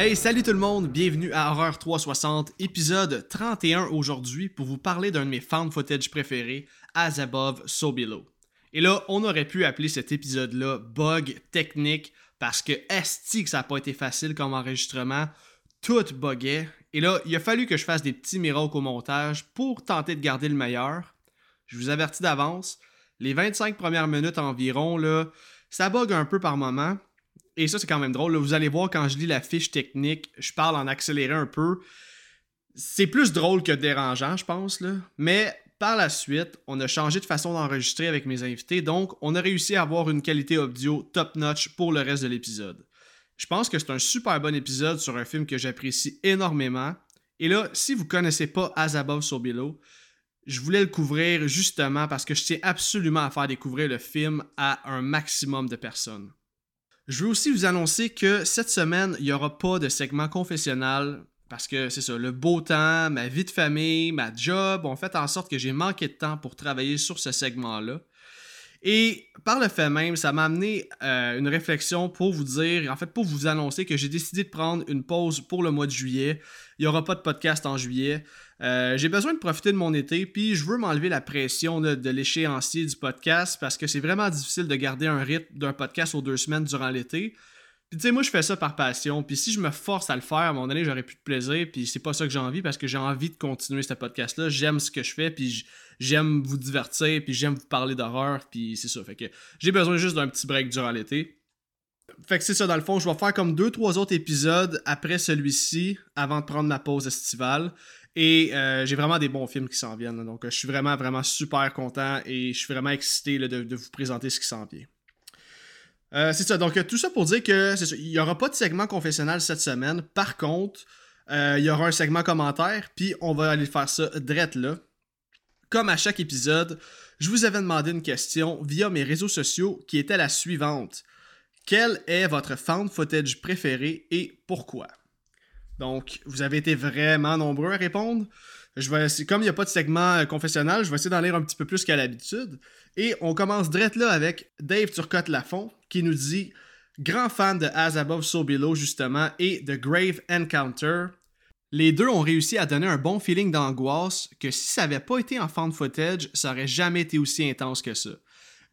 Hey, salut tout le monde, bienvenue à Horreur 360, épisode 31 aujourd'hui pour vous parler d'un de mes found footage préférés, As Above, So Below. Et là, on aurait pu appeler cet épisode-là Bug technique parce que esti que ça n'a pas été facile comme enregistrement, tout buguait. Et là, il a fallu que je fasse des petits miracles au montage pour tenter de garder le meilleur. Je vous avertis d'avance, les 25 premières minutes environ, là, ça bug un peu par moment. Et ça, c'est quand même drôle. Vous allez voir quand je lis la fiche technique, je parle en accéléré un peu. C'est plus drôle que dérangeant, je pense. Là. Mais par la suite, on a changé de façon d'enregistrer avec mes invités, donc on a réussi à avoir une qualité audio top-notch pour le reste de l'épisode. Je pense que c'est un super bon épisode sur un film que j'apprécie énormément. Et là, si vous connaissez pas As Above So Below, je voulais le couvrir justement parce que je tiens absolument à faire découvrir le film à un maximum de personnes. Je veux aussi vous annoncer que cette semaine, il n'y aura pas de segment confessionnal parce que c'est ça, le beau temps, ma vie de famille, ma job ont fait en sorte que j'ai manqué de temps pour travailler sur ce segment-là. Et par le fait même, ça m'a amené euh, une réflexion pour vous dire, en fait pour vous annoncer que j'ai décidé de prendre une pause pour le mois de juillet. Il n'y aura pas de podcast en juillet. Euh, j'ai besoin de profiter de mon été, puis je veux m'enlever la pression de l'échéancier du podcast parce que c'est vraiment difficile de garder un rythme d'un podcast aux deux semaines durant l'été. Puis tu sais, moi je fais ça par passion, puis si je me force à le faire, à un moment donné, j'aurais plus de plaisir, puis c'est pas ça que j'ai envie parce que j'ai envie de continuer ce podcast-là. J'aime ce que je fais, puis j'aime vous divertir, puis j'aime vous parler d'horreur, puis c'est ça. Fait que j'ai besoin juste d'un petit break durant l'été. Fait que c'est ça, dans le fond, je vais faire comme deux, trois autres épisodes après celui-ci, avant de prendre ma pause estivale. Et euh, j'ai vraiment des bons films qui s'en viennent. donc, je suis vraiment, vraiment super content et je suis vraiment excité de, vous présenter ce qui s'en vient. Euh, c'est ça. Donc, tout ça pour dire que il n'y aura pas de segment confessionnel cette semaine. Par contre, euh, il y aura un segment commentaire, puis on va aller faire ça direct là. Comme à chaque épisode, je vous avais demandé une question via mes réseaux sociaux qui était la suivante. Quel est votre found footage préféré et pourquoi? Donc, vous avez été vraiment nombreux à répondre. Je comme il n'y a pas de segment euh, confessionnel, je vais essayer d'en lire un petit peu plus qu'à l'habitude. Et on commence direct là avec Dave Turcotte-Lafont qui nous dit Grand fan de As Above So Below, justement, et de Grave Encounter. Les deux ont réussi à donner un bon feeling d'angoisse que si ça n'avait pas été en fan footage, ça aurait jamais été aussi intense que ça.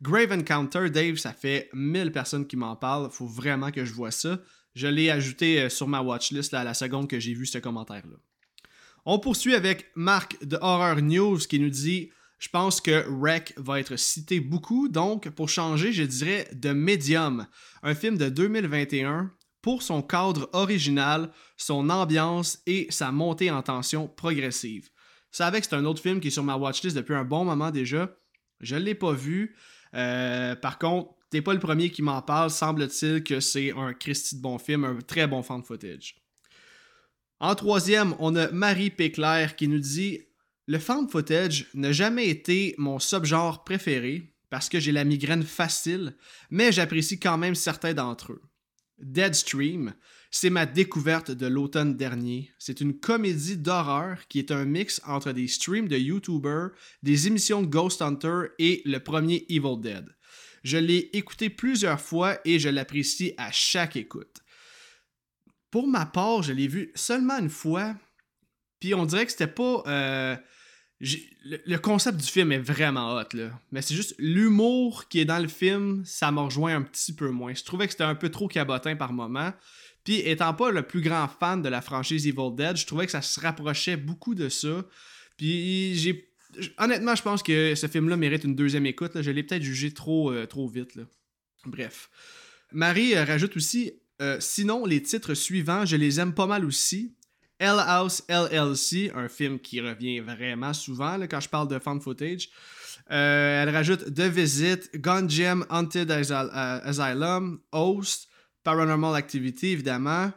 Grave Encounter, Dave, ça fait 1000 personnes qui m'en parlent. Faut vraiment que je vois ça. Je l'ai ajouté euh, sur ma watchlist à la seconde que j'ai vu ce commentaire-là. On poursuit avec Marc de Horror News qui nous dit Je pense que Wreck va être cité beaucoup, donc pour changer, je dirais The Medium, un film de 2021 pour son cadre original, son ambiance et sa montée en tension progressive. Vous savez que c'est un autre film qui est sur ma watchlist depuis un bon moment déjà. Je ne l'ai pas vu. Euh, par contre, T'es pas le premier qui m'en parle, semble-t-il que c'est un Christy de bon film, un très bon fan footage. En troisième, on a Marie Péclair qui nous dit Le fan footage n'a jamais été mon subgenre préféré parce que j'ai la migraine facile, mais j'apprécie quand même certains d'entre eux. Deadstream, c'est ma découverte de l'automne dernier. C'est une comédie d'horreur qui est un mix entre des streams de YouTubers, des émissions de Ghost Hunter et le premier Evil Dead. Je l'ai écouté plusieurs fois et je l'apprécie à chaque écoute. Pour ma part, je l'ai vu seulement une fois, puis on dirait que c'était pas. Euh, le, concept du film est vraiment hot, là. Mais c'est juste l'humour qui est dans le film, ça m'a rejoint un petit peu moins. Je trouvais que c'était un peu trop cabotin par moment. Puis étant pas le plus grand fan de la franchise Evil Dead, je trouvais que ça se rapprochait beaucoup de ça. Puis j'ai honnêtement, je pense que ce film-là mérite une deuxième écoute. Je l'ai peut-être jugé trop, euh, trop vite. Bref. Marie euh, rajoute aussi euh, Sinon, les titres suivants, je les aime pas mal aussi. Hell House LLC, un film qui revient vraiment souvent quand je parle de fan footage. elle rajoute The Visit, Gungeon Haunted Asylum, Host, Paranormal Activity, évidemment.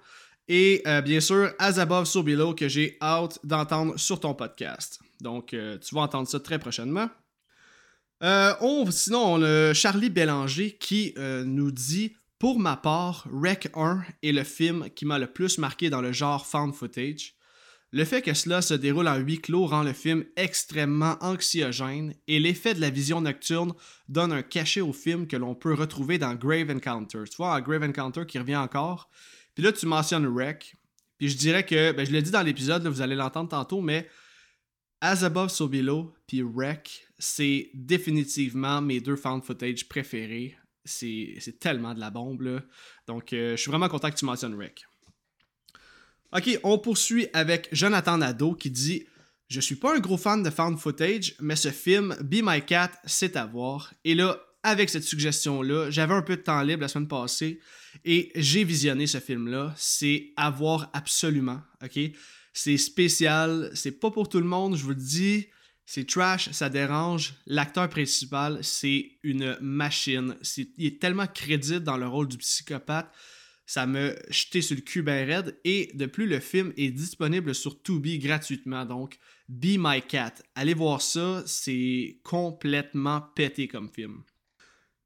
Et bien sûr, As Above, So Below, que j'ai hâte d'entendre sur ton podcast. Donc, euh, tu vas entendre ça très prochainement. Euh, on, sinon, on a Charlie Bélanger qui euh, nous dit Pour ma part, Rec 1 est le film qui m'a le plus marqué dans le genre found footage. Le fait que cela se déroule en huis clos rend le film extrêmement anxiogène et l'effet de la vision nocturne donne un cachet au film que l'on peut retrouver dans Grave Encounter. Tu vois, Grave Encounter qui revient encore. Puis là, tu mentionnes Rec. Puis je dirais que, ben, je l'ai dit dans l'épisode, vous allez l'entendre tantôt, mais As Above, So Below, puis Wreck, c'est définitivement mes deux found footage préférés. C'est tellement de la bombe, là. Donc, euh, je suis vraiment content que tu mentionnes Wreck. Ok, on poursuit avec Jonathan Nadeau qui dit Je suis pas un gros fan de found footage, mais ce film, Be My Cat, c'est à voir. Et là, avec cette suggestion-là, j'avais un peu de temps libre la semaine passée et j'ai visionné ce film-là. C'est à voir absolument, ok? C'est spécial, c'est pas pour tout le monde, je vous le dis. C'est trash, ça dérange. L'acteur principal, c'est une machine. il est tellement crédible dans le rôle du psychopathe ça me jeté sur le cul ben raide. Et de plus, le film est disponible sur Tubi gratuitement. Donc, Be My Cat. Allez voir ça, c'est complètement pété comme film.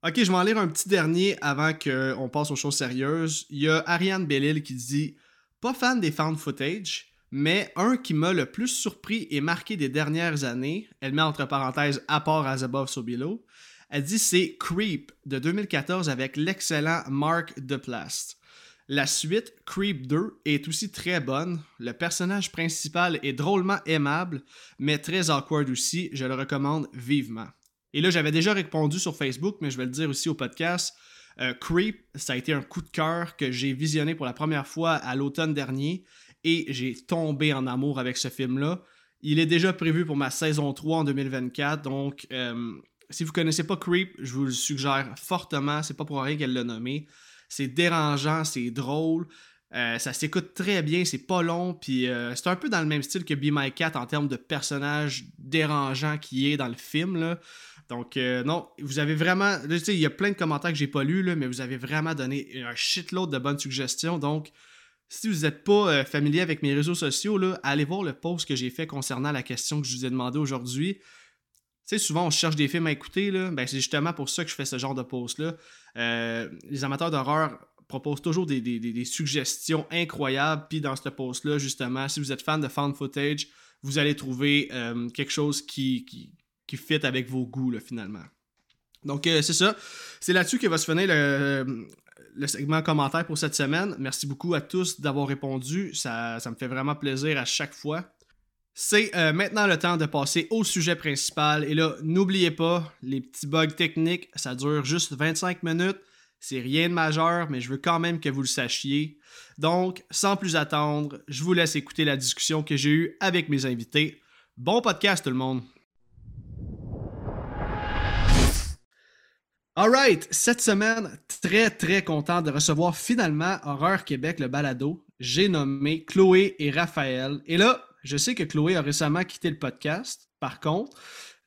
Ok, je vais en lire un petit dernier avant qu'on passe aux choses sérieuses. Il y a Ariane Bellil qui dit Pas fan des found footage, mais un qui m'a le plus surpris et marqué des dernières années, elle met entre parenthèses à part As Above So Below, elle dit c'est Creep de 2014 avec l'excellent Mark Duplass. La suite, Creep 2, est aussi très bonne. Le personnage principal est drôlement aimable, mais très awkward aussi. Je le recommande vivement. Et là, j'avais déjà répondu sur Facebook, mais je vais le dire aussi au podcast. Euh, Creep, ça a été un coup de cœur que j'ai visionné pour la première fois à l'automne dernier et j'ai tombé en amour avec ce film-là. Il est déjà prévu pour ma saison 3 en 2024, donc euh, si vous connaissez pas Creep, je vous le suggère fortement, c'est pas pour rien qu'elle l'a nommé. C'est dérangeant, c'est drôle. Euh, ça s'écoute très bien, c'est pas long, puis euh, c'est un peu dans le même style que Be My Cat en termes de personnage dérangeant qui est dans le film. Donc, non, vous avez vraiment. il y a plein de commentaires que j'ai pas lus, mais vous avez vraiment donné un shitload de bonnes suggestions. Donc, si vous n'êtes pas familier avec mes réseaux sociaux, là, allez voir le post que j'ai fait concernant la question que je vous ai demandé aujourd'hui. Tu sais, souvent on cherche des films à écouter, là. Ben, c'est justement pour ça que je fais ce genre de post-là. Euh, les amateurs d'horreur proposent toujours des, suggestions incroyables. Puis dans ce post-là, justement, si vous êtes fan de found footage, vous allez trouver euh, quelque chose qui, qui, qui, fit avec vos goûts, finalement. Donc, euh, c'est ça. C'est là-dessus que va se finir le, le, segment commentaire pour cette semaine. Merci beaucoup à tous d'avoir répondu. Ça, ça, me fait vraiment plaisir à chaque fois. C'est maintenant le temps de passer au sujet principal. Et là, n'oubliez pas, les petits bugs techniques, ça dure juste 25 minutes. C'est rien de majeur, mais je veux quand même que vous le sachiez. Donc, sans plus attendre, je vous laisse écouter la discussion que j'ai eue avec mes invités. Bon podcast tout le monde! Alright, cette semaine, très très content de recevoir finalement Horreur Québec, le balado. J'ai nommé Chloé et Raphaël. Et là, je sais que Chloé a récemment quitté le podcast. Par contre,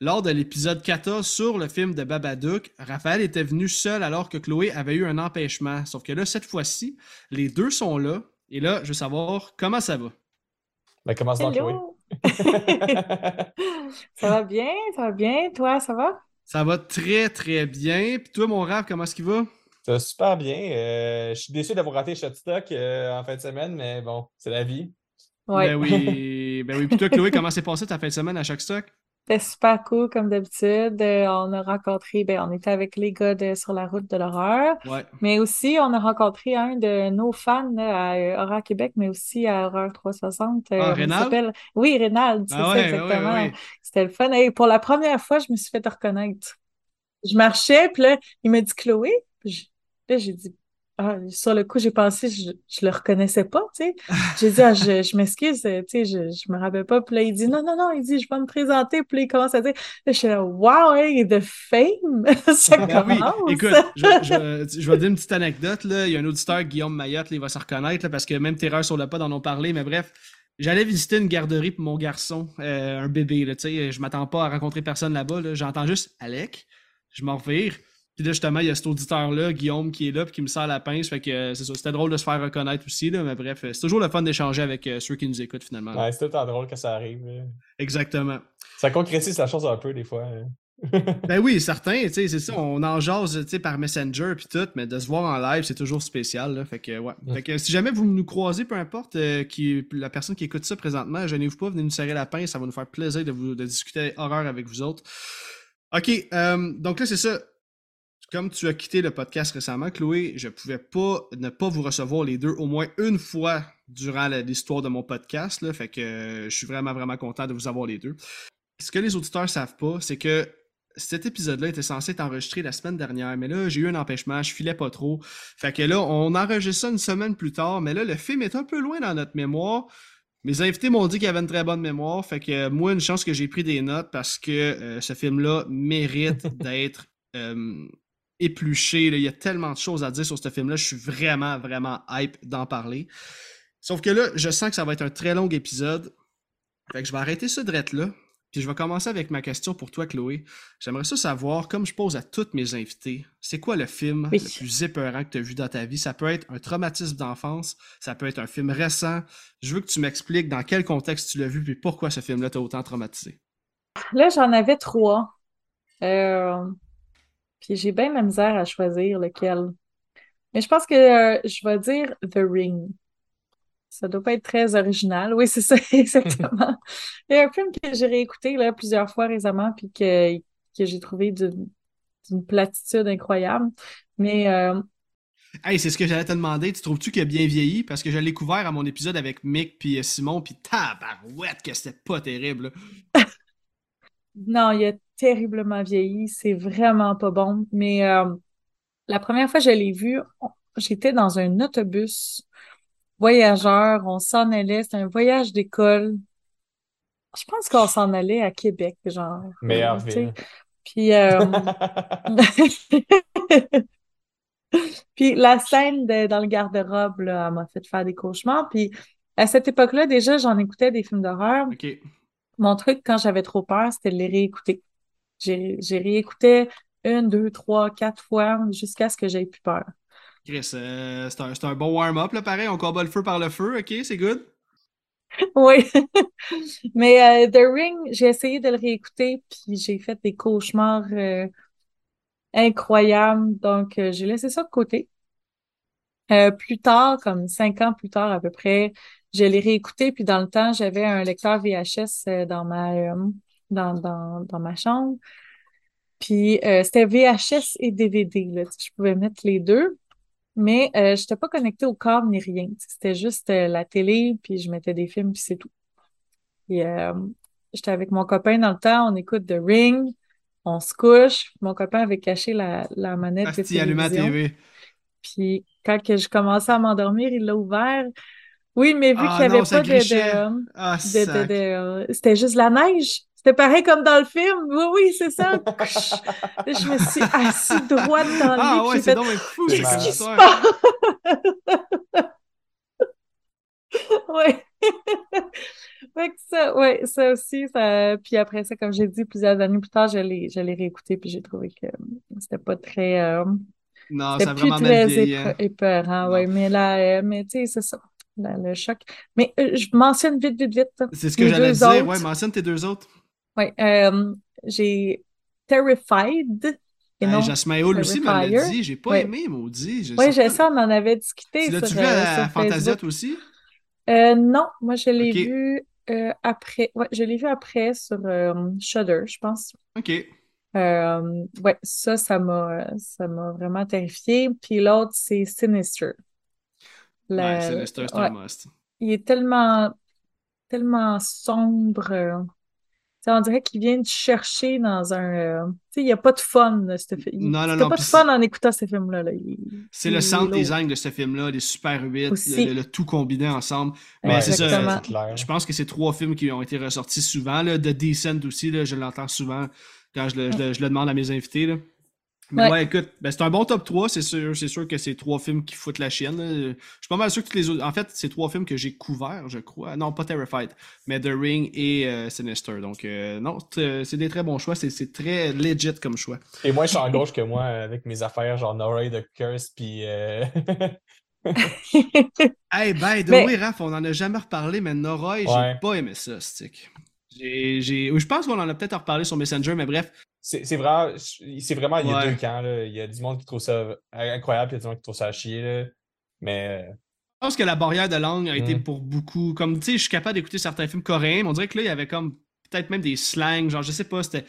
lors de l'épisode 14 sur le film de Babadook, Raphaël était venu seul alors que Chloé avait eu un empêchement. Sauf que là, cette fois-ci, les deux sont là. Et là, je veux savoir comment ça va. Ben, comment ça va, Chloé? ça va bien, ça va bien? Toi, ça va? Ça va très, très bien. Puis toi, mon rap, comment est-ce qu'il va? Ça va super bien. Euh, je suis déçu d'avoir raté Shotstock euh, en fin de semaine, mais bon, c'est la vie. Ouais. Ben oui. ben oui. Puis toi, Chloé, comment s'est passé ta fin de semaine à chaque stock? C'était super cool comme d'habitude. Euh, on a rencontré, ben, on était avec les gars de Sur la route de l'horreur. Mais aussi, on a rencontré un de nos fans à Horreur Québec, mais aussi à Horreur 360. Euh, ah, Rénal? Oui, Rénal, c'est ah ça exactement. C'était le fun. Et pour la première fois, je me suis fait reconnaître. Je marchais, puis là, il m'a dit Chloé. Là, j'ai dit ah, sur le coup, j'ai pensé, je, je le reconnaissais pas, tu sais. J'ai dit, ah, je, je m'excuse, tu sais, je, je me rappelle pas. Puis là, il dit, non, non, non, il dit, je vais me présenter. Puis là, il commence à dire, je suis là, wow, hey, the fame! ça ah, commence! Oui. Écoute, je, je, je, vais dire une petite anecdote, là. Il y a un auditeur, Guillaume Mayotte, là, il va se reconnaître, parce que même Terreur sur le pas d'en ont parlé, mais bref. J'allais visiter une garderie pour mon garçon, euh, un bébé, là, tu sais. Je m'attends pas à rencontrer personne là-bas, là. J'entends juste Alec. Je m'en revire. Puis là, justement, il y a cet auditeur-là, Guillaume, qui est là, puis qui me sert la pince. Fait que euh, c'est ça. C'était drôle de se faire reconnaître aussi, là. Mais bref, euh, c'est toujours le fun d'échanger avec euh, ceux qui nous écoutent, finalement. Ouais, c'est tout le temps drôle que ça arrive. Exactement. Ça concrétise la chose un peu, des fois. Hein. ben oui, certain, tu sais, c'est ça. On en jase, tu sais, par Messenger puis tout, mais de se voir en live, c'est toujours spécial, là. Fait que, ouais. Fait que si jamais vous nous croisez, peu importe, qui, la personne qui écoute ça présentement, gênez-vous pas, venez nous serrer la pince. Ça va nous faire plaisir de, vous, de discuter horreur avec vous autres. OK, donc là, c'est ça comme tu as quitté le podcast récemment, Chloé, je ne pouvais pas ne pas vous recevoir les deux au moins une fois durant l'histoire de mon podcast. Fait que je suis vraiment, vraiment content de vous avoir les deux. Ce que les auditeurs savent pas, c'est que cet épisode-là était censé être enregistré la semaine dernière, mais là, j'ai eu un empêchement, je filais pas trop. Fait que là, on enregistre ça une semaine plus tard, mais là, le film est un peu loin dans notre mémoire. Mes invités m'ont dit qu'il avait une très bonne mémoire, fait que moi, une chance que j'ai pris des notes parce que euh, ce film-là mérite d'être euh, épluché. Il y a tellement de choses à dire sur ce film-là, je suis vraiment, vraiment hype d'en parler. Sauf que là, je sens que ça va être un très long épisode. Fait que je vais arrêter ce drette-là je vais commencer avec ma question pour toi, Chloé. J'aimerais ça savoir, comme je pose à toutes mes invités, c'est quoi le film le plus épeurant que tu as vu dans ta vie? Ça peut être un traumatisme d'enfance, ça peut être un film récent. Je veux que tu m'expliques dans quel contexte tu l'as vu et pourquoi ce film-là t'a autant traumatisé. Là, j'en avais trois. Euh, puis j'ai bien la misère à choisir lequel. Mais je pense que euh, je vais dire The Ring. Ça doit pas être très original. Oui, c'est ça, exactement. Il y a un film que j'ai réécouté là, plusieurs fois récemment, puis que, que j'ai trouvé d'une platitude incroyable. Mais. Euh... Hey, c'est ce que j'allais te demander. Tu trouves-tu qu'il a bien vieilli? Parce que je l'ai couvert à mon épisode avec Mick puis Simon, puis tabarouette que c'était pas terrible. Non, il a terriblement vieilli. C'est vraiment pas bon. Mais euh, la première fois que je l'ai vu, j'étais dans un autobus voyageurs, on s'en allait, c'était un voyage d'école. Je pense qu'on s'en allait à Québec, genre. Meilleure ville. Puis, euh, puis la scène dans le garde-robe, là, m'a fait faire des cauchemars. Puis à cette époque-là, déjà, j'en écoutais des films d'horreur. Mon truc, quand j'avais trop peur, c'était de les réécouter. J'ai réécouté une, deux, trois, quatre fois jusqu'à ce que j'aie plus peur. Chris, euh, c'est un, bon warm-up, là, pareil. On combat le feu par le feu, ok, c'est good? Oui. Mais euh, The Ring, j'ai essayé de le réécouter, puis j'ai fait des cauchemars euh, incroyables. Donc, j'ai laissé ça de côté. plus tard, comme cinq ans plus tard à peu près, je l'ai réécouté, puis dans le temps, j'avais un lecteur VHS dans ma, dans, dans, dans ma chambre. Puis c'était VHS et DVD. Là. Je pouvais mettre les deux. Mais euh, je n'étais pas connectée au corps ni rien. C'était juste euh, la télé, puis je mettais des films, puis c'est tout. Et euh, j'étais avec mon copain dans le temps, on écoute The Ring, on se couche. Mon copain avait caché la, la manette de télévision. TV. Puis quand que je commençais à m'endormir, il l'a ouvert. Oui, mais vu ah qu'il n'y avait pas de... Ah, de C'était juste la neige. C'était pareil comme dans le film. Oui, oui, c'est ça. je me suis assise droite dans le ah lit. Ah ouais, c'est donc fou, Qu'est-ce qui se passe? fait que ça, ouais, ça aussi, ça... puis après ça, comme j'ai dit, plusieurs années plus tard, je l'ai, je l'ai réécouté, puis j'ai trouvé que c'était pas très... Euh... Non, ça a vraiment très vieilli, hein. épeurant, ouais, mais là, euh, mais tu sais, c'est ça. Le choc. Mais euh, je mentionne vite, vite, vite. C'est ce que j'allais dire, ouais, mentionne tes deux autres. Oui, euh, j'ai Terrified. Et non, Jasmine Hall aussi me l'a dit. J'ai pas aimé, maudit. Oui, j'ai ça, on en avait discuté. Tu l'as-tu vu à, Fantasia, aussi? Euh, non, moi, je l'ai vu euh, après. Ouais, je l'ai vu après sur Shudder, je pense. OK. ouais, ça, ça m'a, ça m'a vraiment terrifié. Puis l'autre, c'est Sinister. Ouais, Sinister, c'est un must. Il est tellement, tellement sombre on dirait qu'il vient te chercher dans un. Euh, tu sais, il n'y a pas de fun. Ce film. Non, non, non. pas de fun en écoutant ce film-là. c'est le sound design de ce film-là, les Super 8, le, tout combiné ensemble. Mais c'est ça. Je pense que c'est trois films qui ont été ressortis souvent. Là. The Decent aussi, là, je l'entends souvent quand je le, je le, demande à mes invités. Là. Mais ouais, écoute, ben c'est un bon top 3, c'est sûr, c'est sûr que c'est trois films qui foutent la chienne. Je suis pas mal sûr que tous les autres. En fait, c'est trois films que j'ai couverts, je crois. Non, pas Terrified, mais The Ring et euh, Sinister. Donc, euh, non, c'est des très bons choix. C'est très legit comme choix. Et moi, je suis en gauche que moi avec mes affaires, genre Nora the Curse, puis. Euh... hey, by the way, Raph, on en a jamais reparlé, mais Nora, j'ai pas aimé ça, stick. J'ai, je pense qu'on en a peut-être reparlé sur Messenger, mais bref, c'est vraiment, c'est vraiment, il y a deux camps. Là. Il y a du monde qui trouve ça incroyable, puis il y a du monde qui trouve ça à chier. Là. Mais. Je pense que la barrière de langue a été mmh. pour beaucoup. Comme, tu sais, je suis capable d'écouter certains films coréens, mais on dirait que là, il y avait comme peut-être même des slangs. Genre, je sais pas, c'était.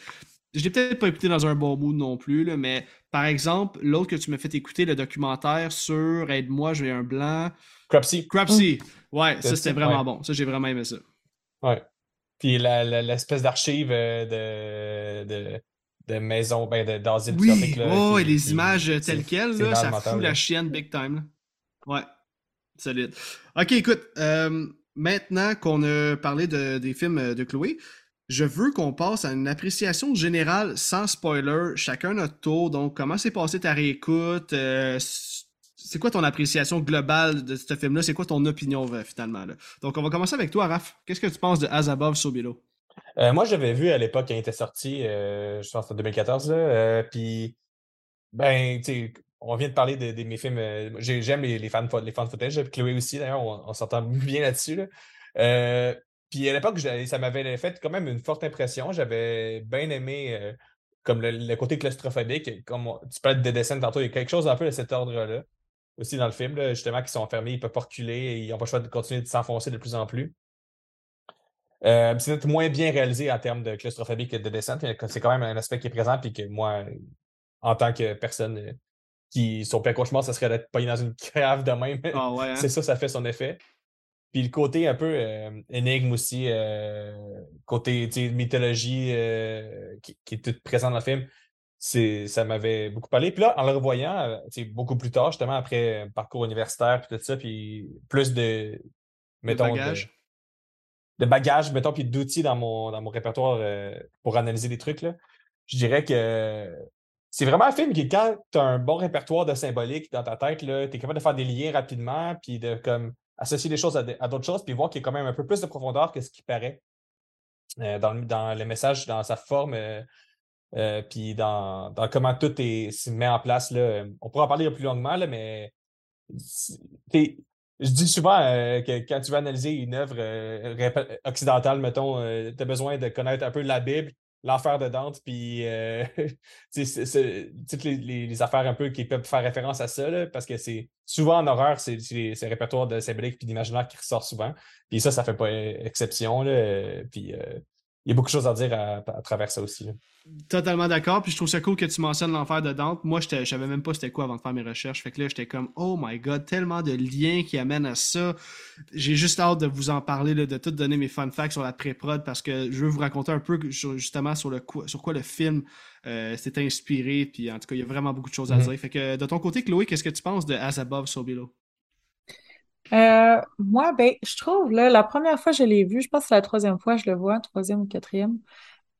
Je l'ai peut-être pas écouté dans un bon mood non plus, là, mais par exemple, l'autre que tu m'as fait écouter, le documentaire sur Aide-moi, j'ai un blanc. Cropsy. Cropsy. Ouais, ça c'était vraiment bon. Ça, j'ai vraiment aimé ça. Ouais. Puis l'espèce d'archive euh, de, de, de, maison, ben d'asile oui. oh, et les images telles quelles, là, ça fout la chienne big time. Ouais. Solide. Ok, écoute, euh, maintenant qu'on a parlé de, des films de Chloé, je veux qu'on passe à une appréciation générale sans spoiler, chacun notre tour. Donc, comment s'est passé ta réécoute? Euh, c'est quoi ton appréciation globale de ce film-là? C'est quoi ton opinion euh, finalement? Donc, on va commencer avec toi, Raph. Qu'est-ce que tu penses de As Above, So Below? Euh, moi, j'avais vu à l'époque quand il était sorti, je pense en 2014, là, puis, ben, on vient de parler de, mes films. J'aime les, les, fan, les fan footage, Chloé aussi, d'ailleurs, on, s'entend bien là-dessus. Là. Puis à l'époque, ça m'avait fait quand même une forte impression. J'avais bien aimé euh, comme le, côté claustrophobique. Comme tu parlais de dessin tantôt, il y a quelque chose un peu de cet ordre-là. Aussi dans le film, justement, qui sont enfermés, ils peuvent pas reculer, ils n'ont pas le choix de continuer de s'enfoncer de plus en plus. Euh, c'est peut-être moins bien réalisé en termes de claustrophobie que de dessin. C'est quand même un aspect qui est présent, puis que moi, en tant que personne euh, qui, son pire cauchemar, ça serait d'être pogné dans une cave de même. Ah hein? C'est ça, ça fait son effet. Puis le côté un peu euh, énigme aussi, euh, côté mythologie qui, est toute présente dans le film, ça m'avait beaucoup parlé. Puis là, en le revoyant, beaucoup plus tard, justement, après un parcours universitaire, puis tout ça, puis plus de, mettons, bagages? De, bagages, mettons, puis d'outils dans mon, dans mon répertoire pour analyser les trucs, là, je dirais que c'est vraiment un film qui, quand tu as un bon répertoire de symbolique dans ta tête, tu es capable de faire des liens rapidement, puis de comme associer les choses à, d'autres choses, puis voir qu'il y a quand même un peu plus de profondeur que ce qui paraît euh, dans, le, message, dans sa forme, euh, euh, puis dans, comment tout est, se met en place. Là. On pourra en parler plus longuement, là, mais je dis souvent que quand tu veux analyser une œuvre occidentale, mettons, tu as besoin de connaître un peu la Bible, l'enfer de Dante, puis euh, toutes les, affaires un peu qui peuvent faire référence à ça, parce que c'est souvent en horreur, c'est ces répertoires de symbolique puis d'imaginaire qui ressort souvent. Puis ça, ça fait pas exception. Puis euh, il y a beaucoup de choses à dire à, travers ça aussi. Totalement d'accord. Puis je trouve ça cool que tu mentionnes l'enfer de Dante. Moi, je savais même pas c'était quoi avant de faire mes recherches. Fait que là, j'étais comme, oh my god, tellement de liens qui amènent à ça. J'ai juste hâte de vous en parler, de tout donner mes fun facts sur la pré-prod parce que je veux vous raconter un peu justement sur, le, sur quoi le film euh, s'est inspiré. Puis en tout cas, il y a vraiment beaucoup de choses à mm-hmm. dire. Fait que de ton côté, Chloé, qu'est-ce que tu penses de As Above, So Below? Euh, moi, ben, je trouve, là, la première fois que je l'ai vu, je pense que c'est la troisième fois que je le vois, troisième ou quatrième.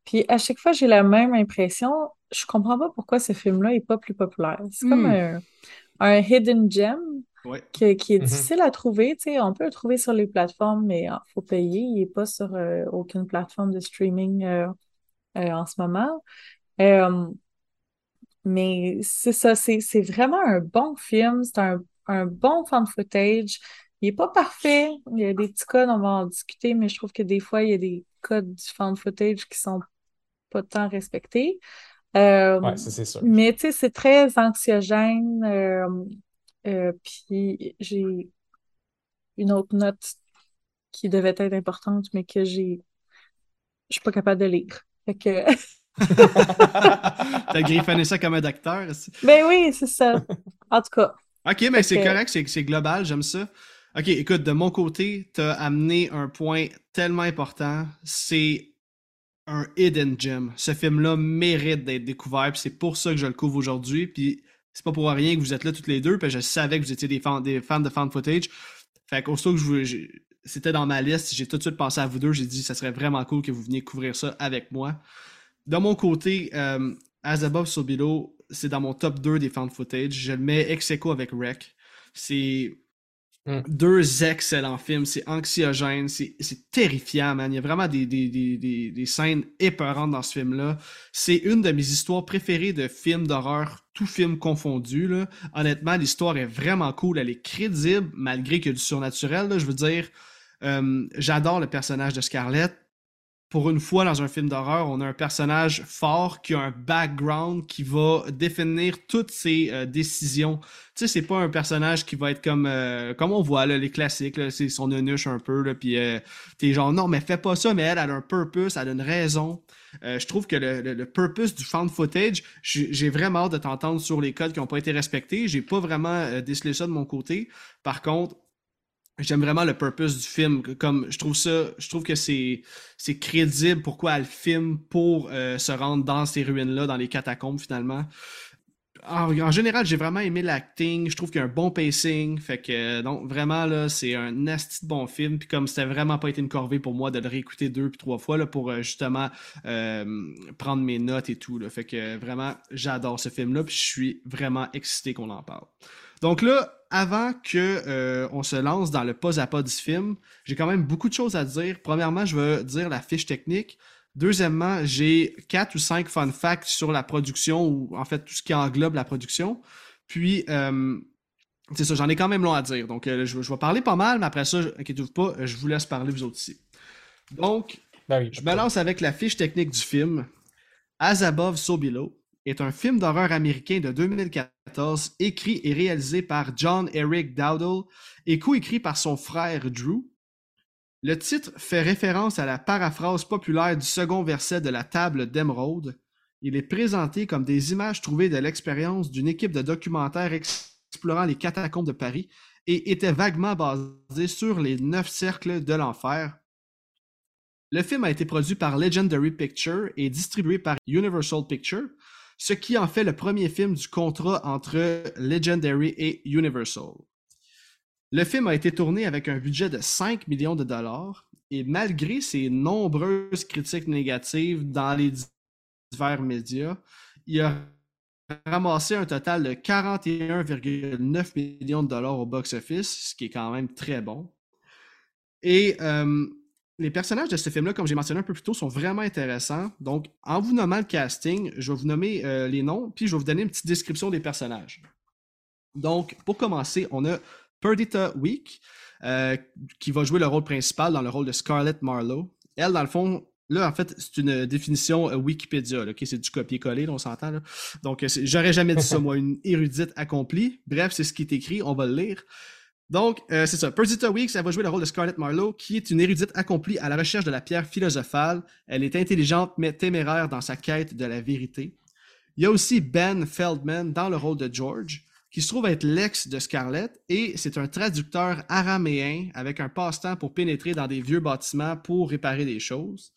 Puis à chaque fois, j'ai la même impression. Je comprends pas pourquoi ce film-là est pas plus populaire. C'est comme hmm. un, hidden gem qui, est mm-hmm. difficile à trouver. on peut le trouver sur les plateformes, mais il faut payer. Il n'est pas sur euh, aucune plateforme de streaming euh, en ce moment. mais c'est ça, c'est vraiment un bon film. C'est un un bon fan footage. Il n'est pas parfait. Il y a des petits codes, on va en discuter, mais je trouve que des fois, il y a des codes du fan footage qui sont pas tant respectés. Euh, oui, ça c'est sûr. Mais tu sais, c'est très anxiogène. Euh, euh, puis j'ai une autre note qui devait être importante, mais que j'ai. Je suis pas capable de lire. Fait que. T'as griffonné ça comme un docteur. Ben oui, c'est ça. En tout cas, Ok, mais c'est correct, c'est global, j'aime ça. Ok, écoute, de mon côté, tu as amené un point tellement important. C'est un hidden gem. Ce film-là mérite d'être découvert, puis c'est pour ça que je le couvre aujourd'hui. Puis c'est pas pour rien que vous êtes là toutes les deux, puis je savais que vous étiez des fans, des fans de fan footage. Fait qu'aussitôt que je c'était dans ma liste, j'ai tout de suite pensé à vous deux. J'ai dit, ça serait vraiment cool que vous veniez couvrir ça avec moi. De mon côté, euh, As Above So Below, c'est dans mon top 2 des fan footage. Je le mets ex aequo avec Rec. C'est hmm. deux excellents films. C'est anxiogène, c'est terrifiant, man. Il y a vraiment des, des, scènes épeurantes dans ce film-là. C'est une de mes histoires préférées de films d'horreur, tout film confondu. Là. Honnêtement, l'histoire est vraiment cool. Elle est crédible, malgré qu'il y a du surnaturel. Je veux dire, euh, j'adore le personnage de Scarlett pour une fois dans un film d'horreur, on a un personnage fort qui a un background qui va définir toutes ses euh, décisions. Tu sais, c'est pas un personnage qui va être comme euh, comme on voit là, les classiques, c'est son eunuche un peu, puis euh, t'es genre non mais fais pas ça, mais elle, a un purpose, elle a une raison. je trouve que le, le, purpose du found footage, j'ai vraiment hâte de t'entendre sur les codes qui n'ont pas été respectés. J'ai pas vraiment décelé ça de mon côté. Par contre, j'aime vraiment le purpose du film. Comme je trouve ça, je trouve que c'est crédible pourquoi elle filme pour euh, se rendre dans ces ruines-là, dans les catacombes finalement. En, général, j'ai vraiment aimé l'acting. Je trouve qu'il y a un bon pacing. Fait que donc vraiment là, c'est un nasty bon film. Puis comme c'était vraiment pas été une corvée pour moi de le réécouter deux puis trois fois là, pour euh, justement euh, prendre mes notes et tout. Là. Fait que vraiment, j'adore ce film-là. Puis je suis vraiment excité qu'on en parle. Donc là, avant que euh, on se lance dans le pas à pas du film, j'ai quand même beaucoup de choses à dire. Premièrement, je veux dire la fiche technique. Deuxièmement, j'ai quatre ou cinq fun facts sur la production ou en fait tout ce qui englobe la production. Puis euh, c'est ça, j'en ai quand même long à dire. Donc euh, je, vais parler pas mal, mais après ça, inquiétez-vous pas, je vous laisse parler vous autres ici. Donc, ben je me lance avec la fiche technique du film. As above, so below est un film d'horreur américain de 2014 écrit et réalisé par John Eric Dowdle et coécrit par son frère Drew. Le titre fait référence à la paraphrase populaire du second verset de la table d'émeraude. Il est présenté comme des images trouvées de l'expérience d'une équipe de documentaires explorant les catacombes de Paris et était vaguement basé sur les neuf cercles de l'enfer. Le film a été produit par Legendary Pictures et distribué par Universal Pictures, ce qui en fait le premier film du contrat entre Legendary et Universal. Le film a été tourné avec un budget de 5 millions de dollars et malgré ses nombreuses critiques négatives dans les divers médias, il a ramassé un total de 41,9 millions de dollars au box-office, ce qui est quand même très bon. Et euh, les personnages de ce film-là, comme j'ai mentionné un peu plus tôt, sont vraiment intéressants. Donc, en vous nommant le casting, je vais vous nommer euh, les noms, puis je vais vous donner une petite description des personnages. Donc, pour commencer, on a Perdita Week, euh, qui va jouer le rôle principal dans le rôle de Scarlett Marlowe. Elle, dans le fond, là, en fait, c'est une définition euh, Wikipédia, là, c'est du copier-coller, on s'entend. Donc, j'aurais jamais dit ça, moi, une érudite accomplie. Bref, c'est ce qui est écrit, on va le lire. Donc, euh, c'est ça. Perdita Weeks, elle va jouer le rôle de Scarlett Marlowe, qui est une érudite accomplie à la recherche de la pierre philosophale. Elle est intelligente, mais téméraire dans sa quête de la vérité. Il y a aussi Ben Feldman dans le rôle de George, qui se trouve être l'ex de Scarlett, et c'est un traducteur araméen avec un passe-temps pour pénétrer dans des vieux bâtiments pour réparer des choses.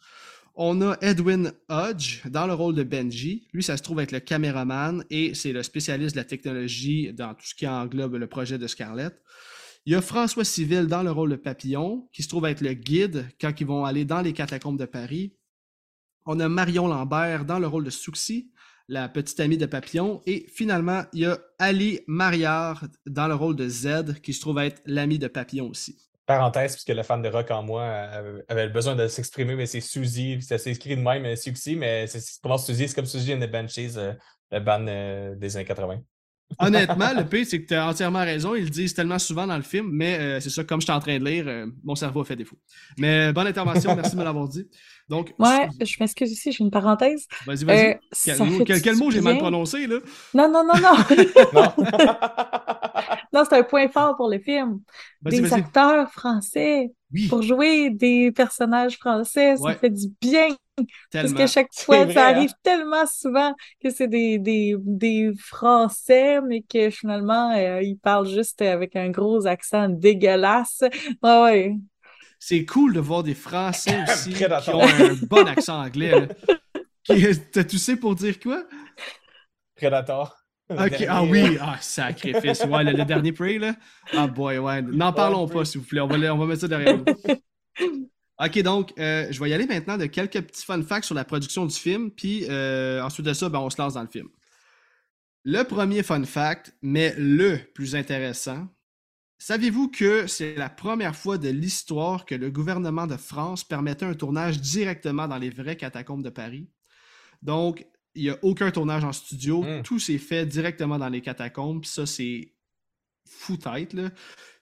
On a Edwin Hodge dans le rôle de Benji. Lui, ça se trouve être le caméraman et c'est le spécialiste de la technologie dans tout ce qui englobe le projet de Scarlett. Il y a François Civil dans le rôle de Papillon, qui se trouve être le guide quand ils vont aller dans les catacombes de Paris. On a Marion Lambert dans le rôle de Souxy, la petite amie de Papillon. Et finalement, il y a Ali Mariard dans le rôle de Z, qui se trouve être l'ami de Papillon aussi. Parenthèse, puisque le fan de rock en moi avait besoin de s'exprimer, mais c'est Suzy, c'est écrit de même, Souxy, mais c'est pour Suzy, c'est comme Suzy and the Banshees, euh, le band euh, des années 80. Honnêtement, le pire, c'est que tu as entièrement raison. Ils le disent tellement souvent dans le film, mais euh, c'est ça, comme je suis en train de lire, euh, mon cerveau a fait défaut. Mais bonne intervention, merci de me l'avoir dit. Donc, ouais, je m'excuse aussi, j'ai une parenthèse. Vas-y, vas-y. Euh, quel, mot j'ai mal prononcé, là? Non, non, non, non. non, c'est un point fort pour le film. Des acteurs français pour jouer des personnages français, ça fait du bien. Parce que chaque fois, ça arrive hein? tellement souvent que c'est des, des, des, Français, mais que finalement, euh, ils parlent juste avec un gros accent dégueulasse. Ouais, ouais. C'est cool de voir des Français aussi qui ont un bon accent anglais. T'as tout sais pour dire quoi? Predator. Ok, ah oui, ah, sacrifice. Ouais, le, dernier Prey, là. Ah boy, ouais. N'en parlons pas, s'il vous plaît. On va, on va mettre ça derrière nous. Ok, donc, euh, je vais y aller maintenant de quelques petits fun facts sur la production du film, puis euh, ensuite de ça, ben, on se lance dans le film. Le premier fun fact, mais le plus intéressant, saviez-vous que c'est la première fois de l'histoire que le gouvernement de France permettait un tournage directement dans les vraies catacombes de Paris? Donc, il n'y a aucun tournage en studio, hmm. tout s'est fait directement dans les catacombes, puis ça, c'est fou tête, là.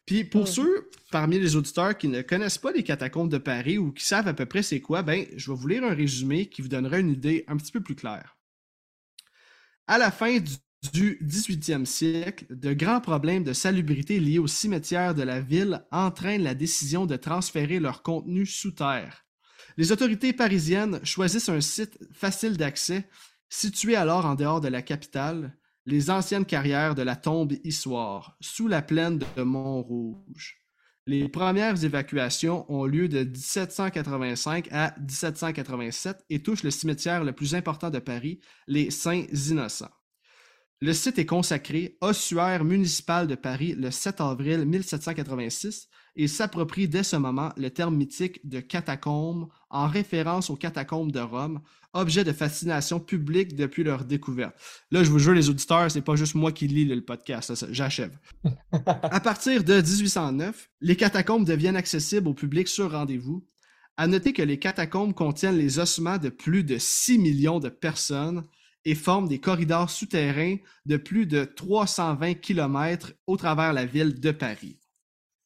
Puis pour ceux parmi les auditeurs qui ne connaissent pas les catacombes de Paris ou qui savent à peu près c'est quoi, ben, je vais vous lire un résumé qui vous donnera une idée un petit peu plus claire. À la fin du 18e siècle, de grands problèmes de salubrité liés au cimetière de la ville entraînent la décision de transférer leur contenu sous terre. Les autorités parisiennes choisissent un site facile d'accès, situé alors en dehors de la capitale, les anciennes carrières de la tombe Issoire, sous la plaine de Montrouge. Les premières évacuations ont lieu de 1785 à 1787 et touchent le cimetière le plus important de Paris, les Saints-Innocents. Le site est consacré ossuaire municipal de Paris le 7 avril 1786 et s'approprie dès ce moment le terme mythique de catacombe en référence aux catacombes de Rome, objet de fascination publique depuis leur découverte. Là, je vous jure, les auditeurs, c'est pas juste moi qui lis le podcast, j'achève. à partir de 1809, les catacombes deviennent accessibles au public sur rendez-vous. À noter que les catacombes contiennent les ossements de plus de 6 millions de personnes et forment des corridors souterrains de plus de 320 km au travers la ville de Paris.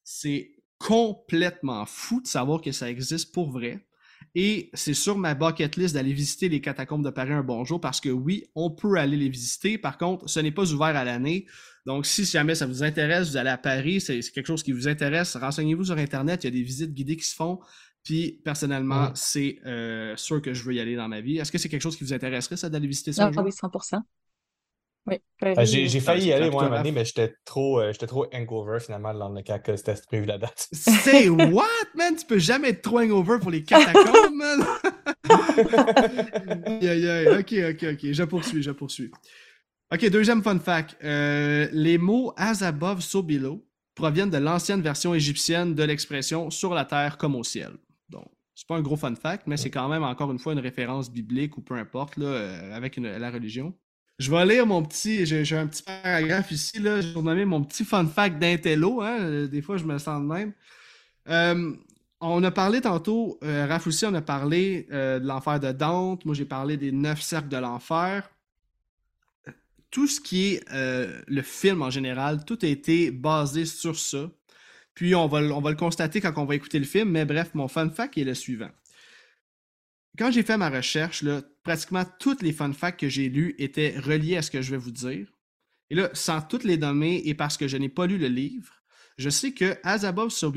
C'est complètement fou de savoir que ça existe pour vrai. Et c'est sur ma bucket list d'aller visiter les catacombes de Paris un bonjour parce que oui, on peut aller les visiter. Par contre, ce n'est pas ouvert à l'année. Donc, si jamais ça vous intéresse, vous allez à Paris, c'est quelque chose qui vous intéresse, renseignez-vous sur Internet. Il y a des visites guidées qui se font. Puis personnellement, c'est euh, sûr que je veux y aller dans ma vie. Est-ce que c'est quelque chose qui vous intéresserait, ça, d'aller visiter ça? un jour? oui, 100 Oui. Ben, j'ai failli y aller, moi, un moment mais j'étais trop, euh, trop hangover finalement quand c'était prévu la date. C'est what, man? Tu peux jamais être trop hangover pour les catacombes, man! aïe, aïe, aïe. Ok, ok, ok. Je poursuis, je poursuis. Ok, deuxième fun fact. Euh, les mots as above, so below proviennent de l'ancienne version égyptienne de l'expression sur la terre comme au ciel. Donc, c'est pas un gros fun fact, mais c'est quand même encore une fois une référence biblique ou peu importe, là, euh, avec la religion. Je vais lire mon petit, j'ai un petit paragraphe ici, là, je vais nommer mon petit fun fact d'intello, hein, euh, des fois je me sens de même. Euh, on a parlé tantôt, Raph aussi, on a parlé de l'enfer de Dante, moi j'ai parlé des neuf cercles de l'enfer. Tout ce qui est le film en général, tout a été basé sur ça. Puis on va, on va le constater quand on va écouter le film, mais bref, mon fun fact est le suivant. Quand j'ai fait ma recherche, là, pratiquement toutes les fun facts que j'ai lus étaient reliés à ce que je vais vous dire. Et là, sans toutes les nommer et parce que je n'ai pas lu le livre, je sais que As Above So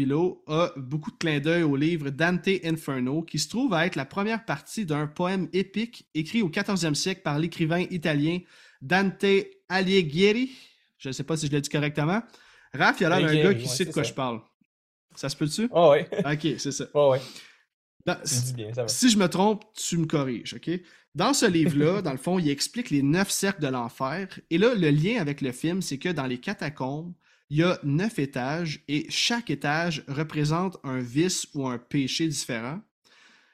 a beaucoup de clins d'œil au livre Dante Inferno, qui se trouve à être la première partie d'un poème épique écrit au 14e siècle par l'écrivain italien Dante Alighieri. Je ne sais pas si je l'ai dit correctement, Raph, il y a l'air d'un gars qui sait de quoi je parle. Ça se peut-tu? Oh ouais. Ok, c'est ça. Oh bien. Si je me trompe, tu me corriges, ok? Dans ce livre-là, dans le fond, il explique les neuf cercles de l'enfer. Et là, le lien avec le film, c'est que dans les catacombes, il y a neuf étages et chaque étage représente un vice ou un péché différent.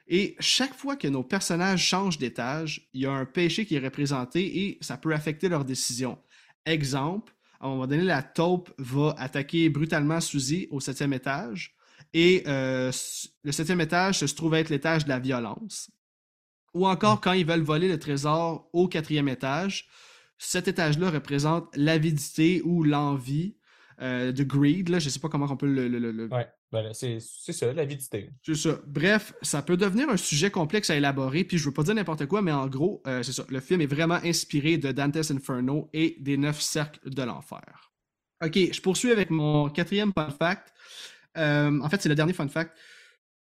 Et chaque fois que nos personnages changent d'étage, il y a un péché qui est représenté et ça peut affecter leurs décisions. Exemple, à un moment donné, la taupe va attaquer brutalement Suzy au septième étage. Et euh, le septième étage se trouve être l'étage de la violence. Ou encore, mm. quand ils veulent voler le trésor au quatrième étage, cet étage-là représente l'avidité ou l'envie euh, de greed. Là, je ne sais pas comment on peut le, le, ben c'est ça, l'avidité. C'est ça. Bref, ça peut devenir un sujet complexe à élaborer, puis je veux pas dire n'importe quoi, mais en gros, euh, c'est ça. Le film est vraiment inspiré de Dante's Inferno et des neuf cercles de l'enfer. Ok, je poursuis avec mon quatrième fun fact. Euh, en fait, c'est le dernier fun fact.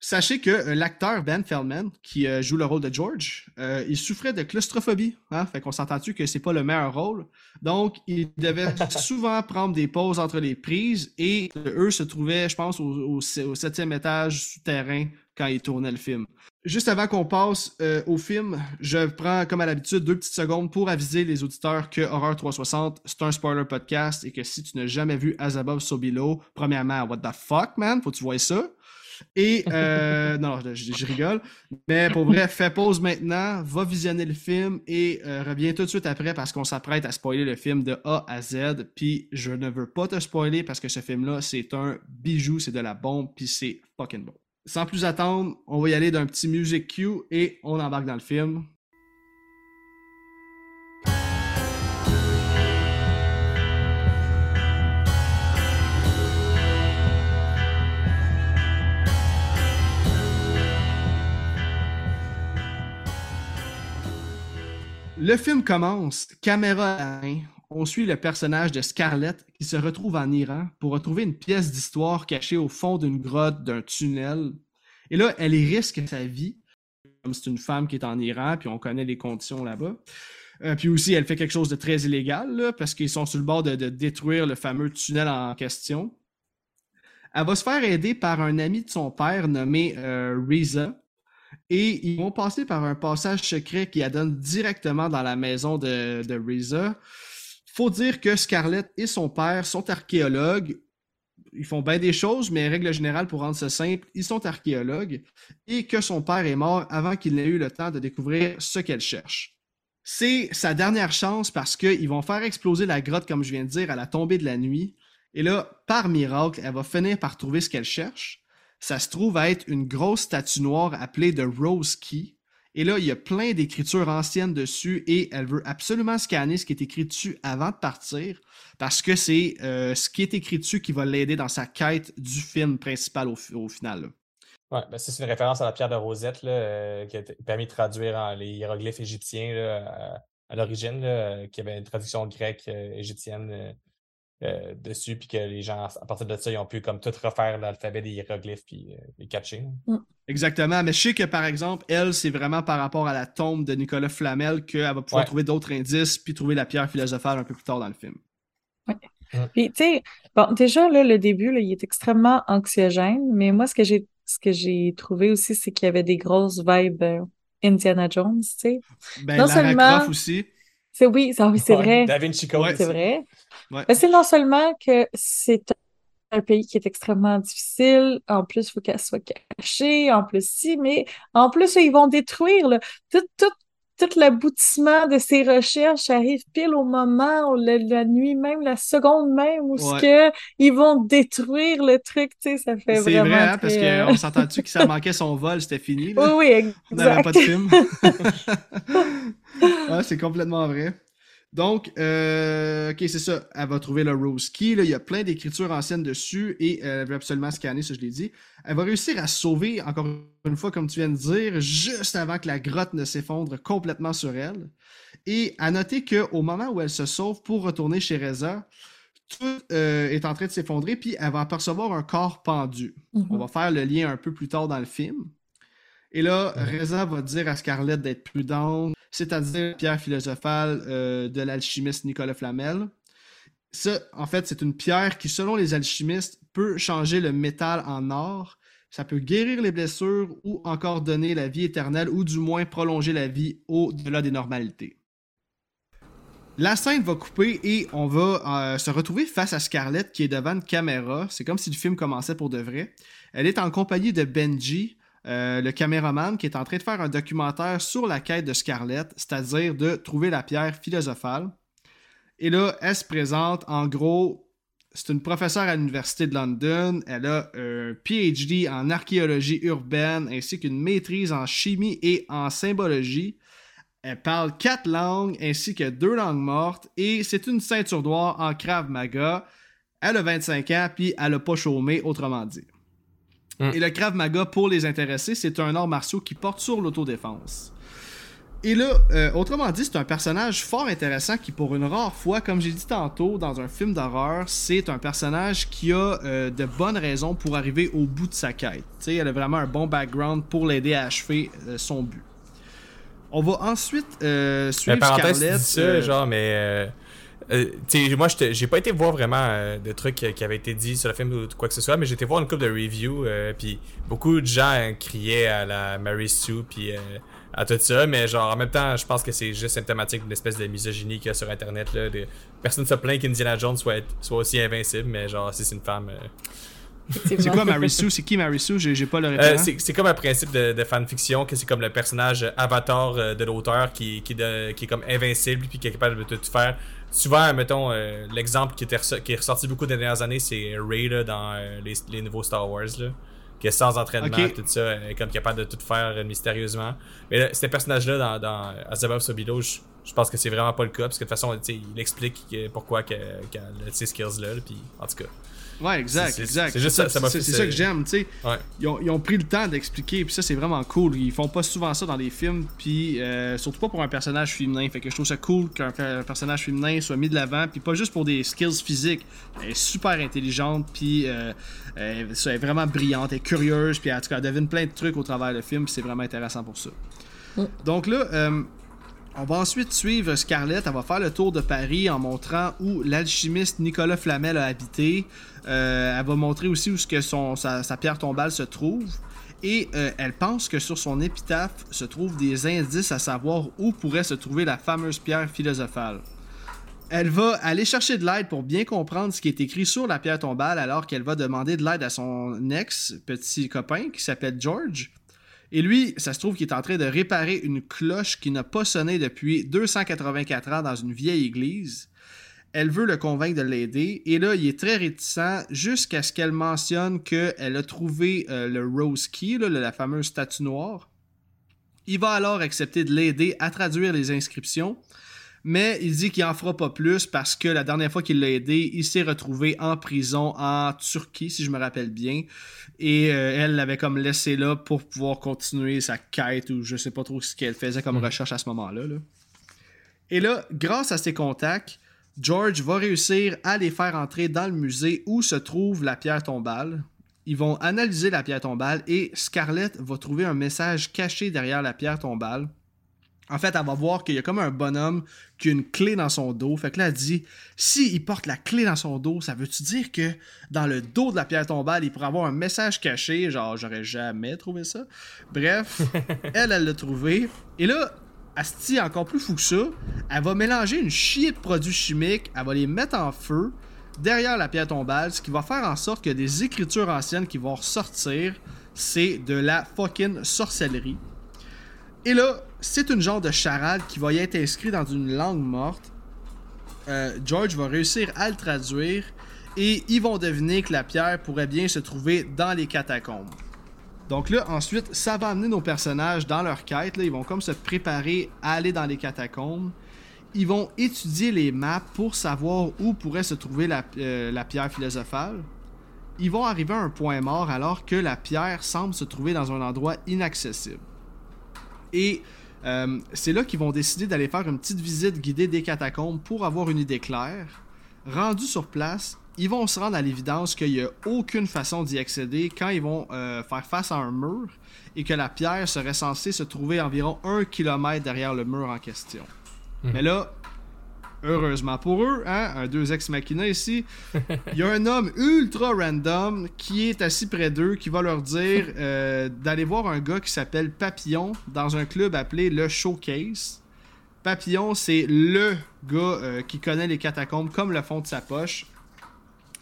Sachez que euh, l'acteur Ben Feldman, qui euh, joue le rôle de George, euh, il souffrait de claustrophobie. Hein? Fait qu'on s'entend-tu que c'est pas le meilleur rôle? Donc, il devait souvent prendre des pauses entre les prises et eux se trouvaient, je pense, au, septième étage souterrain quand ils tournaient le film. Juste avant qu'on passe au film, je prends comme à l'habitude deux petites secondes pour aviser les auditeurs que Horror 360, c'est un spoiler podcast et que si tu n'as jamais vu Azabov Sobilo, premièrement, what the fuck, man, faut que tu vois ça. Et, euh, non, je, rigole. Mais pour vrai, fais pause maintenant, va visionner le film et euh, reviens tout de suite après parce qu'on s'apprête à spoiler le film de A à Z. Puis je ne veux pas te spoiler parce que ce film-là, c'est un bijou, c'est de la bombe, puis c'est fucking bon. Sans plus attendre, on va y aller d'un petit music cue et on embarque dans le film. Le film commence, caméra à. On suit le personnage de Scarlett qui se retrouve en Iran pour retrouver une pièce d'histoire cachée au fond d'une grotte, d'un tunnel. Et là, elle risque sa vie, comme c'est une femme qui est en Iran, puis on connaît les conditions là-bas. Euh, puis aussi, elle fait quelque chose de très illégal, parce qu'ils sont sur le bord de, détruire le fameux tunnel en question. Elle va se faire aider par un ami de son père nommé euh, Reza. Et ils vont passer par un passage secret qui donne directement dans la maison de, de Reza. Faut dire que Scarlett et son père sont archéologues. Ils font bien des choses, mais règle générale, pour rendre ça simple, ils sont archéologues. Et que son père est mort avant qu'il n'ait eu le temps de découvrir ce qu'elle cherche. C'est sa dernière chance parce qu'ils vont faire exploser la grotte, comme je viens de dire, à la tombée de la nuit. Et là, par miracle, elle va finir par trouver ce qu'elle cherche. Ça se trouve à être une grosse statue noire appelée The Rose Key. Et là, il y a plein d'écritures anciennes dessus et elle veut absolument scanner ce qui est écrit dessus avant de partir parce que c'est euh, ce qui est écrit dessus qui va l'aider dans sa quête du film principal au, final. Ouais, ben c'est une référence à la pierre de Rosette là, euh, qui a permis de traduire les hiéroglyphes égyptiens à, l'origine, qui avait une traduction grecque euh, égyptienne euh, dessus, puis que les gens, à partir de ça, ils ont pu comme tout refaire l'alphabet des hiéroglyphes puis euh, les catcher. Mm. Exactement, mais je sais que par exemple, elle, c'est vraiment par rapport à la tombe de Nicolas Flamel qu'elle va pouvoir trouver d'autres indices puis trouver la pierre philosophale un peu plus tard dans le film. Oui. Mm. Puis, tu sais, bon, déjà, là, le début, là, il est extrêmement anxiogène, mais moi, ce que j'ai ce que j'ai trouvé aussi, c'est qu'il y avait des grosses vibes euh, Indiana Jones, tu sais. Ben, non seulement... aussi. C'est oui, c'est vrai. David Chico. C'est vrai. C'est non seulement que c'est un pays qui est extrêmement difficile, en plus, il faut qu'elle soit cachée, en plus, si, mais en plus, ils vont détruire tout, tout, tout l'aboutissement de ces recherches arrive pile au moment, où la, nuit même, la seconde même, où que ils vont détruire le truc, tu sais, ça fait vraiment. C'est vrai, hein, parce qu'on s'entend-tu que ça manquait son vol, c'était fini. Oui, oui, exact. On n'avait pas de film. c'est complètement vrai. Donc, euh, ok, c'est ça. Elle va trouver le Rose Key. Là. Il y a plein d'écritures anciennes dessus et elle veut absolument scanner, ça je l'ai dit. Elle va réussir à se sauver, encore une fois, comme tu viens de dire, juste avant que la grotte ne s'effondre complètement sur elle. Et à noter qu'au moment où elle se sauve pour retourner chez Reza, tout euh, est en train de s'effondrer, puis elle va apercevoir un corps pendu. On mm-hmm. va faire le lien un peu plus tard dans le film. Et là, Reza va dire à Scarlett d'être prudente, c'est-à-dire pierre philosophale euh, de l'alchimiste Nicolas Flamel. Ça, en fait, c'est une pierre qui, selon les alchimistes, peut changer le métal en or. Ça peut guérir les blessures ou encore donner la vie éternelle ou du moins prolonger la vie au-delà des normalités. La scène va couper et on va euh, se retrouver face à Scarlett qui est devant une caméra. C'est comme si le film commençait pour de vrai. Elle est en compagnie de Benji, euh, le caméraman qui est en train de faire un documentaire sur la quête de Scarlett, c'est-à-dire de trouver la pierre philosophale. Et là, elle se présente, en gros, c'est une professeure à l'Université de London. Elle a un PhD en archéologie urbaine ainsi qu'une maîtrise en chimie et en symbologie. Elle parle quatre langues ainsi que deux langues mortes et c'est une ceinture noire en Krav Maga. Elle a 25 ans puis elle a pas chômé, autrement dit. Mm. Et le Krav Maga, pour les intéressés, c'est un art martial qui porte sur l'autodéfense. Et là, euh, autrement dit, c'est un personnage fort intéressant qui, pour une rare fois, comme j'ai dit tantôt, dans un film d'horreur, c'est un personnage qui a euh, de bonnes raisons pour arriver au bout de sa quête. sais, elle a vraiment un bon background pour l'aider à achever euh, son but. On va ensuite suivre Scarlett. ça, genre, mais euh, moi, j'ai pas été voir vraiment euh, de trucs qui avaient été dit sur le film ou quoi que ce soit, mais j'ai été voir une couple de reviews, euh, puis beaucoup de gens criaient à la Mary Sue, puis à tout ça, mais genre en même temps, je pense que c'est juste symptomatique d'une espèce de misogynie qu'il y a sur Internet. Là, de... Personne ne se plaint qu'Indiana Jones soit, soit aussi invincible, mais genre si c'est une femme. C'est quoi Mary Sue? C'est qui Mary Sue? J'ai pas le référent. c'est comme un principe de, de fanfiction que c'est comme le personnage avatar de l'auteur qui, qui, qui, est comme invincible puis qui est capable de tout faire souvent, mettons, euh, l'exemple qui, qui est ressorti beaucoup des dernières années, c'est Ray dans euh, les, nouveaux Star Wars, là, qui est sans entraînement, tout ça, est comme capable de tout faire euh, mystérieusement. Mais là, ce personnage-là dans, dans Azabov Sobilo, je, je pense que c'est vraiment pas le cas, parce que de toute façon, il explique pourquoi qu'elle a ces skills-là, puis en tout cas. Ouais, exact, exact. C'est juste ça, ça C'est ça que j'aime, tu sais. Ils, ont, pris le temps d'expliquer, puis ça, c'est vraiment cool. Ils font pas souvent ça dans les films, puis euh, surtout pas pour un personnage féminin. Fait que je trouve ça cool qu'un personnage féminin soit mis de l'avant, puis pas juste pour des skills physiques. Elle est super intelligente, puis euh, elle est vraiment brillante, elle est curieuse, puis en tout cas, elle devine plein de trucs au travers du film, puis c'est vraiment intéressant pour ça. Donc là, euh, On va ensuite suivre Scarlett. Elle va faire le tour de Paris en montrant où l'alchimiste Nicolas Flamel a habité. Euh, elle va montrer aussi où sa, pierre tombale se trouve. Et euh, elle pense que sur son épitaphe se trouvent des indices à savoir où pourrait se trouver la fameuse pierre philosophale. Elle va aller chercher de l'aide pour bien comprendre ce qui est écrit sur la pierre tombale alors qu'elle va demander de l'aide à son ex petit copain qui s'appelle George. Et lui, ça se trouve qu'il est en train de réparer une cloche qui n'a pas sonné depuis 284 ans dans une vieille église. Elle veut le convaincre de l'aider. Et là, il est très réticent jusqu'à ce qu'elle mentionne qu'elle a trouvé euh, le Rose Key, la fameuse statue noire. Il va alors accepter de l'aider à traduire les inscriptions. Mais il dit qu'il en fera pas plus parce que la dernière fois qu'il l'a aidé, il s'est retrouvé en prison en Turquie, si je me rappelle bien. Et euh, elle l'avait comme laissé là pour pouvoir continuer sa quête ou je sais pas trop ce qu'elle faisait comme mhm. recherche à ce moment-là. Et là, grâce à ses contacts, George va réussir à les faire entrer dans le musée où se trouve la pierre tombale. Ils vont analyser la pierre tombale et Scarlett va trouver un message caché derrière la pierre tombale en fait, elle va voir qu'il y a comme un bonhomme qui a une clé dans son dos. Fait que là, elle dit si il porte la clé dans son dos, ça veut-tu dire que dans le dos de la pierre tombale, il pourrait avoir un message caché Genre, j'aurais jamais trouvé ça? Bref, elle, elle l'a trouvé. Et là, Asti, encore plus fou que ça, elle va mélanger une chier de produits chimiques, elle va les mettre en feu derrière la pierre tombale, ce qui va faire en sorte que des écritures anciennes qui vont ressortir, c'est de la fucking sorcellerie. Et là, c'est une genre de charade qui va y être inscrit dans une langue morte. Euh, George va réussir à le traduire et ils vont deviner que la pierre pourrait bien se trouver dans les catacombes. Donc là, ensuite, ça va amener nos personnages dans leur quête. Ils vont comme se préparer à aller dans les catacombes. Ils vont étudier les maps pour savoir où pourrait se trouver la, euh, la pierre philosophale. Ils vont arriver à un point mort alors que la pierre semble se trouver dans un endroit inaccessible. Et euh, c'est là qu'ils vont décider d'aller faire une petite visite guidée des catacombes pour avoir une idée claire. Rendus sur place, ils vont se rendre à l'évidence qu'il n'y a aucune façon d'y accéder quand ils vont euh, faire face à un mur et que la pierre serait censée se trouver environ un kilomètre derrière le mur en question. Mhm. Mais là, heureusement pour eux, hein, un deux ex machina ici, il y a un homme ultra random qui est assis près d'eux, qui va leur dire euh, d'aller voir un gars qui s'appelle Papillon dans un club appelé le Showcase. Papillon, c'est le gars euh, qui connaît les catacombes comme le fond de sa poche.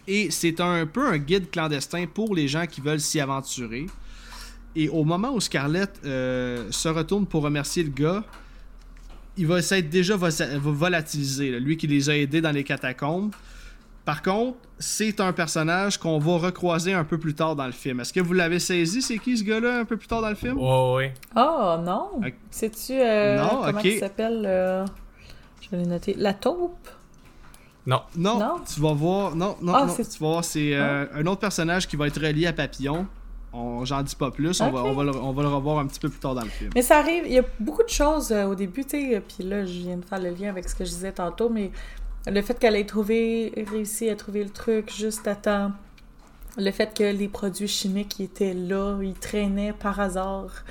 Et c'est un peu un guide clandestin pour les gens qui veulent s'y aventurer. Et au moment où Scarlett euh, se retourne pour remercier le gars, il va s'être déjà volatilisé, lui qui les a aidés dans les catacombes. Par contre, c'est un personnage qu'on va recroiser un peu plus tard dans le film. Est-ce que vous l'avez saisi, c'est qui ce gars-là un peu plus tard dans le film? Oh, oui. Oh non! Sais-tu euh, comment il s'appelle? Euh, je vais le noter. La taupe? Non. non. tu vas voir. Non, non, ah, non. Tu vas voir, c'est euh, un autre personnage qui va être relié à Papillon. J'en dis pas plus, on, va, on, va le, on, va le, revoir un petit peu plus tard dans le film. Mais ça arrive, il y a beaucoup de choses euh, au début, tu sais, puis là, je viens de faire le lien avec ce que je disais tantôt, mais le fait qu'elle ait trouvé, réussi à trouver le truc juste à temps, le fait que les produits chimiques étaient là, ils traînaient par hasard.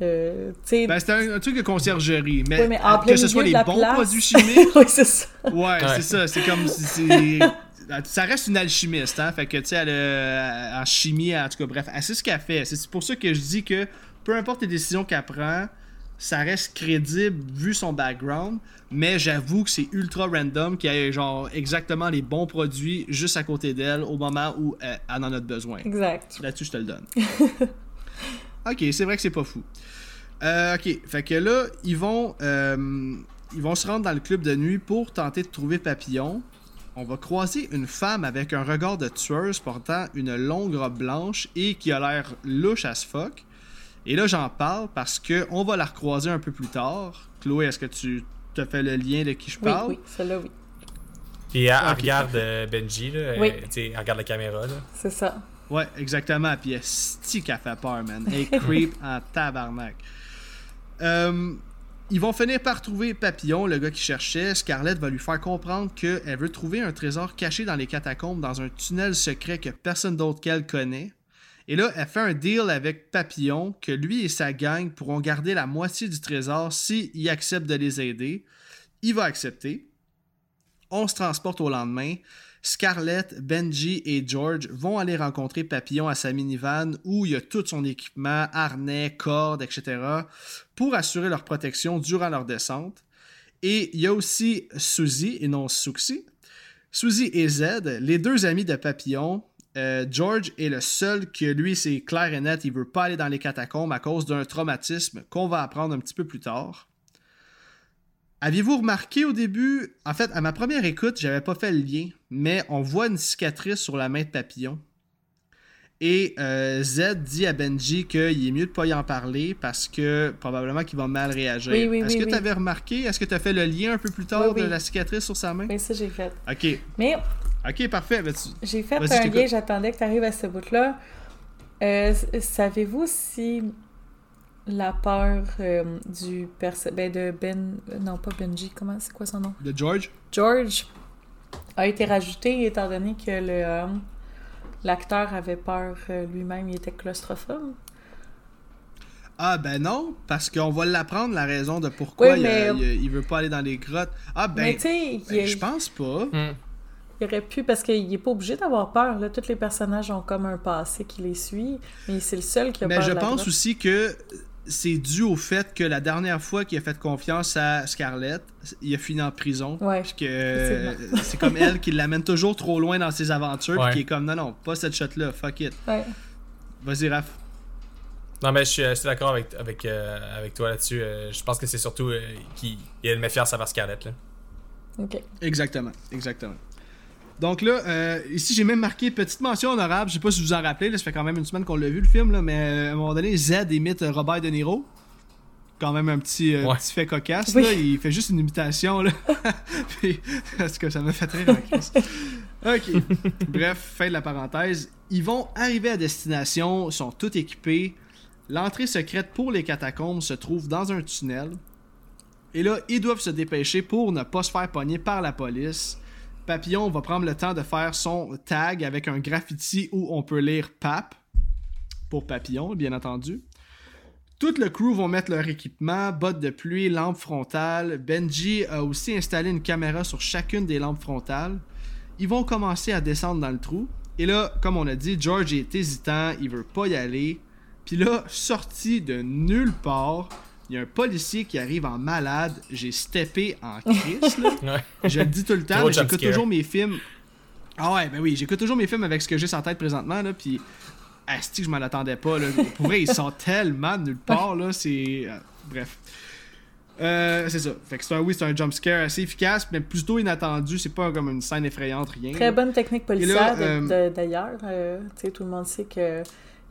Euh, ben, c'était un, truc de conciergerie, mais, que ce soit les bons produits chimiques. oui, c'est ça. Ouais, c'est ça. C'est comme ça reste une alchimiste, hein. Fait que, tu sais, elle en chimie, en tout cas, bref, c'est ce qu'elle fait. C'est pour ça que je dis que peu importe les décisions qu'elle prend, ça reste crédible vu son background. Mais j'avoue que c'est ultra random qu'il y ait genre exactement les bons produits juste à côté d'elle au moment où elle, en a besoin. Exact. Là-dessus, je te le donne. ok, c'est vrai que c'est pas fou. Euh, ok, fait que là, ils vont, euh, ils vont se rendre dans le club de nuit pour tenter de trouver Papillon on va croiser une femme avec un regard de tueuse portant une longue robe blanche et qui a l'air louche as fuck. Et là, j'en parle parce que on va la recroiser un peu plus tard. Chloé, est-ce que tu te fais le lien de qui je parle? Oui, oui, celle-là, oui. Puis elle, regarde euh, Benji, là, oui. elle, regarde la caméra. Là. C'est ça. Ouais, exactement. Puis elle stick à fait peur, man. Elle creep en tabarnak. Euh, ils vont finir par trouver Papillon, le gars qui cherchait. Scarlett va lui faire comprendre qu'elle veut trouver un trésor caché dans les catacombes dans un tunnel secret que personne d'autre qu'elle connaît. Et là, elle fait un deal avec Papillon que lui et sa gang pourront garder la moitié du trésor s'il accepte de les aider. Il va accepter. On se transporte au lendemain. Scarlett, Benji et George vont aller rencontrer Papillon à sa minivan où il y a tout son équipement, harnais, cordes, etc. pour assurer leur protection durant leur descente. Et il y a aussi Suzy et non Suxy. Suzy et Z, les deux amis de Papillon, euh, George est le seul que lui, c'est clair et net, il veut pas aller dans les catacombes à cause d'un traumatisme qu'on va apprendre un petit peu plus tard. Aviez-vous remarqué au début, en fait, à ma première écoute, j'avais pas fait le lien, mais on voit une cicatrice sur la main de Papillon. Et euh, Z dit à Benji qu'il est mieux de pas y en parler parce que probablement qu'il va mal réagir. Est-ce que tu avais remarqué, est-ce que tu as fait le lien un peu plus tard de la cicatrice sur sa main? Oui, ça j'ai fait. OK. Mais. OK, parfait. J'ai fait un lien, j'attendais que tu arrives à ce bout-là. Euh, savez-vous si la peur euh, du ben de Ben non pas Benji comment c'est quoi son nom? De George? George a été rajouté étant donné que le l'acteur avait peur euh, lui-même, il était claustrophobe. Ah ben non, parce qu'on va l'apprendre la raison de pourquoi il, veut pas aller dans les grottes. Ah ben, ben je pense pas. Hmm. Il aurait pu, parce qu'il est pas obligé d'avoir peur. Là. Tous les personnages ont comme un passé qui les suit, mais c'est le seul qui a peur. Mais je pense aussi que c'est dû au fait que la dernière fois qu'il a fait confiance à Scarlett, il a fini en prison. Ouais. que c'est comme elle qui l'amène toujours trop loin dans ses aventures, qui est comme non, non, pas cette shot-là, fuck it. Ouais. Vas-y, Raph. Non, mais je suis, d'accord avec, avec, euh, avec toi là-dessus. Euh, je pense que c'est surtout euh, qu'il y a une méfiance envers Scarlett. Là. Ok. Exactement, exactement. Donc là, euh, ici j'ai même marqué petite mention honorable. Je sais pas si vous vous en rappelez, là, ça fait quand même une semaine qu'on l'a vu le film, là, mais euh, à un moment donné, Z imite Robert De Niro. Quand même un petit, euh, petit fait cocasse. Là. Il fait juste une imitation. Là. Puis, parce que ça m'a fait rire en Ok. Bref, fin de la parenthèse. Ils vont arriver à destination, sont tous équipés. L'entrée secrète pour les catacombes se trouve dans un tunnel. Et là, ils doivent se dépêcher pour ne pas se faire pogner par la police. Papillon va prendre le temps de faire son tag avec un graffiti où on peut lire PAP pour Papillon, bien entendu. Tout le crew vont mettre leur équipement, bottes de pluie, lampe frontale. Benji a aussi installé une caméra sur chacune des lampes frontales. Ils vont commencer à descendre dans le trou. Et là, comme on a dit, George est hésitant, il veut pas y aller. Puis là, sorti de nulle part, il y a un policier qui arrive en malade, j'ai steppé en crise, là. Je le dis tout le temps, j'écoute toujours mes films. Ah ouais, ben oui, j'écoute toujours mes films avec ce que j'ai en tête présentement, là, puis... Asti, je m'en attendais pas, là. Pour vrai, ils sont tellement de nulle part, là, c'est... Euh, bref. Euh, c'est ça. Fait que c'est un, oui, c'est un jumpscare assez efficace, mais plutôt inattendu. C'est pas comme une scène effrayante, rien. Très bonne technique policière, euh, d'ailleurs. tu sais, tout le monde sait que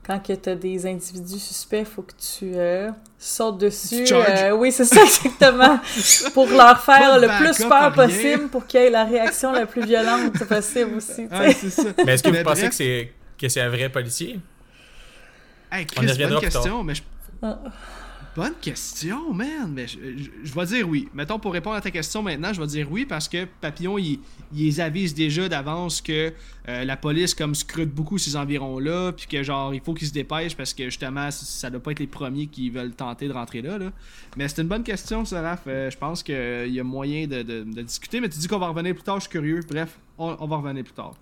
quand tu as des individus suspects, il faut que tu euh, sautes dessus. Euh, oui, c'est ça exactement. pour leur faire le plus peur possible pour qu'il y ait la réaction la plus violente possible aussi. Ah, ça. Mais est-ce que vous pensez que c'est que c'est un vrai policier? Hey, Chris, bonne question, mais je... Bonne question, man. Mais je, vais dire oui. Mettons, pour répondre à ta question maintenant, je vais dire oui parce que Papillon, il, les avise déjà d'avance que euh, la police, comme, scrute beaucoup ces environs-là, puis que, genre, il faut qu'ils se dépêchent parce que, justement, ça doit pas être les premiers qui veulent tenter de rentrer là. là. Mais c'est une bonne question, Saraf. Euh, je pense qu'il y a moyen de, discuter, mais tu dis qu'on va revenir plus tard, je suis curieux. Bref, on, va revenir plus tard.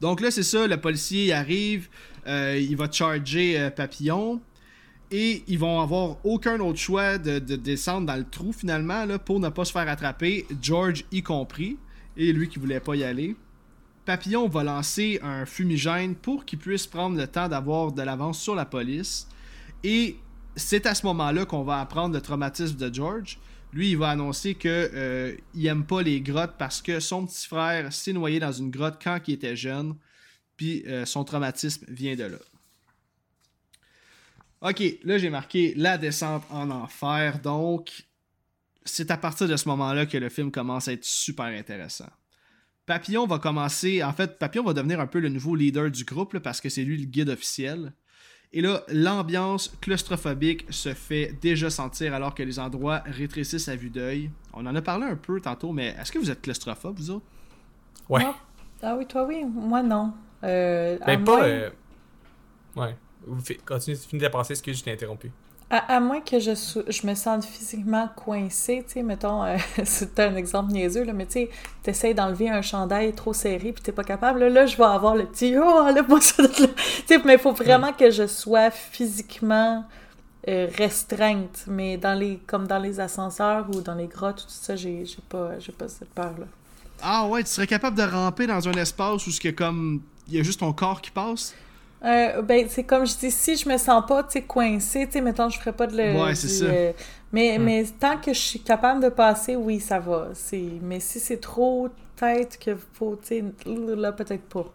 Donc là, c'est ça, le policier arrive, euh, il va charger Papillon. Et ils vont avoir aucun autre choix de, descendre dans le trou finalement là, pour ne pas se faire attraper, George y compris, et lui qui voulait pas y aller. Papillon va lancer un fumigène pour qu'il puisse prendre le temps d'avoir de l'avance sur la police. Et c'est à ce moment-là qu'on va apprendre le traumatisme de George. Lui, il va annoncer que euh, il aime pas les grottes parce que son petit frère s'est noyé dans une grotte quand il était jeune. Puis euh, son traumatisme vient de là. Ok, là j'ai marqué la descente en enfer, donc c'est à partir de ce moment-là que le film commence à être super intéressant. Papillon va commencer, en fait, Papillon va devenir un peu le nouveau leader du groupe parce que c'est lui le guide officiel. Et là, l'ambiance claustrophobique se fait déjà sentir alors que les endroits rétrécissent à vue d'œil. On en a parlé un peu tantôt, mais est-ce que vous êtes claustrophobe, vous autres? Ouais. Ah, oui, toi oui. Moi non. Euh, ben, pas, euh, Ouais. Continue, finis de penser ce que je t'ai interrompu. À, moins que je, je me sente physiquement coincée, tu sais, mettons, euh, c'est un exemple niaiseux, là, mais tu sais, t'essayes d'enlever un chandail trop serré puis t'es pas capable, là, je vais avoir le petit « Oh, enlève-moi ça de là! » Tu sais, mais il faut vraiment que je sois physiquement euh, restreinte, mais dans les, comme dans les ascenseurs ou dans les grottes, tout ça, j'ai pas, pas cette peur-là. Ah ouais, tu serais capable de ramper dans un espace où il comme il y a juste ton corps qui passe? Euh, ben, c'est comme je dis, si je me sens pas, tu sais, coincée, tu sais, mettons, je ferais pas de le... Ouais, c'est ça. Euh, mais, mais tant que je suis capable de passer, oui, ça va. Mais si c'est trop tête que faut, tu sais, là, peut-être pas.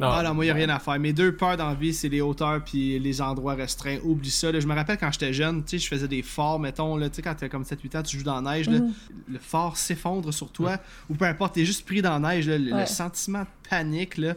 Non, ah, moi, il n'y a rien à faire. Mes deux peurs dans la vie, c'est les hauteurs puis les endroits restreints. Oublie ça. Je me rappelle quand j'étais jeune, tu sais, je faisais des forts, mettons, là, tu sais, quand t'as comme 7-8 ans, tu joues dans la neige, hmm. le fort s'effondre sur toi, ou peu importe, t'es juste pris dans la neige, le sentiment de panique, là.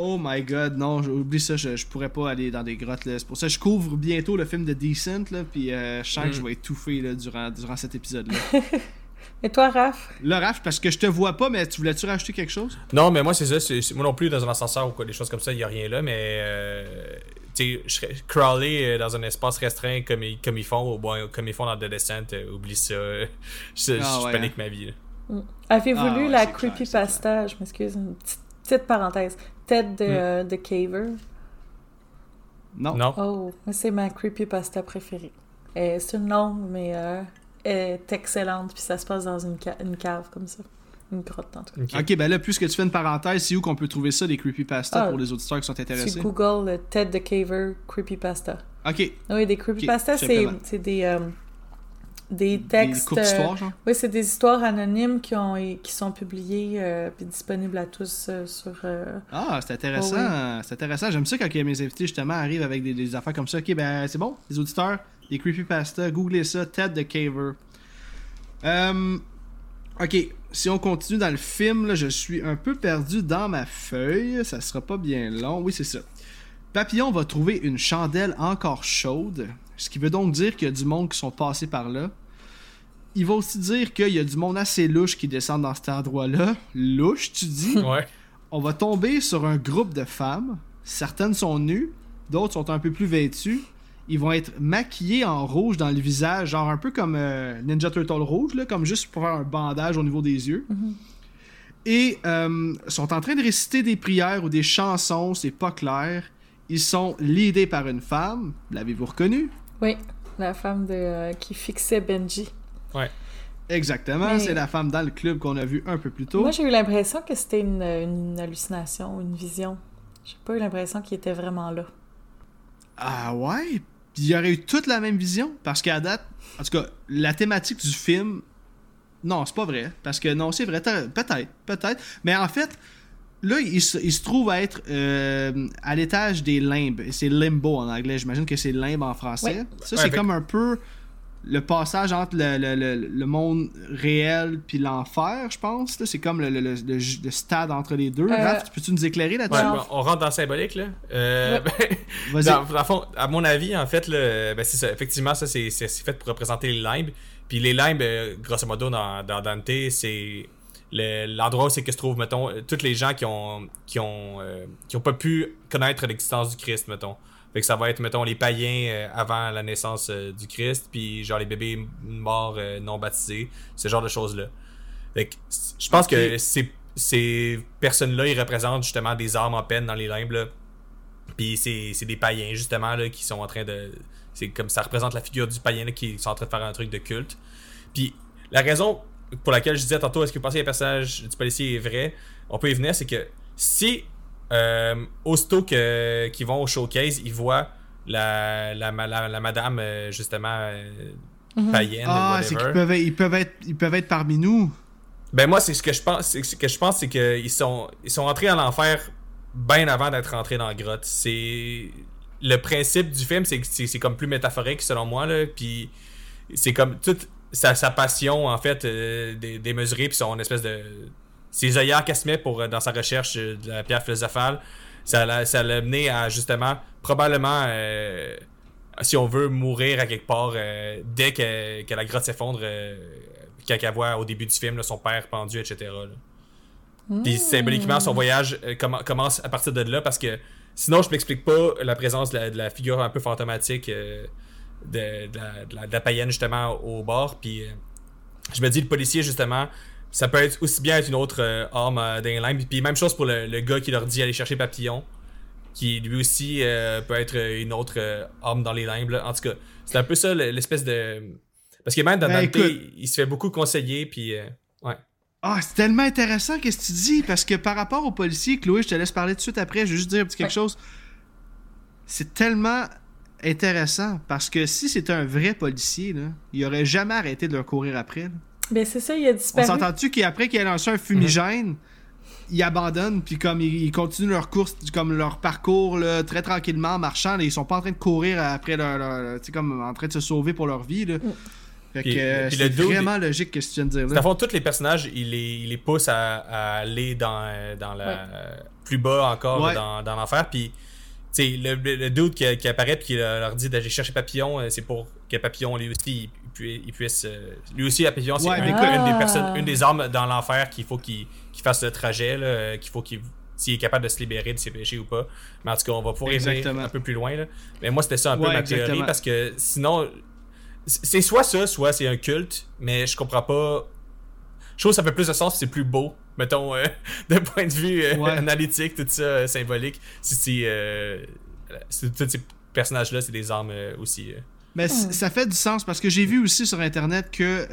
Oh my god, non, oublie ça, je, je, pourrais pas aller dans des grottes. C'est pour ça que je couvre bientôt le film de Decent, là, puis euh, je sens que je mm. vais étouffer là, durant, durant cet épisode-là. Et toi, Raph? Là, Raph, parce que je te vois pas, mais tu voulais-tu rajouter quelque chose? Non, mais moi, c'est ça. moi non plus, dans un ascenseur ou quoi, des choses comme ça, il n'y a rien là, mais. Euh, tu sais, je serais crawler euh, dans un espace restreint comme ils, comme ils font, ou bon, comme ils font dans The Descent, oublie ça. je, ah, panique hein. ma vie. Mm. Avez-vous ah, lu la creepypasta? Je m'excuse, une petite, petite parenthèse. Ted de, hmm. euh, de Caver. Non. non. Oh, c'est ma creepypasta préférée. c'est une longue, mais euh, elle est excellente. Puis ça se passe dans une, une cave comme ça. Une grotte, en tout cas. Ok, ben là, puisque tu fais une parenthèse, c'est où qu'on peut trouver ça, des creepypasta, ah, pour les auditeurs qui sont intéressés? Tu Google Ted the Caver creepypasta. Ok. Oui, des creepypasta, c'est des... Euh, des textes. Des histoires, genre? oui, c'est des histoires anonymes qui, ont, qui sont publiées euh, et disponibles à tous euh, sur. Euh, ah, c'est intéressant. C'est intéressant. J'aime ça quand mes invités, justement, arrivent avec des, affaires comme ça. Ok, ben, c'est bon, les auditeurs, des creepypasta, googlez ça, Ted the Caver. ok, si on continue dans le film, là, je suis un peu perdu dans ma feuille. Ça sera pas bien long. Oui, c'est ça. Papillon va trouver une chandelle encore chaude ce qui veut donc dire qu'il y a du monde qui sont passés par là. Il va aussi dire qu'il y a du monde assez louche qui descend dans cet endroit-là. Louche, tu dis? Ouais. On va tomber sur un groupe de femmes. Certaines sont nues, d'autres sont un peu plus vêtues. Ils vont être maquillés en rouge dans le visage, genre un peu comme euh, Ninja Turtle rouge, là, comme juste pour faire un bandage au niveau des yeux. Mm-hmm. Et euh, sont en train de réciter des prières ou des chansons, c'est pas clair. Ils sont leadés par une femme. L'avez-vous reconnu oui, la femme de, euh, qui fixait Benji. Ouais. Exactement, c'est la femme dans le club qu'on a vu un peu plus tôt. Moi, j'ai eu l'impression que c'était une, une, hallucination, une vision. J'ai pas eu l'impression qu'il était vraiment là. Ah ouais? Il y aurait eu toute la même vision? Parce qu'à date, en tout cas, la thématique du film, non, c'est pas vrai. Parce que non, c'est vrai, peut-être, peut-être. Mais en fait, Là, il se, trouve à être euh, à l'étage des limbes. C'est limbo en anglais. J'imagine que c'est limbe en français. Ça, c'est comme un peu le passage entre le, monde réel puis l'enfer, je pense. C'est comme le, stade entre les deux. Euh... peux-tu nous éclairer là-dessus? on rentre dans le symbolique. Là. Euh, ben, fond, à mon avis, en fait, ben, c'est ça. Effectivement, ça, c'est fait pour représenter les limbes. Puis les limbes, euh, grosso modo, dans, dans Dante, c'est l'endroit où c'est que se trouvent, mettons, euh, tous les gens qui ont qui ont euh, qui ont pas pu connaître l'existence du Christ, mettons. Fait que ça va être, mettons, les païens euh, avant la naissance du Christ, puis genre les bébés morts non baptisés, ce genre de choses-là. Fait que je pense que ces, ces personnes-là, ils représentent justement des armes en peine dans les limbes, là. Puis c'est des païens, justement, là, qui sont en train de... C'est comme ça représente la figure du païen, là, qui sont en train de faire un truc de culte. Puis la raison pour laquelle je disais tantôt, est-ce que vous pensez que le personnage du policier est vrai? On peut y venir, c'est que si, euh, aussitôt qu'ils vont au showcase, ils voient la, la, la, madame, euh, justement, mhm. païenne, Ah, c'est qu'ils peuvent, ils peuvent, être, ils peuvent être parmi nous. Ben moi, c'est ce que je pense. Ce que je pense, c'est qu'ils sont, ils sont entrés en enfer bien avant d'être rentrés dans la grotte. C'est le principe du film, c'est que c'est comme plus métaphorique selon moi là. Puis c'est comme tout sa, sa, passion, en fait, euh, démesurée, puis son espèce de. Ses œillères qu'elle se met pour, euh, dans sa recherche de la pierre philosophale, ça l'a, ça l'a mené à justement, probablement, euh, si on veut, mourir à quelque part dès que, que, la grotte s'effondre, quand elle voit au début du film son père pendu, etc. Puis symboliquement, son voyage commence à partir de là parce que sinon, je m'explique pas la présence de la, figure un peu fantomatique euh, de, la, païenne, justement, au bord. Puis je me dis, le policier, justement, ça peut être aussi bien être une autre arme dans les Puis même chose pour le, gars qui leur dit aller chercher Papillon qui lui aussi peut être une autre arme dans les limbes. En tout cas, c'est un peu ça l'espèce de. Parce que même dans ben, Dante, il se fait beaucoup conseiller, puis. ouais. Ah, c'est tellement intéressant ce que tu dis, parce que par rapport aux policiers, Chloé, je te laisse parler tout de suite après, je vais juste dire un petit quelque chose. C'est tellement intéressant, parce que si c'était un vrai policier, là, il aurait jamais arrêté de leur courir après. Ben c'est ça, il a disparu. On s'entend-tu qu'après qu'il a lancé un fumigène, ils abandonnent, puis comme ils, continuent leur course, comme leur parcours là, très tranquillement, en marchant, ils sont pas en train de courir après leur, tu sais, comme en train de se sauver pour leur vie. Là. Mm. Fait que c'est vraiment logique ce que tu viens de dire. Là. fond, tous les personnages, il les, il les pousse à, aller dans, dans la plus bas encore dans, dans l'enfer. Puis, le, le, doute qui, apparaît puis qui leur dit d'aller chercher Papillon, euh, c'est pour que Papillon lui aussi il, puisse. Euh, lui aussi, Papillon, c'est une, des personnes, une des armes dans l'enfer qu'il faut qu'il fasse le trajet, euh, qu'il faut qu'il s'il est capable de se libérer de ses péchés ou pas. Mais en tout cas, on va pouvoir aller un peu plus loin. Là. Mais moi, c'était ça un peu ma théorie parce que sinon, c'est soit ça, soit c'est un culte, mais je comprends pas. Je trouve que ça fait plus de sens, c'est plus beau, mettons, euh, d'un point de vue euh, analytique, tout ça, euh, symbolique. Si c'est. tous ces personnages-là, c'est des armes aussi. Mais ça fait du sens parce que j'ai vu aussi sur internet que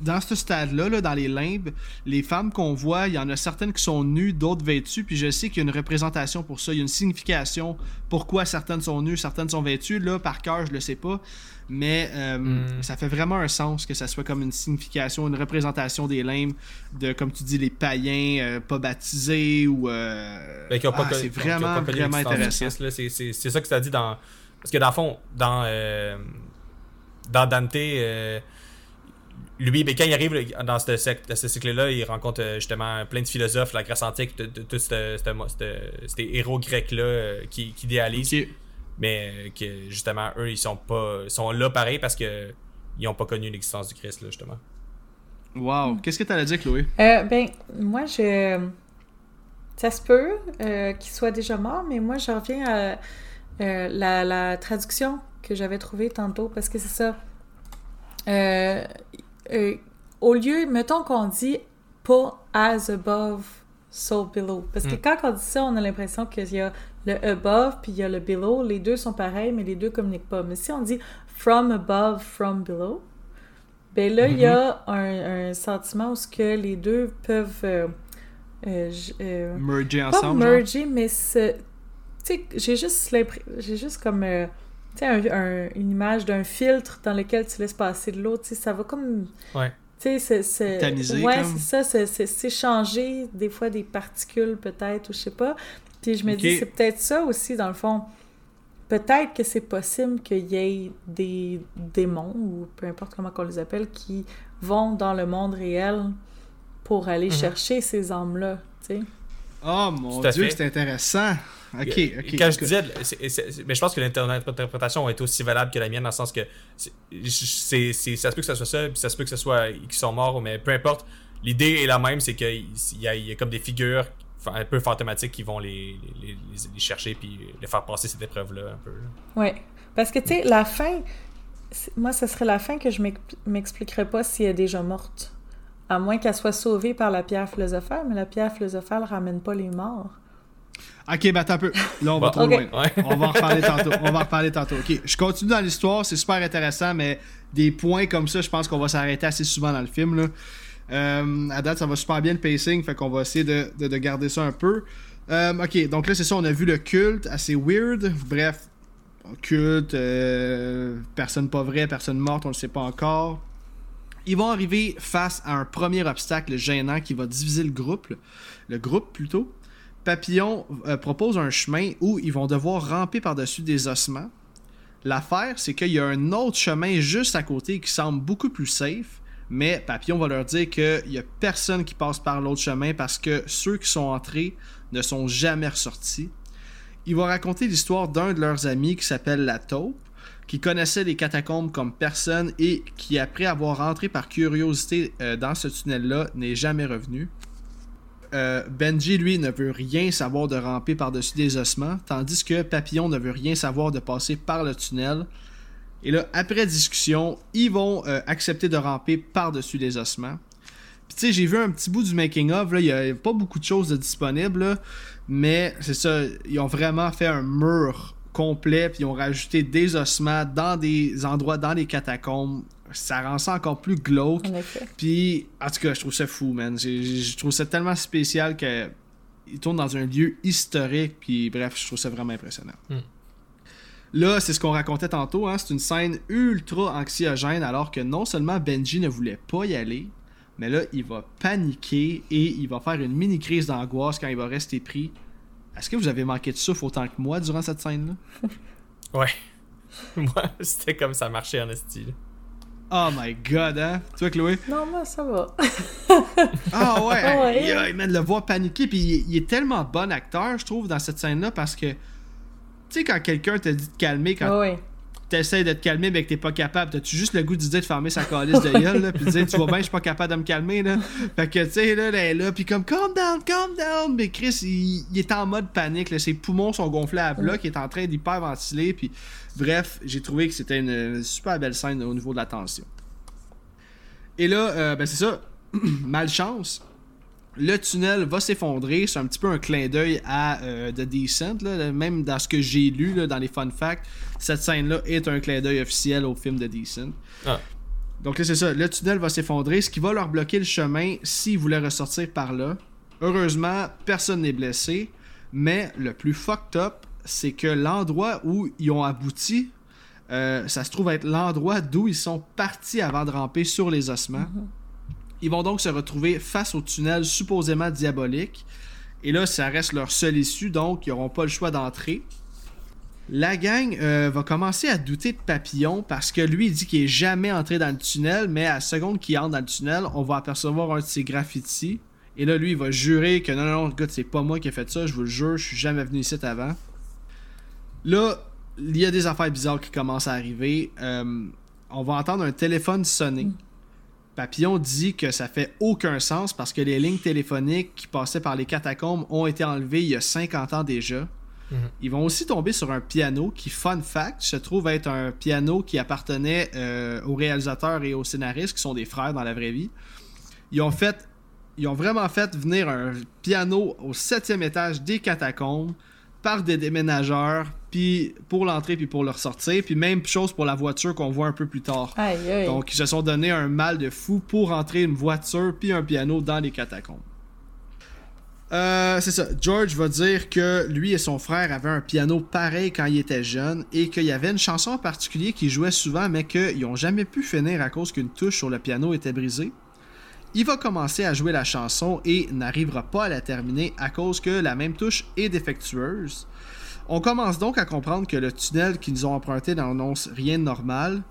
dans ce stade-là, dans les limbes, les femmes qu'on voit, il y en a certaines qui sont nues, d'autres vêtues, puis je sais qu'il y a une représentation pour ça, il y a une signification pourquoi certaines sont nues, certaines sont vêtues. Là, par cœur, je le sais pas, mais euh, hmm. ça fait vraiment un sens que ça soit comme une signification, une représentation des limbes de, comme tu dis, les païens euh, pas baptisés ou. Euh, ben, ah, c'est vraiment, vraiment intéressant. C'est ça que tu as dit dans. Parce que dans le fond, dans, dans Dante lui, ben, quand il arrive dans ce, ce cycle-là, il rencontre euh, justement plein de philosophes, la Grèce antique, tous ces héros grecs-là euh, qui, qui idéalisent. Mais euh, que justement, eux, ils sont pas sont là pareil parce que ils n'ont pas connu l'existence du Christ, là, justement. Wow! Qu'est-ce que tu allais dire, Chloé? ben, moi, je. Ça se peut qu'il soit déjà mort, mais moi, je reviens à la, la, traduction que j'avais trouvée tantôt parce que c'est ça. Euh, euh, au lieu, mettons qu'on dit pas as above, so below. Parce que mm. quand on dit ça, on a l'impression qu'il y a le above puis il y a le below. Les deux sont pareils, mais les deux communiquent pas. Mais si on dit from above, from below, ben là, il y a mm-hmm. un, sentiment où ce que les deux peuvent euh, euh, merger ensemble. Pas merger, mais j'ai juste j'ai juste comme tu sais, une image d'un filtre dans lequel tu laisses passer de l'eau, tu sais, ça va comme... Ouais. Tu sais, c'est... Ouais, c'est ça, c'est changer des fois des particules peut-être, ou je sais pas. Puis je me dis, c'est peut-être ça aussi, dans le fond. Peut-être que c'est possible qu'il y ait des démons, ou peu importe comment on les appelle, qui vont dans le monde réel pour aller mhm. chercher ces âmes-là, tu sais. Oh mon Dieu, c'est intéressant! ok, ok. Quand je disais, mais je pense que l'interprétation est aussi valable que la mienne dans le sens que c'est, ça se peut que ça soit ça, puis ça se peut que ce soit qu'ils sont morts, mais peu importe. L'idée est la même, c'est qu'il y, a comme des figures un peu fantomatiques qui vont les, les, les, chercher puis les faire passer cette épreuve-là un peu. Oui, parce que tu sais, la fin, moi, ce serait la fin que je m'expliquerais pas si elle est déjà morte. À moins qu'elle soit sauvée par la pierre philosophale, mais la pierre philosophale ramène pas les morts. Ok, bah attends un peu. Là, on va trop loin. On va en reparler tantôt. On va en reparler tantôt. Ok, je continue dans l'histoire, c'est super intéressant, mais des points comme ça, je pense qu'on va s'arrêter assez souvent dans le film. Là. Euh, à date, ça va super bien le pacing, fait qu'on va essayer de, de, garder ça un peu. Euh, ok, donc là, c'est ça, on a vu le culte, assez weird. Bref, culte, euh, personne pas vraie, personne morte, on le sait pas encore. Ils vont arriver face à un premier obstacle gênant qui va diviser le groupe, le groupe plutôt. Papillon euh, propose un chemin où ils vont devoir ramper par-dessus des ossements. L'affaire, c'est qu'il y a un autre chemin juste à côté qui semble beaucoup plus safe, mais Papillon va leur dire qu'il n'y a personne qui passe par l'autre chemin parce que ceux qui sont entrés ne sont jamais ressortis. Il va raconter l'histoire d'un de leurs amis qui s'appelle la taupe, qui connaissait les catacombes comme personne et qui, après avoir rentré par curiosité euh, dans ce tunnel-là, n'est jamais revenu. euh, Benji, lui, ne veut rien savoir de ramper par-dessus des ossements, tandis que Papillon ne veut rien savoir de passer par le tunnel. Et là, après discussion, ils vont euh, accepter de ramper par-dessus les ossements. Puis tu sais, j'ai vu un petit bout du making-of, il n'y a pas beaucoup de choses disponibles, mais c'est ça, ils ont vraiment fait un mur complet, puis ils ont rajouté des ossements dans des endroits, dans les catacombes. Ça rend ça encore plus glauque. Puis, en tout cas, je trouve ça fou, man. Je trouve ça tellement spécial que il tourne dans un lieu historique, puis bref, je trouve ça vraiment impressionnant. Hmm. Là, c'est ce qu'on racontait tantôt, hein, c'est une scène ultra anxiogène alors que non seulement Benji ne voulait pas y aller, mais là, il va paniquer et il va faire une mini crise d'angoisse quand il va rester pris. Est-ce que vous avez manqué de souffle autant que moi durant cette scène-là? ouais. Moi, c'était comme ça marchait en style. Oh my god, hein? Tu vois, Chloé? Non, moi, ça va. ah ouais, ah ouais. Il, le voir paniquer, puis il, il, est tellement bon acteur, je trouve, dans cette scène-là, parce que tu sais, quand quelqu'un te dit de calmer, quand tu t'essayes de te calmer, mais que t'es pas capable, t'as-tu juste le goût de de fermer sa calice de gueule, là, puis de dire, tu vois bien, je suis pas capable de me calmer, là? Fait que, tu sais, là, là, là puis comme, calm down, calm down. Mais Chris, il, est en mode panique, là. Ses poumons sont gonflés à bloc, il est en train d'hyperventiler, puis bref, j'ai trouvé que c'était une super belle scène au niveau de la tension. Et là, euh, ben c'est ça, malchance le tunnel va s'effondrer. C'est un petit peu un clin d'œil à euh, The Descent. Même dans ce que j'ai lu dans les fun facts, cette scène-là est un clin d'œil officiel au film The Descent. Ah. Donc là, c'est ça. Le tunnel va s'effondrer, ce qui va leur bloquer le chemin s'ils voulaient ressortir par là. Heureusement, personne n'est blessé. Mais le plus fucked up, c'est que l'endroit où ils ont abouti, euh, ça se trouve être l'endroit d'où ils sont partis avant de ramper sur les ossements. Mm-hmm. Ils vont donc se retrouver face au tunnel supposément diabolique. Et là, ça reste leur seule issue, donc ils n'auront pas le choix d'entrer. La gang euh, va commencer à douter de Papillon parce que lui, il dit qu'il est jamais entré dans le tunnel, mais à la seconde qu'il entre dans le tunnel, on va apercevoir un de ses graffitis. Et là, lui, il va jurer que non, non, non, gars, c'est pas moi qui ai fait ça, je vous le jure, je suis jamais venu ici avant. Là, il y a des affaires bizarres qui commencent à arriver. Euh, on va entendre un téléphone sonner. Papillon dit que ça fait aucun sens parce que les lignes téléphoniques qui passaient par les catacombes ont été enlevées il y a 50 ans déjà. Mhm. Ils vont aussi tomber sur un piano qui, fun fact, se trouve être un piano qui appartenait euh, aux réalisateurs et aux scénaristes qui sont des frères dans la vraie vie. Ils ont fait, ils ont vraiment fait venir un piano au septième étage des catacombes par des déménageurs, puis pour l'entrée, puis pour le ressortir. Puis même chose pour la voiture qu'on voit un peu plus tard. Donc, ils se sont donné un mal de fou pour entrer une voiture, puis un piano dans les catacombes. Euh, c'est ça. George va dire que lui et son frère avaient un piano pareil quand ils étaient jeunes et qu'il y avait une chanson en particulier qu'ils jouaient souvent mais qu'ils n'ont jamais pu finir à cause qu'une touche sur le piano était brisée. Il va commencer à jouer la chanson et n'arrivera pas à la terminer à cause que la même touche est défectueuse. On commence donc à comprendre que le tunnel qu'ils ont emprunté n'annonce rien de normal.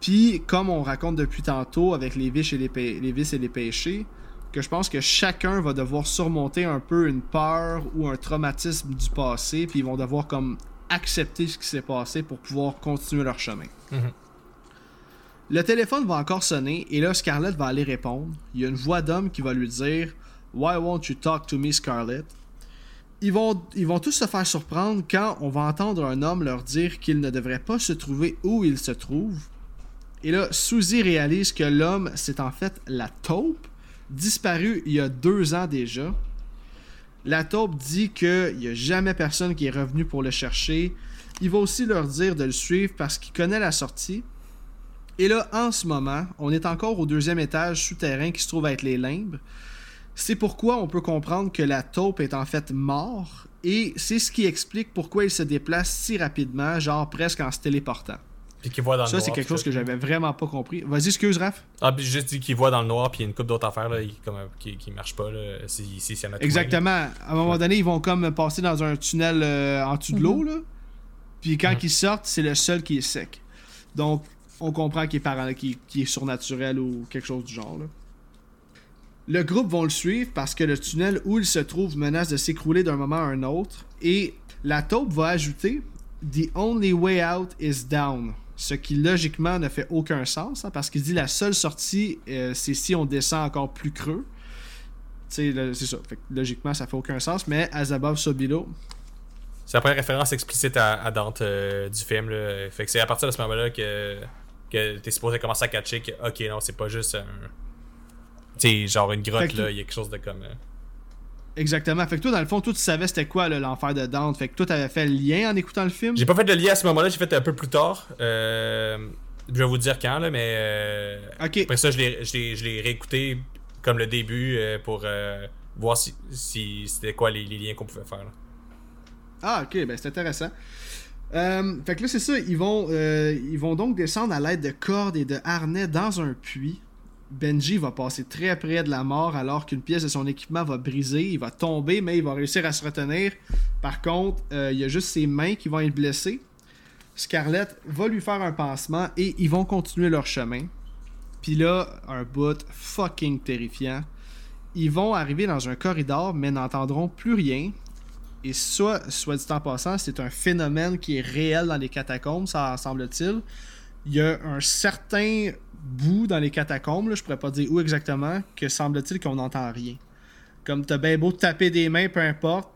Puis, comme on raconte depuis tantôt avec les vis et les, péchés, que je pense que chacun va devoir surmonter un peu une peur ou un traumatisme du passé, puis ils vont devoir comme accepter ce qui s'est passé pour pouvoir continuer leur chemin. Mhm. Le téléphone va encore sonner et là Scarlett va aller répondre. Il y a une voix d'homme qui va lui dire Why won't you talk to me, Scarlett? Ils vont, ils vont tous se faire surprendre quand on va entendre un homme leur dire qu'il ne devrait pas se trouver où il se trouve. Et là, Suzy réalise que l'homme, c'est en fait la taupe, disparue il y a deux ans déjà. La taupe dit qu'il n'y a jamais personne qui est revenu pour le chercher. Il va aussi leur dire de le suivre parce qu'il connaît la sortie. Et là, en ce moment, on est encore au deuxième étage souterrain qui se trouve être les limbes. C'est pourquoi on peut comprendre que la taupe est en fait mort, et c'est ce qui explique pourquoi il se déplace si rapidement, genre presque en se téléportant. Puis voit dans ça, c'est quelque chose que j'avais vraiment pas compris. Vas-y, excuse, Raph. Ah, puis juste dit qu'il voit dans le noir, puis il y a une coupe d'autres affaires là, comme, qui, qui marche pas. Là, Exactement. À un moment donné, ils vont comme passer dans un tunnel euh, en dessous de l'eau. Mhm. là. Puis quand mhm. ils sortent, c'est le seul qui est sec. Donc, on comprend qu'il est, est surnaturel ou quelque chose du genre. Le groupe vont le suivre parce que le tunnel où il se trouve menace de s'écrouler d'un moment à un autre. Et la taupe va ajouter The only way out is down. Ce qui logiquement ne fait aucun sens hein, parce qu'il dit la seule sortie euh, c'est si on descend encore plus creux. c'est ça. logiquement, ça fait aucun sens, mais As Above, So Below. C'est après référence explicite à, Dante euh, du film. C'est à partir de ce moment-là que, que t'es supposé commencer à catcher que, ok, non, c'est pas juste un. Tu genre une grotte, là, il y a quelque chose de comme. Euh, Exactement. Fait que toi, dans le fond, toi, tu savais c'était quoi l'enfer de Dante. Fait que toi, t'avais fait le lien en écoutant le film? J'ai pas fait de lien à ce moment-là, j'ai fait un peu plus tard. Euh, je vais vous dire quand, là, mais. Euh, après ça, je l'ai réécouté comme le début euh, pour voir si, c'était quoi les, liens qu'on pouvait faire. Ah, ok, ben c'est intéressant. Fait que là, c'est ça. Ils vont, ils vont donc descendre à l'aide de cordes et de harnais dans un puits. Benji va passer très près de la mort alors qu'une pièce de son équipement va briser. Il va tomber, mais il va réussir à se retenir. Par contre, euh, il y a juste ses mains qui vont être blessées. Scarlett va lui faire un pansement et ils vont continuer leur chemin. Puis là, un bout fucking terrifiant. Ils vont arriver dans un corridor, mais n'entendront plus rien. Et ça, soit dit en passant, c'est un phénomène qui est réel dans les catacombes, ça semble-t-il. Il y a un certain bout dans les catacombes, là, je pourrais pas dire où exactement, que semble-t-il qu'on n'entend rien. Comme t'as bien beau taper des mains, peu importe,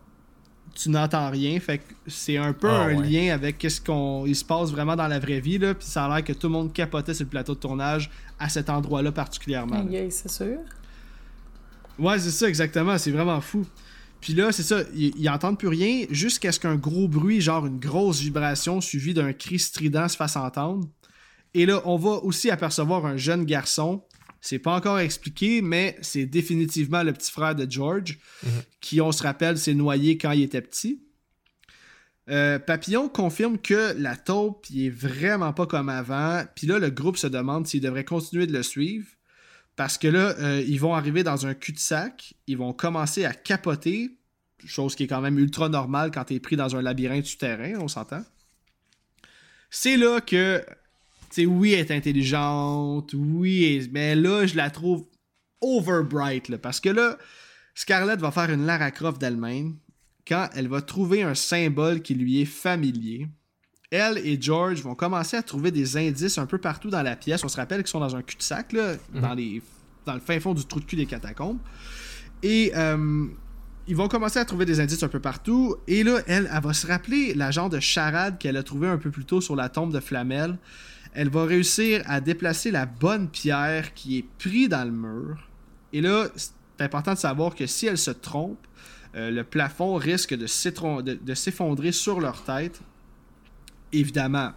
tu n'entends rien. Fait que c'est un peu ah, un lien avec ce qu'on il se passe vraiment dans la vraie vie. Là, puis ça a l'air que tout le monde capotait sur le plateau de tournage à cet endroit-là particulièrement. c'est sûr. Ouais, c'est ça, exactement. C'est vraiment fou. Puis là, c'est ça, ils, n'entendent plus rien jusqu'à ce qu'un gros bruit, genre une grosse vibration suivie d'un cri strident se fasse entendre. Et là, on va aussi apercevoir un jeune garçon. C'est pas encore expliqué, mais c'est définitivement le petit frère de George, mhm. qui, on se rappelle, s'est noyé quand il était petit. Euh, Papillon confirme que la taupe il est vraiment pas comme avant. Puis là, le groupe se demande s'il devrait continuer de le suivre. Parce que là, euh, ils vont arriver dans un cul-de-sac. Ils vont commencer à capoter. Chose qui est quand même ultra normale quand tu es pris dans un labyrinthe souterrain, on s'entend. C'est là que sais, oui, elle est intelligente, oui, mais là, je la trouve overbright, parce que là, Scarlett va faire une Lara Croft d'elle-même quand elle va trouver un symbole qui lui est familier. Elle et George vont commencer à trouver des indices un peu partout dans la pièce. On se rappelle qu'ils sont dans un cul-de-sac, là, mhm. dans, les, dans le fin fond du trou de cul des catacombes. Et euh, ils vont commencer à trouver des indices un peu partout. Et là, elle, elle va se rappeler la genre de charade qu'elle a trouvé un peu plus tôt sur la tombe de Flamel elle va réussir à déplacer la bonne pierre qui est prise dans le mur. Et là, c'est important de savoir que si elle se trompe, euh, le plafond risque de s'effondrer sur leur tête. Évidemment,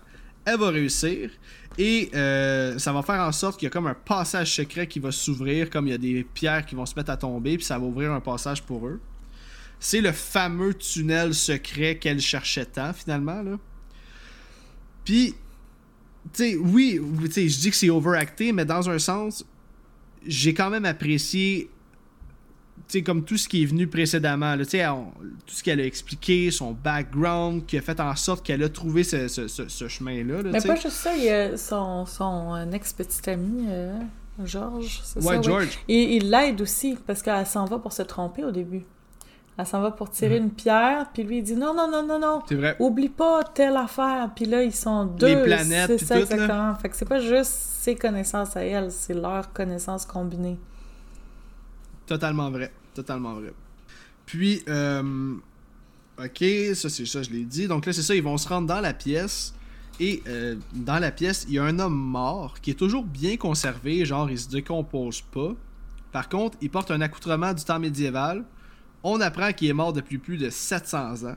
elle va réussir. Et euh, ça va faire en sorte qu'il y a comme un passage secret qui va s'ouvrir, comme il y a des pierres qui vont se mettre à tomber, puis ça va ouvrir un passage pour eux. C'est le fameux tunnel secret qu'elle cherchait tant, finalement. Là. Puis, sais, oui, je dis que c'est overacté, mais dans un sens, j'ai quand même apprécié comme tout ce qui est venu précédemment, là, tout ce qu'elle a expliqué, son background, qui a fait en sorte qu'elle a trouvé ce, ce, ce, chemin-là. Mais pas juste ça, il y a son, son ex-petit ami, euh, George. Ouais, George. Et il l'aide aussi, parce qu'elle s'en va pour se tromper au début. Elle s'en va pour tirer mhm. une pierre, puis lui il dit non, non, non, non, non. C'est vrai. Oublie pas telle affaire. Puis là, ils sont deux. Les planètes. C'est ça, exactement. Fait que c'est pas juste ses connaissances à elle, c'est leurs connaissances combinées. Totalement vrai. Totalement vrai. Puis, euh, ok, ça c'est ça, je l'ai dit. Donc là, c'est ça, ils vont se rendre dans la pièce. Et euh, dans la pièce, il y a un homme mort qui est toujours bien conservé, genre il se décompose pas. Par contre, il porte un accoutrement du temps médiéval on apprend qu'il est mort depuis plus de 700 ans.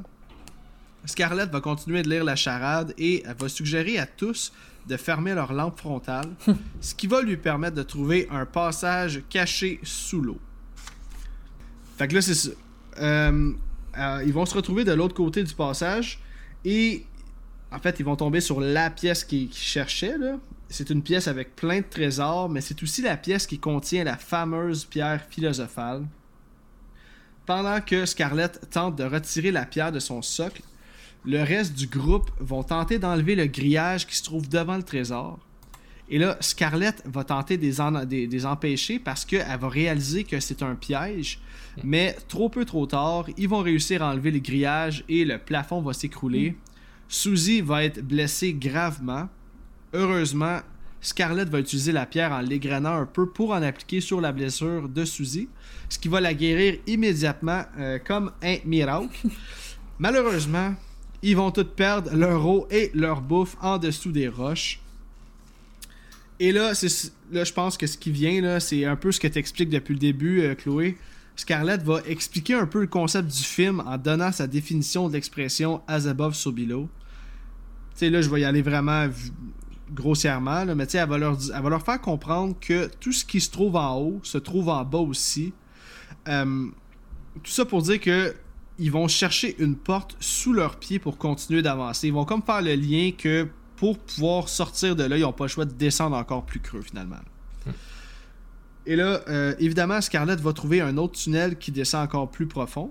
Scarlett va continuer de lire la charade et elle va suggérer à tous de fermer leur lampe frontale, ce qui va lui permettre de trouver un passage caché sous l'eau. Fait que là, c'est ça. Euh, euh, ils vont se retrouver de l'autre côté du passage et en fait, ils vont tomber sur la pièce qu'ils cherchaient. C'est une pièce avec plein de trésors, mais c'est aussi la pièce qui contient la fameuse pierre philosophale. Pendant que Scarlett tente de retirer la pierre de son socle, le reste du groupe vont tenter d'enlever le grillage qui se trouve devant le trésor. Et là, Scarlett va tenter des, des, empêcher parce qu'elle va réaliser que c'est un piège. Mais trop peu trop tard, ils vont réussir à enlever le grillage et le plafond va s'écrouler. Suzy va être blessée gravement. Heureusement, Scarlett va utiliser la pierre en l'égrenant un peu pour en appliquer sur la blessure de Suzy, ce qui va la guérir immédiatement euh, comme un miracle. Malheureusement, ils vont tous perdre leur eau et leur bouffe en dessous des roches. Et là, là je pense que ce qui vient, là, c'est un peu ce que tu expliques depuis le début, euh, Chloé. Scarlett va expliquer un peu le concept du film en donnant sa définition de l'expression as above, so below. Tu sais, là, je vais y aller vraiment grossièrement, mais tu sais, elle va leur faire comprendre que tout ce qui se trouve en haut se trouve en bas aussi. Euh, tout ça pour dire que ils vont chercher une porte sous leurs pieds pour continuer d'avancer. Ils vont comme faire le lien que pour pouvoir sortir de là, ils n'ont pas le choix de descendre encore plus creux finalement. Hmm. Et là, euh, évidemment, Scarlett va trouver un autre tunnel qui descend encore plus profond.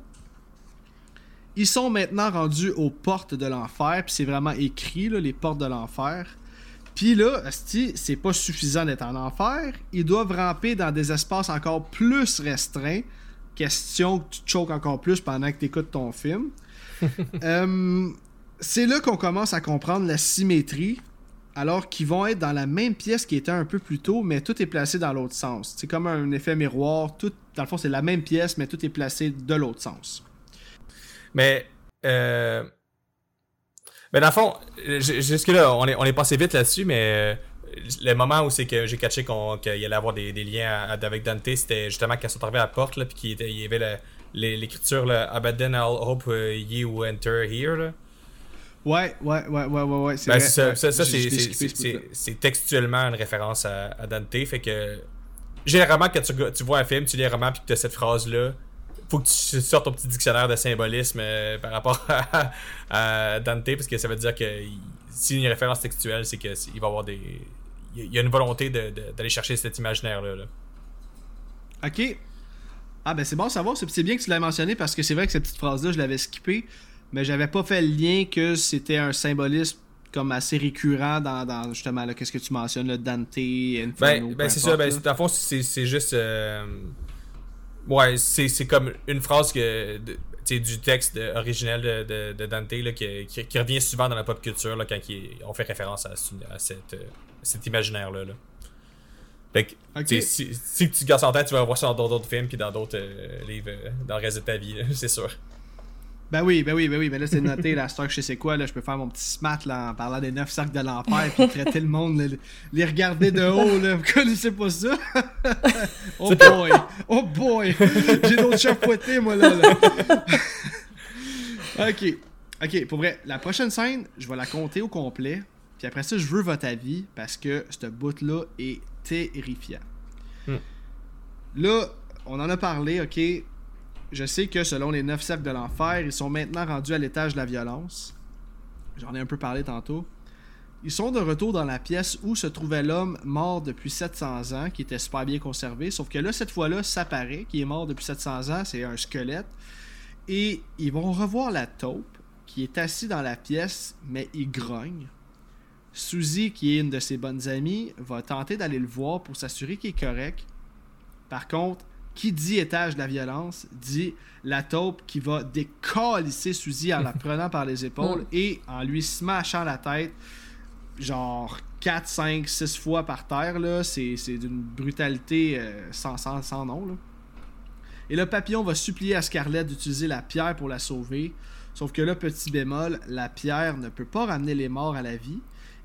Ils sont maintenant rendus aux portes de l'enfer, puis c'est vraiment écrit, les portes de l'enfer. Puis là, c'est pas suffisant d'être en enfer. Ils doivent ramper dans des espaces encore plus restreints. Question que tu te choques encore plus pendant que tu écoutes ton film. Euh, c'est là qu'on commence à comprendre la symétrie, alors qu'ils vont être dans la même pièce qui était un peu plus tôt, mais tout est placé dans l'autre sens. C'est comme un effet miroir. Tout, dans le fond, c'est la même pièce, mais tout est placé de l'autre sens. Mais, euh... mais dans le fond, jusque-là, on est, on est passé vite là-dessus, mais euh, le moment où c'est que j'ai catché qu'il allait avoir des, liens avec Dante, c'était justement quand ils sont arrivés à la porte, puis qu'il y avait l'écriture Abaddon, I'll hope uh, ye will enter here. Ouais, ouais, ouais, ouais, ouais, c'est ben, ça, ça, ça c'est textuellement une référence à, Dante. Fait que généralement, quand tu, tu vois un film, tu lis un roman puis que tu as cette phrase-là, faut que tu sortes ton petit dictionnaire de symbolisme euh, par rapport à, Dante, parce que ça veut dire que s'il y a une référence textuelle, c'est qu'il va y avoir des. Il y a une volonté d'aller chercher cet imaginaire-là. Ok. Ah ben c'est bon à savoir, c'est bien que tu l'aies mentionné parce que c'est vrai que cette petite phrase-là, je l'avais skippée mais j'avais pas fait le lien que c'était un symbolisme comme assez récurrent dans, justement qu'est-ce que tu mentionnes le Dante Inferno, ben, ben c'est ça ben dans fond c'est juste euh, ouais c'est comme une phrase que du texte originel de, de, Dante là, qui, qui, revient souvent dans la pop culture là, quand on fait référence à, à cette, euh, cet imaginaire là, Fait que, si, si, tu gardes en tête, tu vas voir ça dans d'autres films puis dans d'autres euh, livres dans le reste de ta vie, c'est sûr. Ben oui, ben oui, ben oui, mais là c'est noté, la stock, je sais quoi, là, je peux faire mon petit smat là, en parlant des neuf sacs de l'enfer, puis traiter le monde, les regarder de haut, là, vous connaissez pas ça? oh boy, oh boy, j'ai d'autres chats fouettés, moi là. là. ok, ok, pour vrai, la prochaine scène, je vais la compter au complet, puis après ça, je veux votre avis, parce que ce bout-là est terrifiant. Hmm. Là, on en a parlé, ok, je sais que selon les neuf cercles de l'enfer, ils sont maintenant rendus à l'étage de la violence. J'en ai un peu parlé tantôt. Ils sont de retour dans la pièce où se trouvait l'homme mort depuis 700 ans, qui était super bien conservé. Sauf que là, cette fois-là, ça paraît qu'il est mort depuis 700 ans, c'est un squelette. Et ils vont revoir la taupe, qui est assis dans la pièce, mais il grogne. Suzy, qui est une de ses bonnes amies, va tenter d'aller le voir pour s'assurer qu'il est correct. Par contre, qui dit étage de la violence dit la taupe qui va décalisser Suzy en la prenant par les épaules et en lui smashant la tête, genre 4, 5, 6 fois par terre. Là. C'est, d'une brutalité euh, sans, sans, nom. Là. Et le papillon va supplier à Scarlett d'utiliser la pierre pour la sauver. Sauf que là, petit bémol, la pierre ne peut pas ramener les morts à la vie.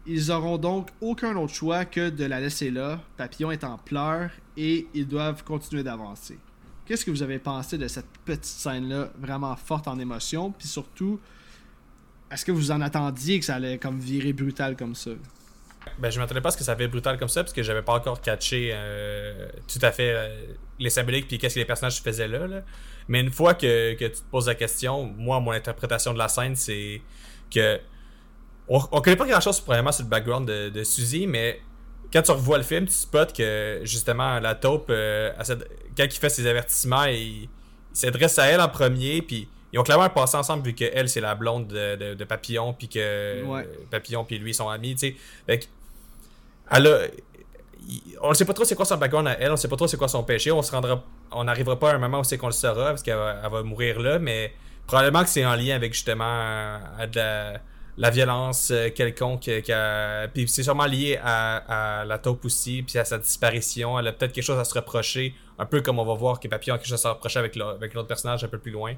Ils auront donc aucun autre choix que de la laisser là. Papillon est en pleurs et ils doivent continuer d'avancer. Qu'est-ce que vous avez pensé de cette petite scène-là, vraiment forte en émotion, puis surtout, est-ce que vous en attendiez que ça allait comme virer brutal comme ça? Ben, je m'attendais pas à ce que ça virait brutal comme ça, parce que j'avais pas encore catché euh, tout à fait euh, les symboliques puis qu'est-ce que les personnages faisaient là, Mais une fois que, que, tu te poses la question, moi, mon interprétation de la scène, c'est que on, on connaît pas grand chose probablement sur le background de, de Suzy, mais quand tu revois le film, tu spots que justement la taupe, euh, quand il fait ses avertissements, il, s'adresse à elle en premier, puis ils ont clairement passé ensemble vu qu'elle c'est la blonde de, Papillon, puis que Papillon puis lui sont amis, tu sais. elle on ne sait pas trop c'est quoi son background à elle, on sait pas trop c'est quoi son péché, on se rendra, on n'arrivera pas à un moment où c'est qu'on le saura parce qu'elle va, mourir là, mais probablement que c'est en lien avec justement de la la violence quelconque. Puis c'est sûrement lié à, la taupe aussi, puis à sa disparition. Elle a peut-être quelque chose à se reprocher, un peu comme on va voir que Papillon a quelque chose à se reprocher avec l'autre personnage un peu plus loin.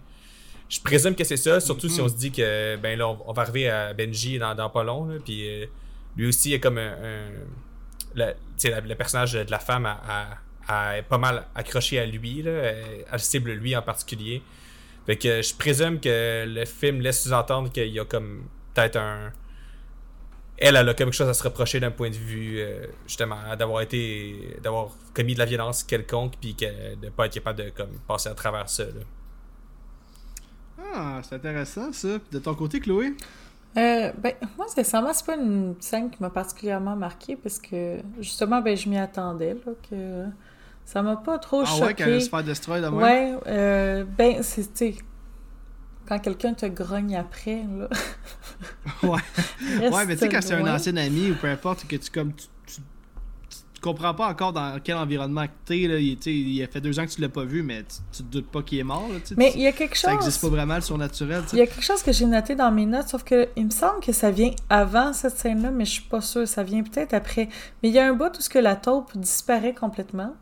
Je présume que c'est ça, surtout si on se dit que ben là, on, va arriver à Benji dans, dans pas long. puis lui aussi est comme un, le, personnage de la femme a, pas mal accroché à lui, là, elle cible lui en particulier. Fait que je présume que le film laisse sous-entendre qu'il y a comme peut-être un. Elle, elle a quelque chose à se reprocher d'un point de vue, euh, justement, d'avoir été. d'avoir commis de la violence quelconque, puis de ne pas être capable de comme, passer à travers ça. Ah, c'est intéressant ça. De ton côté, Chloé? Euh, ben, moi, sincèrement, c'est pas une scène qui m'a particulièrement marqué parce que, justement, ben, je m'y attendais, là, que ça m'a pas trop choqué. Ah ouais, qu'elle se faire destroy de Ouais, euh, ben, c'est, quand quelqu'un te grogne après, là. ouais. ouais, mais tu sais, quand c'est un ancien ami ou peu importe, que tu, comme, tu, comprends pas encore dans quel environnement tu es. Là. Il, il a fait deux ans que tu l'as pas vu, mais tu, te doutes pas qu'il est mort. Là, mais il y a quelque chose. Ça n'existe pas vraiment le surnaturel. Il y a quelque chose que j'ai noté dans mes notes, sauf que il me semble que ça vient avant cette scène-là, mais je suis pas sûre. Ça vient peut-être après. Mais il y a un bout où ce que la taupe disparaît complètement.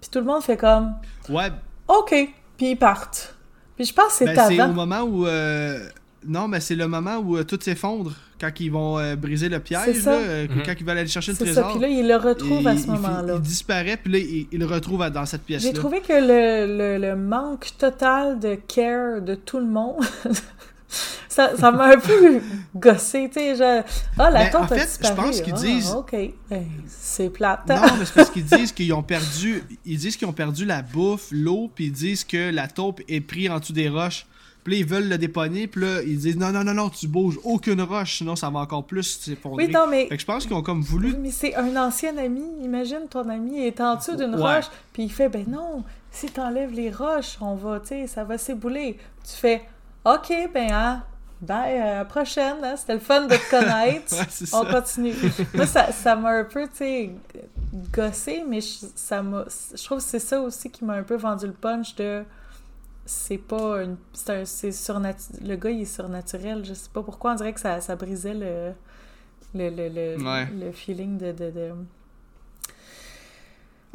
Puis tout le monde fait comme. Ouais. OK. Puis ils partent. Puis je pense que c'est ben, C'est au moment où. Euh, non, mais c'est le moment où euh, tout s'effondre quand ils vont euh, briser le piège, là, euh, mhm. quand ils veulent aller chercher le trésor. Ça. Puis là, il le retrouve à ce moment-là. Il, disparaît, puis là, il, le retrouve dans cette pièce-là. J'ai trouvé que le, le, manque total de care de tout le monde, ça, ça m'a un peu gossé, tu sais, genre, ah, la tante en fait, je pense qu'ils ah, disent... OK, ben, c'est plate. Non, mais c'est parce qu'ils disent qu'ils ont perdu... Ils disent qu'ils ont perdu la bouffe, l'eau, puis ils disent que la taupe est prise en dessous des roches. Puis là, ils veulent le déponner, puis là, ils disent non, non, non, non, tu bouges aucune roche, sinon ça va encore plus s'effondrer. Oui, non, mais. Fait que je pense qu'ils ont comme voulu. Mais c'est un ancien ami. Imagine ton ami est en dessous d'une roche, puis il fait ben non, si t'enlèves les roches, on va, tu sais, ça va s'ébouler. Tu fais ok, ben hein, Bye, à la prochaine, hein? c'était le fun de te connaître. on continue. Moi, ça m'a un peu, tu sais, gossé, mais ça m'a. Je trouve que c'est ça aussi qui m'a un peu vendu le punch de c'est pas une c'est le gars il est surnaturel je sais pas pourquoi on dirait que ça, ça brisait le le, le, le, le feeling de, de, de...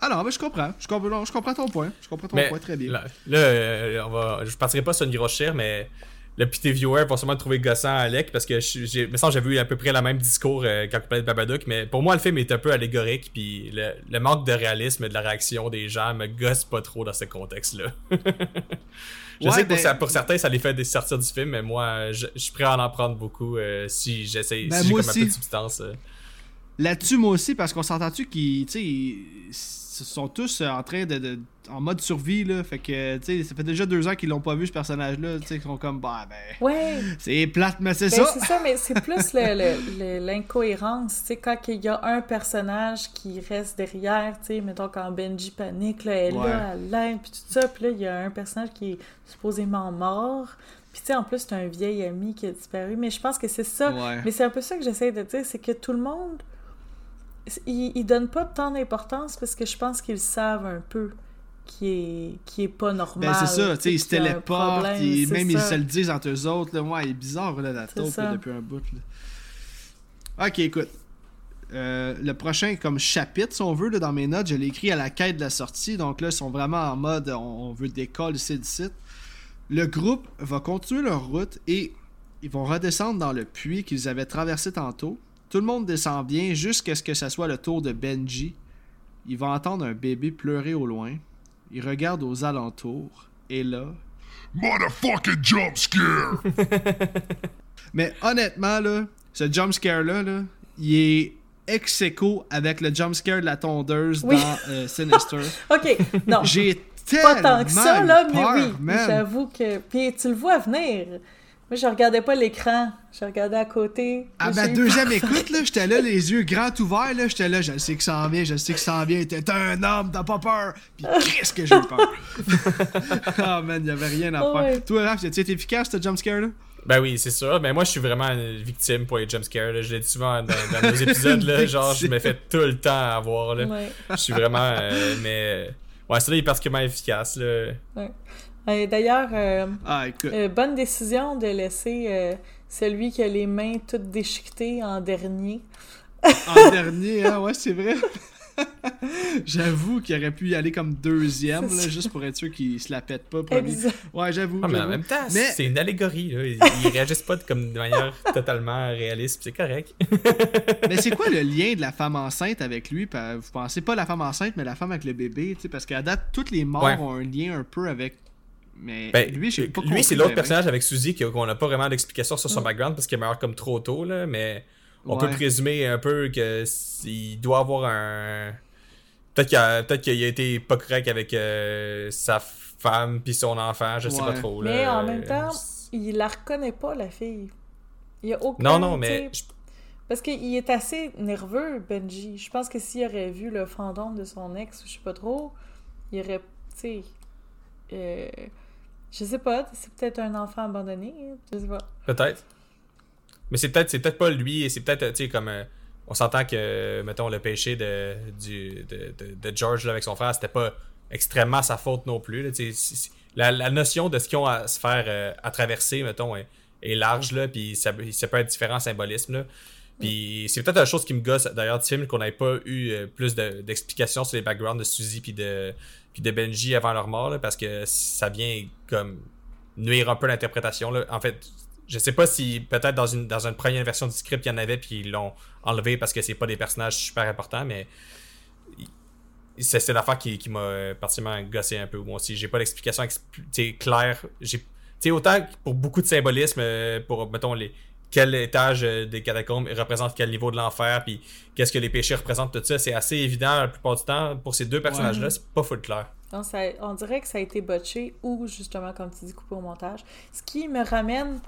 Ah non, mais je comprends. Je comprends, je comprends ton point. Je comprends ton point très bien. Là, là euh, on va, je partirai pas sur une mais le petit viewer va sûrement trouver gossant Alec parce que j'ai me semble j'avais eu à peu près le même discours euh, quand on parlait de Babadook mais pour moi le film est un peu allégorique puis le, manque de réalisme et de la réaction des gens me gosse pas trop dans ce contexte là je sais que pour, certains ça les fait sortir du film mais moi je, suis prêt à en prendre beaucoup euh, si j'essaie ben, si j'ai comme un peu de substance euh. là-dessus moi aussi parce qu'on s'entend-tu qu'ils sont tous en train de en mode survie, là. Fait que, tu sais, ça fait déjà deux ans qu'ils l'ont pas vu, ce personnage-là. Tu sais, ils sont comme, bah, ben. Ouais. C'est plate, mais c'est ben, ça. C'est ça, mais c'est plus l'incohérence. Tu sais, quand il y a un personnage qui reste derrière, tu sais, mettons quand Benji panique, là, elle est là, elle l'aide, puis tout ça. Puis là, il y a un personnage qui est supposément mort. Puis, tu sais, en plus, c'est un vieil ami qui a disparu. Mais je pense que c'est ça. Mais c'est un peu ça que j'essaie de dire, c'est que tout le monde. Ils, ils donnent pas tant d'importance parce que je pense qu'ils savent un peu qui est, qui est pas normal. Ben, c'est ça, tu sais, ils se téléportent, même ils se le disent entre eux autres. Là, ouais, il est bizarre, là, la taupe, depuis un bout. Là. Ok, écoute. Euh, le prochain comme chapitre, si on veut, là, dans mes notes, je l'ai écrit à la quête de la sortie. Donc là, ils sont vraiment en mode on, veut décoller ici du site. Le groupe va continuer leur route et ils vont redescendre dans le puits qu'ils avaient traversé tantôt. Tout le monde descend bien jusqu'à ce que ce soit le tour de Benji. Il va entendre un bébé pleurer au loin il regarde aux alentours et là. Motherfucking jump scare! Mais honnêtement, là, ce jump scare-là, là, il est ex avec le jump scare de la tondeuse dans euh, Sinister. ok, non. J'ai tellement. Pas tant que ça, là, mais oui. J'avoue que. Puis tu le vois venir. Moi, je regardais pas l'écran. Je regardais à côté. À ma deuxième écoute, là, j'étais là, les yeux grands ouverts, là, j'étais là, je sais que ça en vient, je sais que ça en vient. T'es un homme, t'as pas peur. Puis qu'est-ce que j'ai peur? oh man, y'avait rien à faire. Toi, Raph, tu été efficace, ce jumpscare-là? Ben oui, c'est sûr. Mais moi, je suis vraiment une victime pour les jumpscares. Je l'ai dit souvent dans, dans nos épisodes. Là, genre, je me fais tout le temps avoir. Là. Je suis vraiment. Euh, mais. Ouais, celui-là est particulièrement efficace. Là. Ouais. D'ailleurs, euh, ah, euh, bonne décision de laisser celui qui a les mains toutes déchiquetées en dernier. en dernier, hein, ouais, c'est vrai. j'avoue qu'il aurait pu y aller comme deuxième, là, juste pour être sûr qu'il se la pète pas. Ouais, j'avoue. Ah, mais en même temps, c'est une allégorie. Là. Ils, réagissent pas comme de manière totalement réaliste, c'est correct. mais c'est quoi le lien de la femme enceinte avec lui? Vous pensez pas la femme enceinte, mais la femme avec le bébé Parce qu'à date, toutes les morts ont un lien un peu avec mais ben, lui, Lui, c'est l'autre personnage avec Suzy qu'on n'a pas vraiment d'explication sur son mm. background parce qu'il meurt comme trop tôt, là, mais on peut présumer un peu qu'il doit avoir un. Peut-être qu'il a, été pas correct avec euh, sa femme puis son enfant, je sais pas trop. Mais en même temps, il la reconnaît pas, la fille. Il y a aucun. Non, non, mais. Parce qu'il est assez nerveux, Benji. Je pense que s'il aurait vu le fantôme de son ex, je sais pas trop, il aurait. Tu sais. Euh, je sais pas, c'est peut-être un enfant abandonné. Je sais pas. Peut-être. Mais c'est peut-être peut pas lui, et c'est peut-être, tu sais, comme. Euh, on s'entend que, mettons, le péché de, du, de, de, George avec son frère, c'était pas extrêmement sa faute non plus. Là, la, la, notion de ce qu'ils ont à se faire euh, à traverser, mettons, est, large, là, puis ça, ça, peut être différent symbolisme. Là. Puis c'est peut-être la chose qui me gosse d'ailleurs du film qu'on n'avait pas eu euh, plus d'explications sur les backgrounds de Suzy puis de, puis de Benji avant leur mort, là, parce que ça vient comme nuire un peu l'interprétation. En fait, je sais pas si peut-être dans une, dans une première version du script il y en avait puis ils l'ont enlevé parce que c'est pas des personnages super importants, mais c'est l'affaire qui, qui m'a particulièrement gossé un peu. Moi aussi, j'ai pas d'explication claire. J'ai autant pour beaucoup de symbolisme euh, pour mettons les quel étage euh, des catacombes représente quel niveau de l'enfer puis qu'est-ce que les péchés représentent tout ça, c'est assez évident la plupart du temps pour ces deux personnages là, c'est pas full clair. on dirait que ça a été botché ou justement comme tu dis coupé au montage. Ce qui me ramène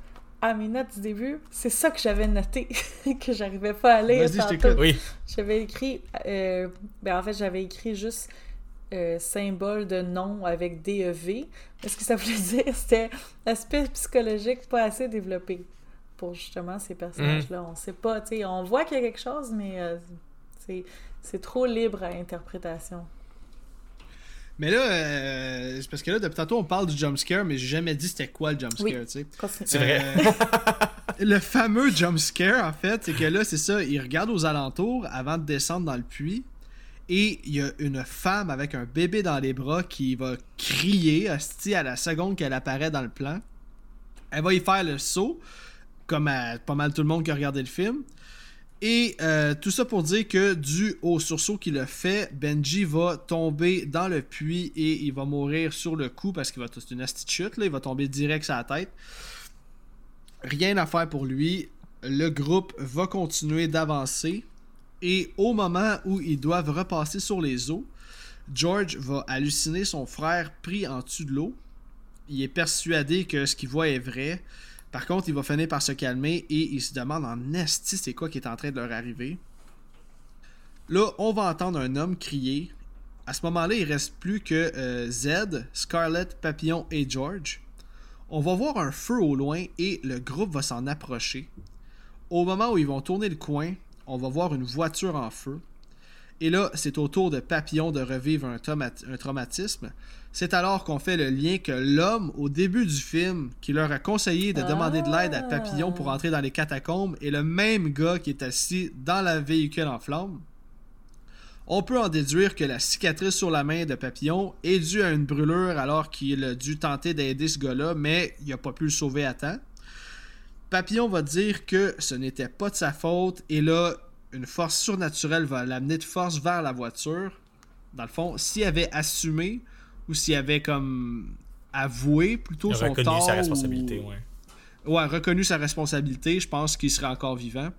à mes notes du début, c'est ça que j'avais noté, que j'arrivais pas à lire. Oui. J'avais écrit, euh, ben en fait, j'avais écrit juste euh, symbole de nom avec DEV. Ce que ça voulait dire, c'était l'aspect psychologique pas assez développé? Pour justement ces personnages-là. Mhm. On sait pas, tu sais, on voit qu'il y a quelque chose, mais euh, c'est trop libre à interprétation. Mais là, euh, parce que là, depuis tantôt, on parle du jumpscare, mais j'ai jamais dit c'était quoi le jumpscare, tu sais. C'est vrai. Euh, le fameux jumpscare, en fait, c'est que là, c'est ça, il regarde aux alentours avant de descendre dans le puits. Et il y a une femme avec un bébé dans les bras qui va crier à la seconde qu'elle apparaît dans le plan. Elle va y faire le saut, comme pas mal tout le monde qui a regardé le film. Et euh, tout ça pour dire que dû au sursaut qu'il a fait, Benji va tomber dans le puits et il va mourir sur le coup parce qu'il va c'est une chute, là, il va tomber direct sur la tête. Rien à faire pour lui. Le groupe va continuer d'avancer. Et au moment où ils doivent repasser sur les eaux, George va halluciner son frère pris en dessous de l'eau. Il est persuadé que ce qu'il voit est vrai. Par contre, il va finir par se calmer et il se demande en esti c'est quoi qui est en train de leur arriver. Là, on va entendre un homme crier. À ce moment-là, il reste plus que euh, Z, Scarlett, Papillon et George. On va voir un feu au loin et le groupe va s'en approcher. Au moment où ils vont tourner le coin, on va voir une voiture en feu. Et là, c'est au tour de Papillon de revivre un, un traumatisme. C'est alors qu'on fait le lien que l'homme, au début du film, qui leur a conseillé de demander de l'aide à Papillon pour entrer dans les catacombes, est le même gars qui est assis dans la véhicule en flammes. On peut en déduire que la cicatrice sur la main de Papillon est due à une brûlure alors qu'il a dû tenter d'aider ce gars-là, mais il n'a pas pu le sauver à temps. Papillon va dire que ce n'était pas de sa faute et là, une force surnaturelle va l'amener de force vers la voiture. Dans le fond, s'il avait assumé, ou s'il avait comme avoué plutôt son reconnu tort. sa responsabilité, ouais. Ouais, reconnu sa responsabilité, je pense qu'il serait encore vivant.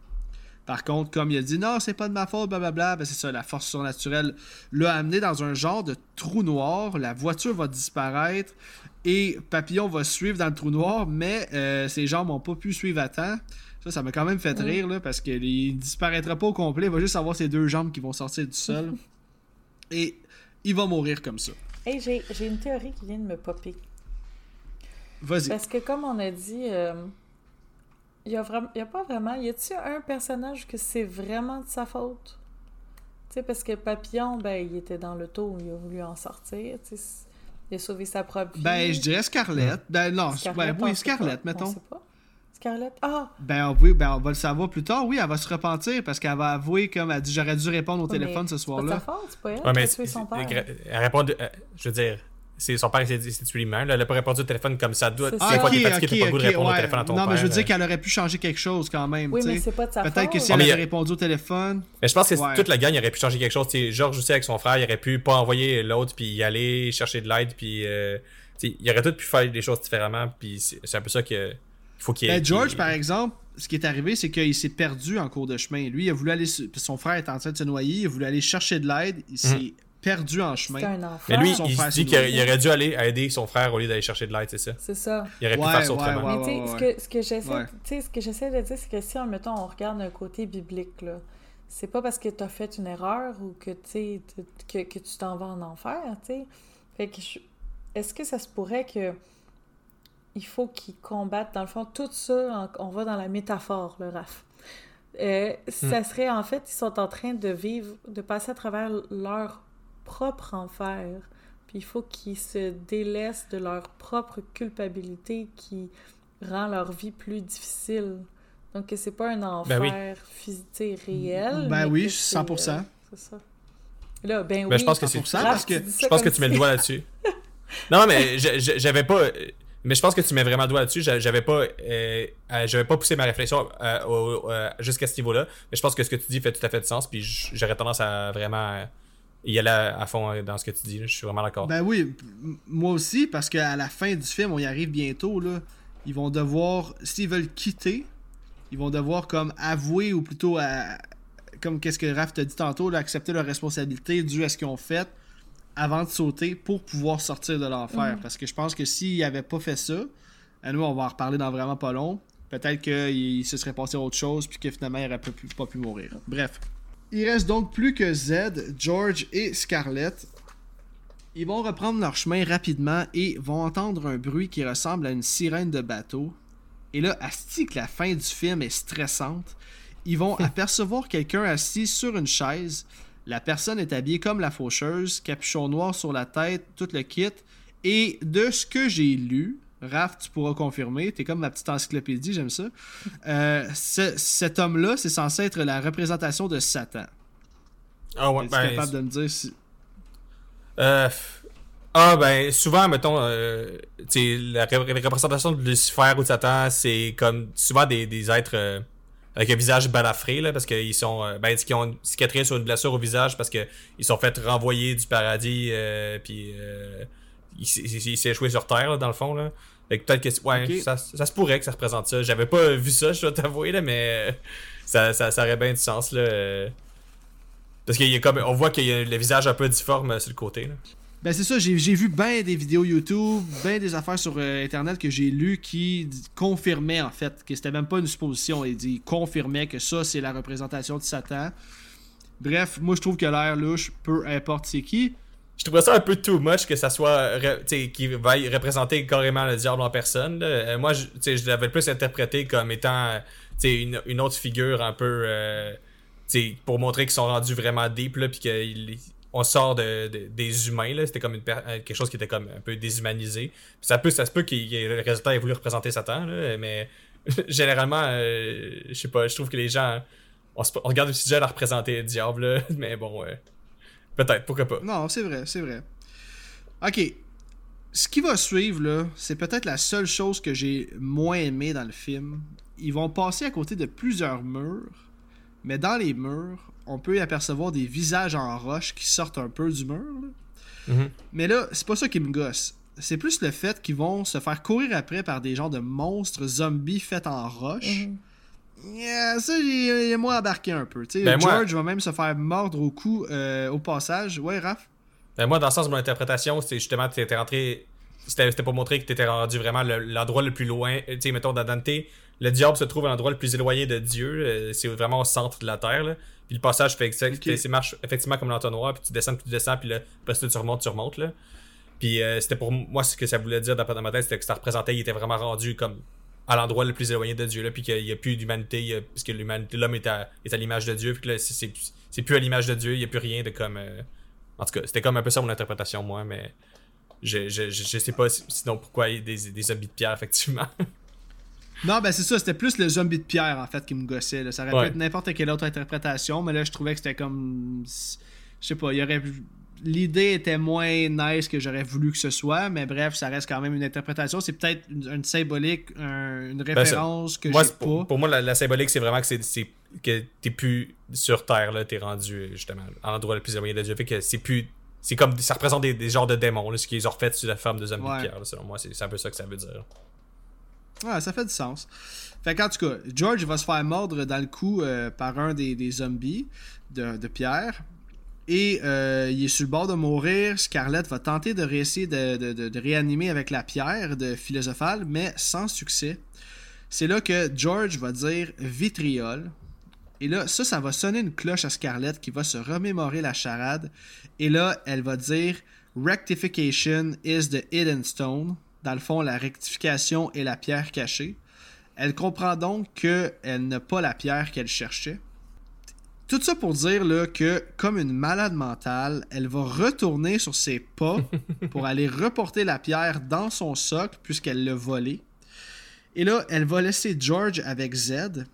Par contre, comme il a dit non, c'est pas de ma faute, blablabla, ben c'est ça, la force surnaturelle l'a amené dans un genre de trou noir. La voiture va disparaître et Papillon va suivre dans le trou noir, mais euh, ses jambes n'ont pas pu suivre à temps. Ça, ça m'a quand même fait rire là, parce qu'il ne disparaîtra pas au complet, il va juste avoir ses deux jambes qui vont sortir du sol. et il va mourir comme ça. Hey, j'ai une théorie qui vient de me popper. Vas-y. Parce que comme on a dit, euh, il y a, vraiment, y a pas vraiment... Y a-t-il un personnage que c'est vraiment de sa faute? Tu sais, parce que Papillon, ben, il était dans le taux, il a voulu en sortir, tu sais. Il a sauvé sa propre vie. Ben, je dirais Scarlett. Ben, non, Scarlett, ben, oui, Scarlett, mettons. On sait pas. Scarlett? Ah! Ben, oui, ben, on va le savoir plus tard. Oui, elle va se repentir parce qu'elle va avouer, comme elle dit, j'aurais dû répondre au téléphone ce soir-là. C'est pas c'est pas elle ouais, mais tué son père. Elle répond, euh, je veux dire, c'est son père qui s'est tué lui-même. Elle n'a pas répondu au téléphone comme ça doit. Ah, fois okay, okay, okay, pas goût de répondre au téléphone à ton non, mais je veux dire qu'elle aurait pu changer quelque chose quand même. Oui, mais c'est pas de sa Peut-être que si elle avait répondu au téléphone. Mais je pense que toute la gang aurait pu changer quelque chose. T'sais, George aussi avec son frère, il aurait pu pas envoyer l'autre puis y aller chercher de l'aide puis euh, il aurait tout pu faire des choses différemment. Puis c'est un peu ça que faut qu'il ben, George, par exemple, ce qui est arrivé, c'est qu'il s'est perdu en cours de chemin. Lui, il a voulu aller. Son frère est en train de se noyer, il a voulu aller chercher de l'aide. Il s'est mhm perdu en chemin. Un Mais lui, il se dit qu'il aurait dû aller aider son frère au lieu d'aller chercher de l'aide, c'est ça? C'est ça. Il aurait pu faire ça autrement. Mais tu sais, ce que, ce que j'essaie de dire, c'est que si, mettons, on regarde un côté biblique, là, c'est pas parce que tu as fait une erreur ou que, que, que tu t'en vas en enfer, tu sais. Fait que est-ce que ça se pourrait que il faut qu'ils combattent, dans le fond, tout ça, on va dans la métaphore, le RAF. Euh, Ça hmm. serait, en fait, ils sont en train de vivre, de passer à travers leur propre enfer. Puis il faut qu'ils se délaissent de leur propre culpabilité qui rend leur vie plus difficile. Donc que c'est pas un ben enfer physique réel. Ben oui, 100%. Euh, c'est ça. Là, ben, ben oui. je pense que c'est ça parce que je pense que tu mets le doigt là-dessus. non, mais j'avais pas mais je pense que tu mets vraiment le doigt là-dessus. J'avais pas, euh, j'avais pas poussé ma réflexion euh, jusqu'à ce niveau-là. Mais je pense que ce que tu dis fait tout à fait de sens. Puis j'aurais tendance à vraiment il allait à fond euh, dans ce que tu dis. Je suis vraiment d'accord. Ben oui, moi aussi, parce qu'à la fin du film, on y arrive bientôt. Là, ils vont devoir, s'ils veulent quitter, ils vont devoir comme avouer, ou plutôt, comme qu'est-ce que Raph t'a dit tantôt, accepter leur responsabilité dû à ce qu'ils ont fait avant de sauter pour pouvoir sortir de l'enfer. Mm. Parce que je pense que s'ils n'avaient pas fait ça, à nous, on va en reparler dans vraiment pas long, peut-être qu'il se serait passé autre chose, puis que finalement, il n'aurait pas pas pu mourir. Bref. Il reste donc plus que Z, George et Scarlett. Ils vont reprendre leur chemin rapidement et vont entendre un bruit qui ressemble à une sirène de bateau. Et là, asti que la fin du film est stressante. Ils vont apercevoir quelqu'un assis sur une chaise. La personne est habillée comme la faucheuse, capuchon noir sur la tête, tout le kit. Et de ce que j'ai lu, Raph, tu pourras confirmer. T'es comme ma petite encyclopédie, j'aime ça. Euh, cet homme-là, c'est censé être la représentation de Satan. Ah ouais, ben, capable de me dire si. Euh, ah ben, souvent, mettons, euh, la, représentation de Lucifer ou de Satan, c'est comme souvent des, des êtres euh, avec un visage balafré, là, parce qu'ils sont, euh, ben, qui ont une sur une blessure au visage parce qu'ils sont fait renvoyer du paradis, puis il, s'est échoué sur Terre, dans le fond. Là. peut-être que ouais, ça, ça, se pourrait que ça représente ça. J'avais pas vu ça, je dois t'avouer, là, mais euh, ça, ça, ça, aurait bien du sens. Là. Euh. Parce qu'il y a comme. On voit qu'il y a le visage un peu difforme euh, sur le côté. Là. Ben c'est ça, j'ai vu bien des vidéos YouTube, bien des affaires sur internet que j'ai lues qui confirmaient en fait que c'était même pas une supposition, il dit confirmait que ça c'est la représentation de Satan. Bref, moi je trouve que l'air louche, peu importe c'est qui, je trouvais ça un peu too much que ça soit qui va représenter carrément le diable en personne. Euh, moi, je, je l'avais plus interprété comme étant une, une, autre figure un peu euh, pour montrer qu'ils sont rendus vraiment deep puis qu'on sort de, des humains. C'était comme une, euh, quelque chose qui était comme un peu déshumanisé. ça, peut, ça se peut que le résultat ait voulu représenter Satan, là, mais généralement, je sais pas, je trouve que les gens. On, regarde aussi déjà à représenter le diable, mais bon, Peut-être, pourquoi pas. Non, c'est vrai, c'est vrai. Ok. Ce qui va suivre, là, c'est peut-être la seule chose que j'ai moins aimé dans le film. Ils vont passer à côté de plusieurs murs, mais dans les murs, on peut y apercevoir des visages en roche qui sortent un peu du mur. Mhm. Mais là, c'est pas ça qui me gosse. C'est plus le fait qu'ils vont se faire courir après par des genres de monstres zombies faits en roche. Mhm. Yeah, ça, j'ai moi embarqué un peu. Ben George va même se faire mordre au cou euh, au passage. Ouais, Raph? Ben moi, dans le sens de mon interprétation, c'était justement, tu étais rentré. C'était pour montrer que tu étais rendu vraiment l'endroit le, plus loin. Tu sais, mettons, dans Dante, le diable se trouve à l'endroit le plus éloigné de Dieu. Euh, c'est vraiment au centre de la terre. Là. Puis le passage fait okay. c'est marche effectivement comme l'entonnoir. Puis tu descends, puis tu descends, puis là, après tu remontes, tu remontes. Là. Puis euh, c'était pour moi ce que ça voulait dire dans ma tête, c'était que ça représentait, il était vraiment rendu comme à l'endroit le plus éloigné de Dieu, là, puis qu'il n'y a plus d'humanité, parce que l'humanité, l'homme est à, est à l'image de Dieu, puis que là, c'est, c'est plus à l'image de Dieu, il n'y a plus rien de comme. Euh, en tout cas, c'était comme un peu ça mon interprétation, moi, mais je, je, je, sais pas sinon pourquoi il y a des, des habits de pierre, effectivement. Non, ben c'est ça, c'était plus le zombie de pierre en fait qui me gossait. Ça aurait pu être n'importe quelle autre interprétation, mais là je trouvais que c'était comme. Je sais pas, il y aurait. L'idée était moins nice que j'aurais voulu que ce soit, mais bref, ça reste quand même une interprétation. C'est peut-être une, symbolique, une ben, référence que j'ai pas. Pour moi, la, symbolique, c'est vraiment que c'est que t'es plus sur Terre, là, t'es rendu justement à l'endroit le plus éloigné de Dieu. Fait que c'est plus c'est comme ça représente des, genres de démons ce qu'ils ont refait sur la forme de zombie de pierre selon moi c'est un peu ça que ça veut dire Ouais, ça fait du sens. Fait qu'en tout cas, George va se faire mordre dans le cou euh, par un des, zombies de, Pierre. Et euh, il est sur le bord de mourir. Scarlett va tenter de réessayer de, réanimer avec la pierre de philosophale, mais sans succès. C'est là que George va dire vitriol. Et là, ça, ça va sonner une cloche à Scarlett qui va se remémorer la charade. Et là, elle va dire Rectification is the hidden stone dans le fond, la rectification et la pierre cachée. Elle comprend donc qu'elle n'a pas la pierre qu'elle cherchait. Tout ça pour dire là, que, comme une malade mentale, elle va retourner sur ses pas pour aller reporter la pierre dans son socle puisqu'elle l'a volé. Et là, elle va laisser George avec Z.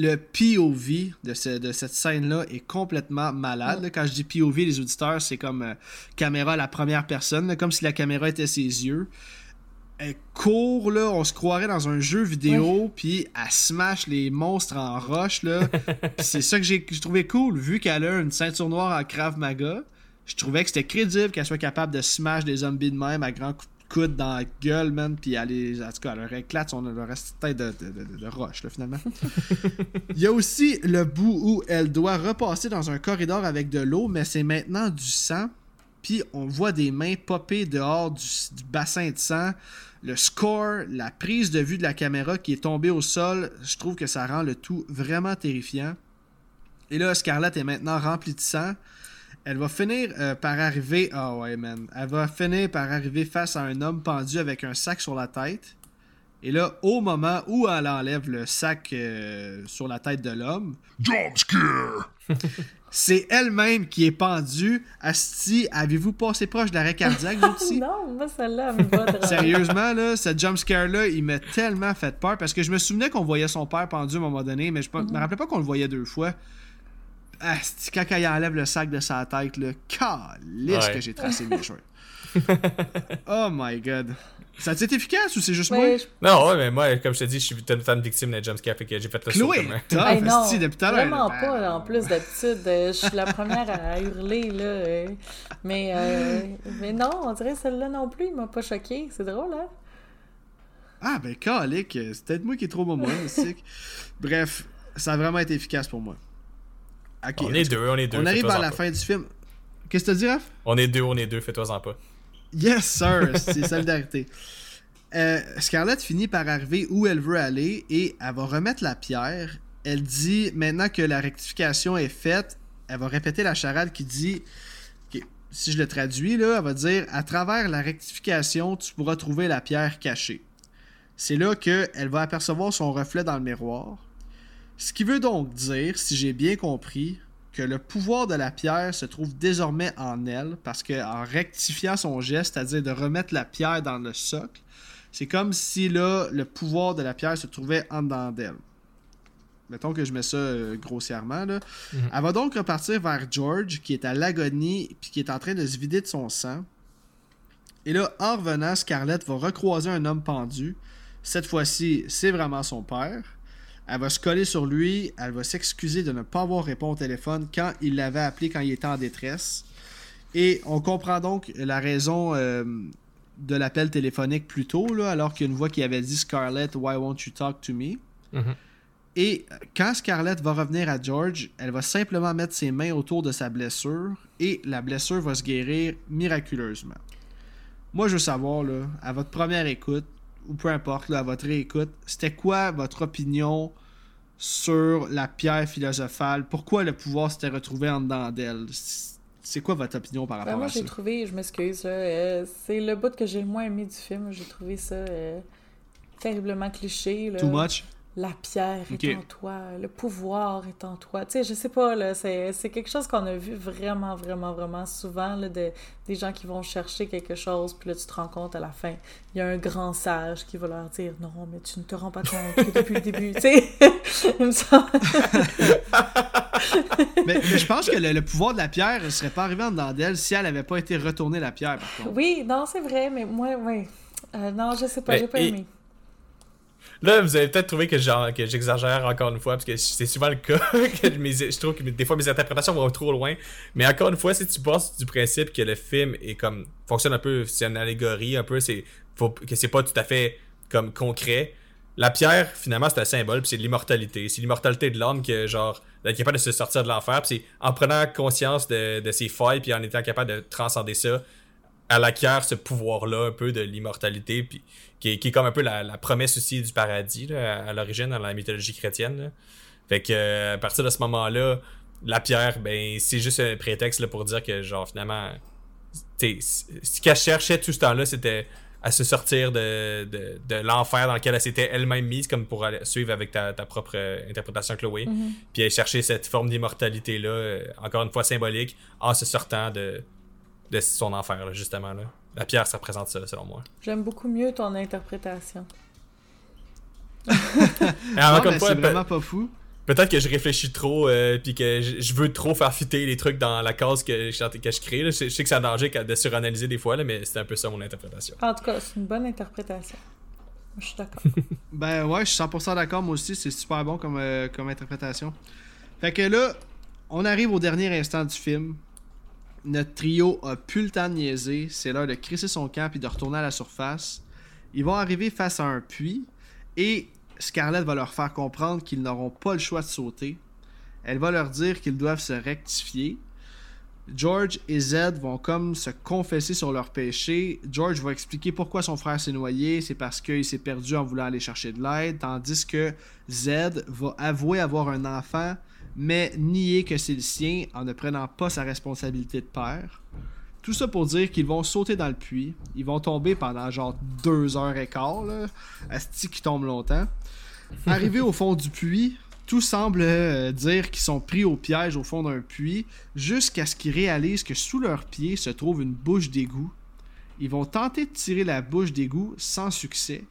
Le POV de, de cette scène-là est complètement malade. Quand je dis POV, les auditeurs, c'est comme euh, caméra à la première personne, comme si la caméra était ses yeux. Elle court, là, on se croirait dans un jeu vidéo, puis elle smash les monstres en roche. c'est ça que j'ai trouvé cool, vu qu'elle a une ceinture noire en Krav Maga. Je trouvais que c'était crédible qu'elle soit capable de smash des zombies de même à grands coups de coude dans la gueule, man. Puis elle, en tout cas, elle leur éclate son, le reste de, de, de, de roche, là, finalement. Il y a aussi le bout où elle doit repasser dans un corridor avec de l'eau, mais c'est maintenant du sang. Puis on voit des mains popper dehors du, du bassin de sang le score, la prise de vue de la caméra qui est tombée au sol, je trouve que ça rend le tout vraiment terrifiant. Et là, Scarlett est maintenant remplie de sang. Elle va finir euh, par arriver. Ah ouais, man. Elle va finir par arriver face à un homme pendu avec un sac sur la tête. Et là, au moment où elle enlève le sac euh, sur la tête de l'homme. C'est elle-même qui est pendue. Asti, avez-vous passé proche d'arrêt cardiaque, vous aussi? non, moi, celle-là, me Sérieusement, là, ce jumpscare-là, il m'a tellement fait peur parce que je me souvenais qu'on voyait son père pendu à un moment donné, mais je me mhm. rappelais pas qu'on le voyait deux fois. Asti, quand il enlève le sac de sa tête, là, calisse que j'ai tracé mes cheveux. oh my god. Ça a été efficace ou c'est juste moi? Non, ouais, mais moi, comme je te dis, je suis une victime d'un jumpscare, fait que j'ai fait le Chloé, saut comme hey, non, depuis tout à l'heure. Vraiment pas, en plus d'habitude. Euh, je suis la première à hurler, là. Euh. mais, euh, mais non, on dirait celle-là non plus, il m'a pas choqué. C'est drôle, hein? Ah, ben, calique, c'est peut-être moi qui est trop moment, Bref, ça a vraiment été efficace pour moi. On est deux, on est deux. On arrive à la fin du film. Qu'est-ce que tu dis, Raph? On est deux, on est deux, fais-toi-en pas. Yes, sir, c'est solidarité. Euh, Scarlett finit par arriver où elle veut aller et elle va remettre la pierre. Elle dit maintenant que la rectification est faite, elle va répéter la charade qui dit, si je le traduis, là, elle va dire à travers la rectification, tu pourras trouver la pierre cachée. C'est là qu'elle va apercevoir son reflet dans le miroir. Ce qui veut donc dire, si j'ai bien compris, que le pouvoir de la pierre se trouve désormais en elle, parce qu'en rectifiant son geste, c'est-à-dire de remettre la pierre dans le socle, c'est comme si là, le pouvoir de la pierre se trouvait en dedans d'elle. Mettons que je mets ça euh, grossièrement. Là. Mhm. Elle va donc repartir vers George, qui est à l'agonie, puis qui est en train de se vider de son sang. Et là, en revenant, Scarlett va recroiser un homme pendu. Cette fois-ci, c'est vraiment son père. Elle va se coller sur lui, elle va s'excuser de ne pas avoir répondu au téléphone quand il l'avait appelé quand il était en détresse. Et on comprend donc la raison euh, de l'appel téléphonique plus tôt, là, alors qu'il y a une voix qui avait dit Scarlett, why won't you talk to me? Mm-hmm. Et quand Scarlett va revenir à George, elle va simplement mettre ses mains autour de sa blessure et la blessure va se guérir miraculeusement. Moi, je veux savoir, là, à votre première écoute, ou peu importe, là, à votre réécoute, c'était quoi votre opinion sur la pierre philosophale? Pourquoi le pouvoir s'était retrouvé en dedans d'elle? C'est quoi votre opinion par rapport ben, à ça? Moi, j'ai trouvé, je m'excuse, euh, c'est le bout que j'ai le moins aimé du film. J'ai trouvé ça euh, terriblement cliché. Too much? La pierre est en toi, le pouvoir est en toi. Tu sais, je sais pas, là, c'est, quelque chose qu'on a vu vraiment, vraiment, vraiment souvent, là, de, des gens qui vont chercher quelque chose, puis là, tu te rends compte à la fin, il y a un grand sage qui va leur dire « Non, mais tu ne te rends pas compte depuis le début. » Tu sais, il me semble... mais, je pense que le, pouvoir de la pierre ne serait pas arrivé en dedans d'elle si elle n'avait pas été retournée la pierre, par contre. Oui, non, c'est vrai, mais moi, oui. Euh, non, je sais pas, j'ai pas aimé. Là, vous avez peut-être trouvé que, j'exagère encore une fois, parce que c'est souvent le cas. que je trouve que des fois mes interprétations vont trop loin. Mais encore une fois, si tu passes du principe que le film est comme fonctionne un peu, c'est une allégorie, un peu, c'est que c'est pas tout à fait comme concret. La pierre, finalement, c'est un symbole, puis c'est l'immortalité. C'est l'immortalité de l'homme que, genre, capable de se sortir de l'enfer. Puis en prenant conscience de, de ses failles, puis en étant capable de transcender ça, elle acquiert ce pouvoir-là un peu de l'immortalité, puis qui est, comme un peu la, promesse aussi du paradis à, l'origine dans la mythologie chrétienne. Fait que euh, à partir de ce moment-là, la pierre, ben c'est juste un prétexte pour dire que genre finalement, ce qu'elle cherchait tout ce temps-là, c'était à se sortir de, de, l'enfer dans lequel elle s'était elle-même mise, comme pour aller suivre avec ta, propre interprétation, Chloé. Mm-hmm. Puis elle chercher cette forme d'immortalité-là, euh, encore une fois symbolique, en se sortant de, de son enfer, justement. Là. La pierre, ça représente ça, selon moi. J'aime beaucoup mieux ton interprétation. c'est vraiment pas fou. Peut-être que je réfléchis trop, euh, puis que je, veux trop faire fitter les trucs dans la case que, que je crée. Je, sais que c'est un danger de suranalyser des fois, là, mais c'est un peu ça mon interprétation. En tout cas, c'est une bonne interprétation. Je suis d'accord. ben ouais, je suis 100% d'accord, moi aussi. C'est super bon comme, euh, comme interprétation. Fait que là, on arrive au dernier instant du film. Notre trio a plus le temps de. C'est l'heure de crisser son camp et de retourner à la surface. Ils vont arriver face à un puits et Scarlett va leur faire comprendre qu'ils n'auront pas le choix de sauter. Elle va leur dire qu'ils doivent se rectifier. George et Zed vont comme se confesser sur leur péché. George va expliquer pourquoi son frère s'est noyé, c'est parce qu'il s'est perdu en voulant aller chercher de l'aide, tandis que Zed va avouer avoir un enfant mais nier que c'est le sien en ne prenant pas sa responsabilité de père. Tout ça pour dire qu'ils vont sauter dans le puits. Ils vont tomber pendant genre deux heures et quart, là. Asti qui tombe longtemps. Arrivés au fond du puits, tout semble euh, dire qu'ils sont pris au piège au fond d'un puits, jusqu'à ce qu'ils réalisent que sous leurs pieds se trouve une bouche d'égout. Ils vont tenter de tirer la bouche d'égout sans succès,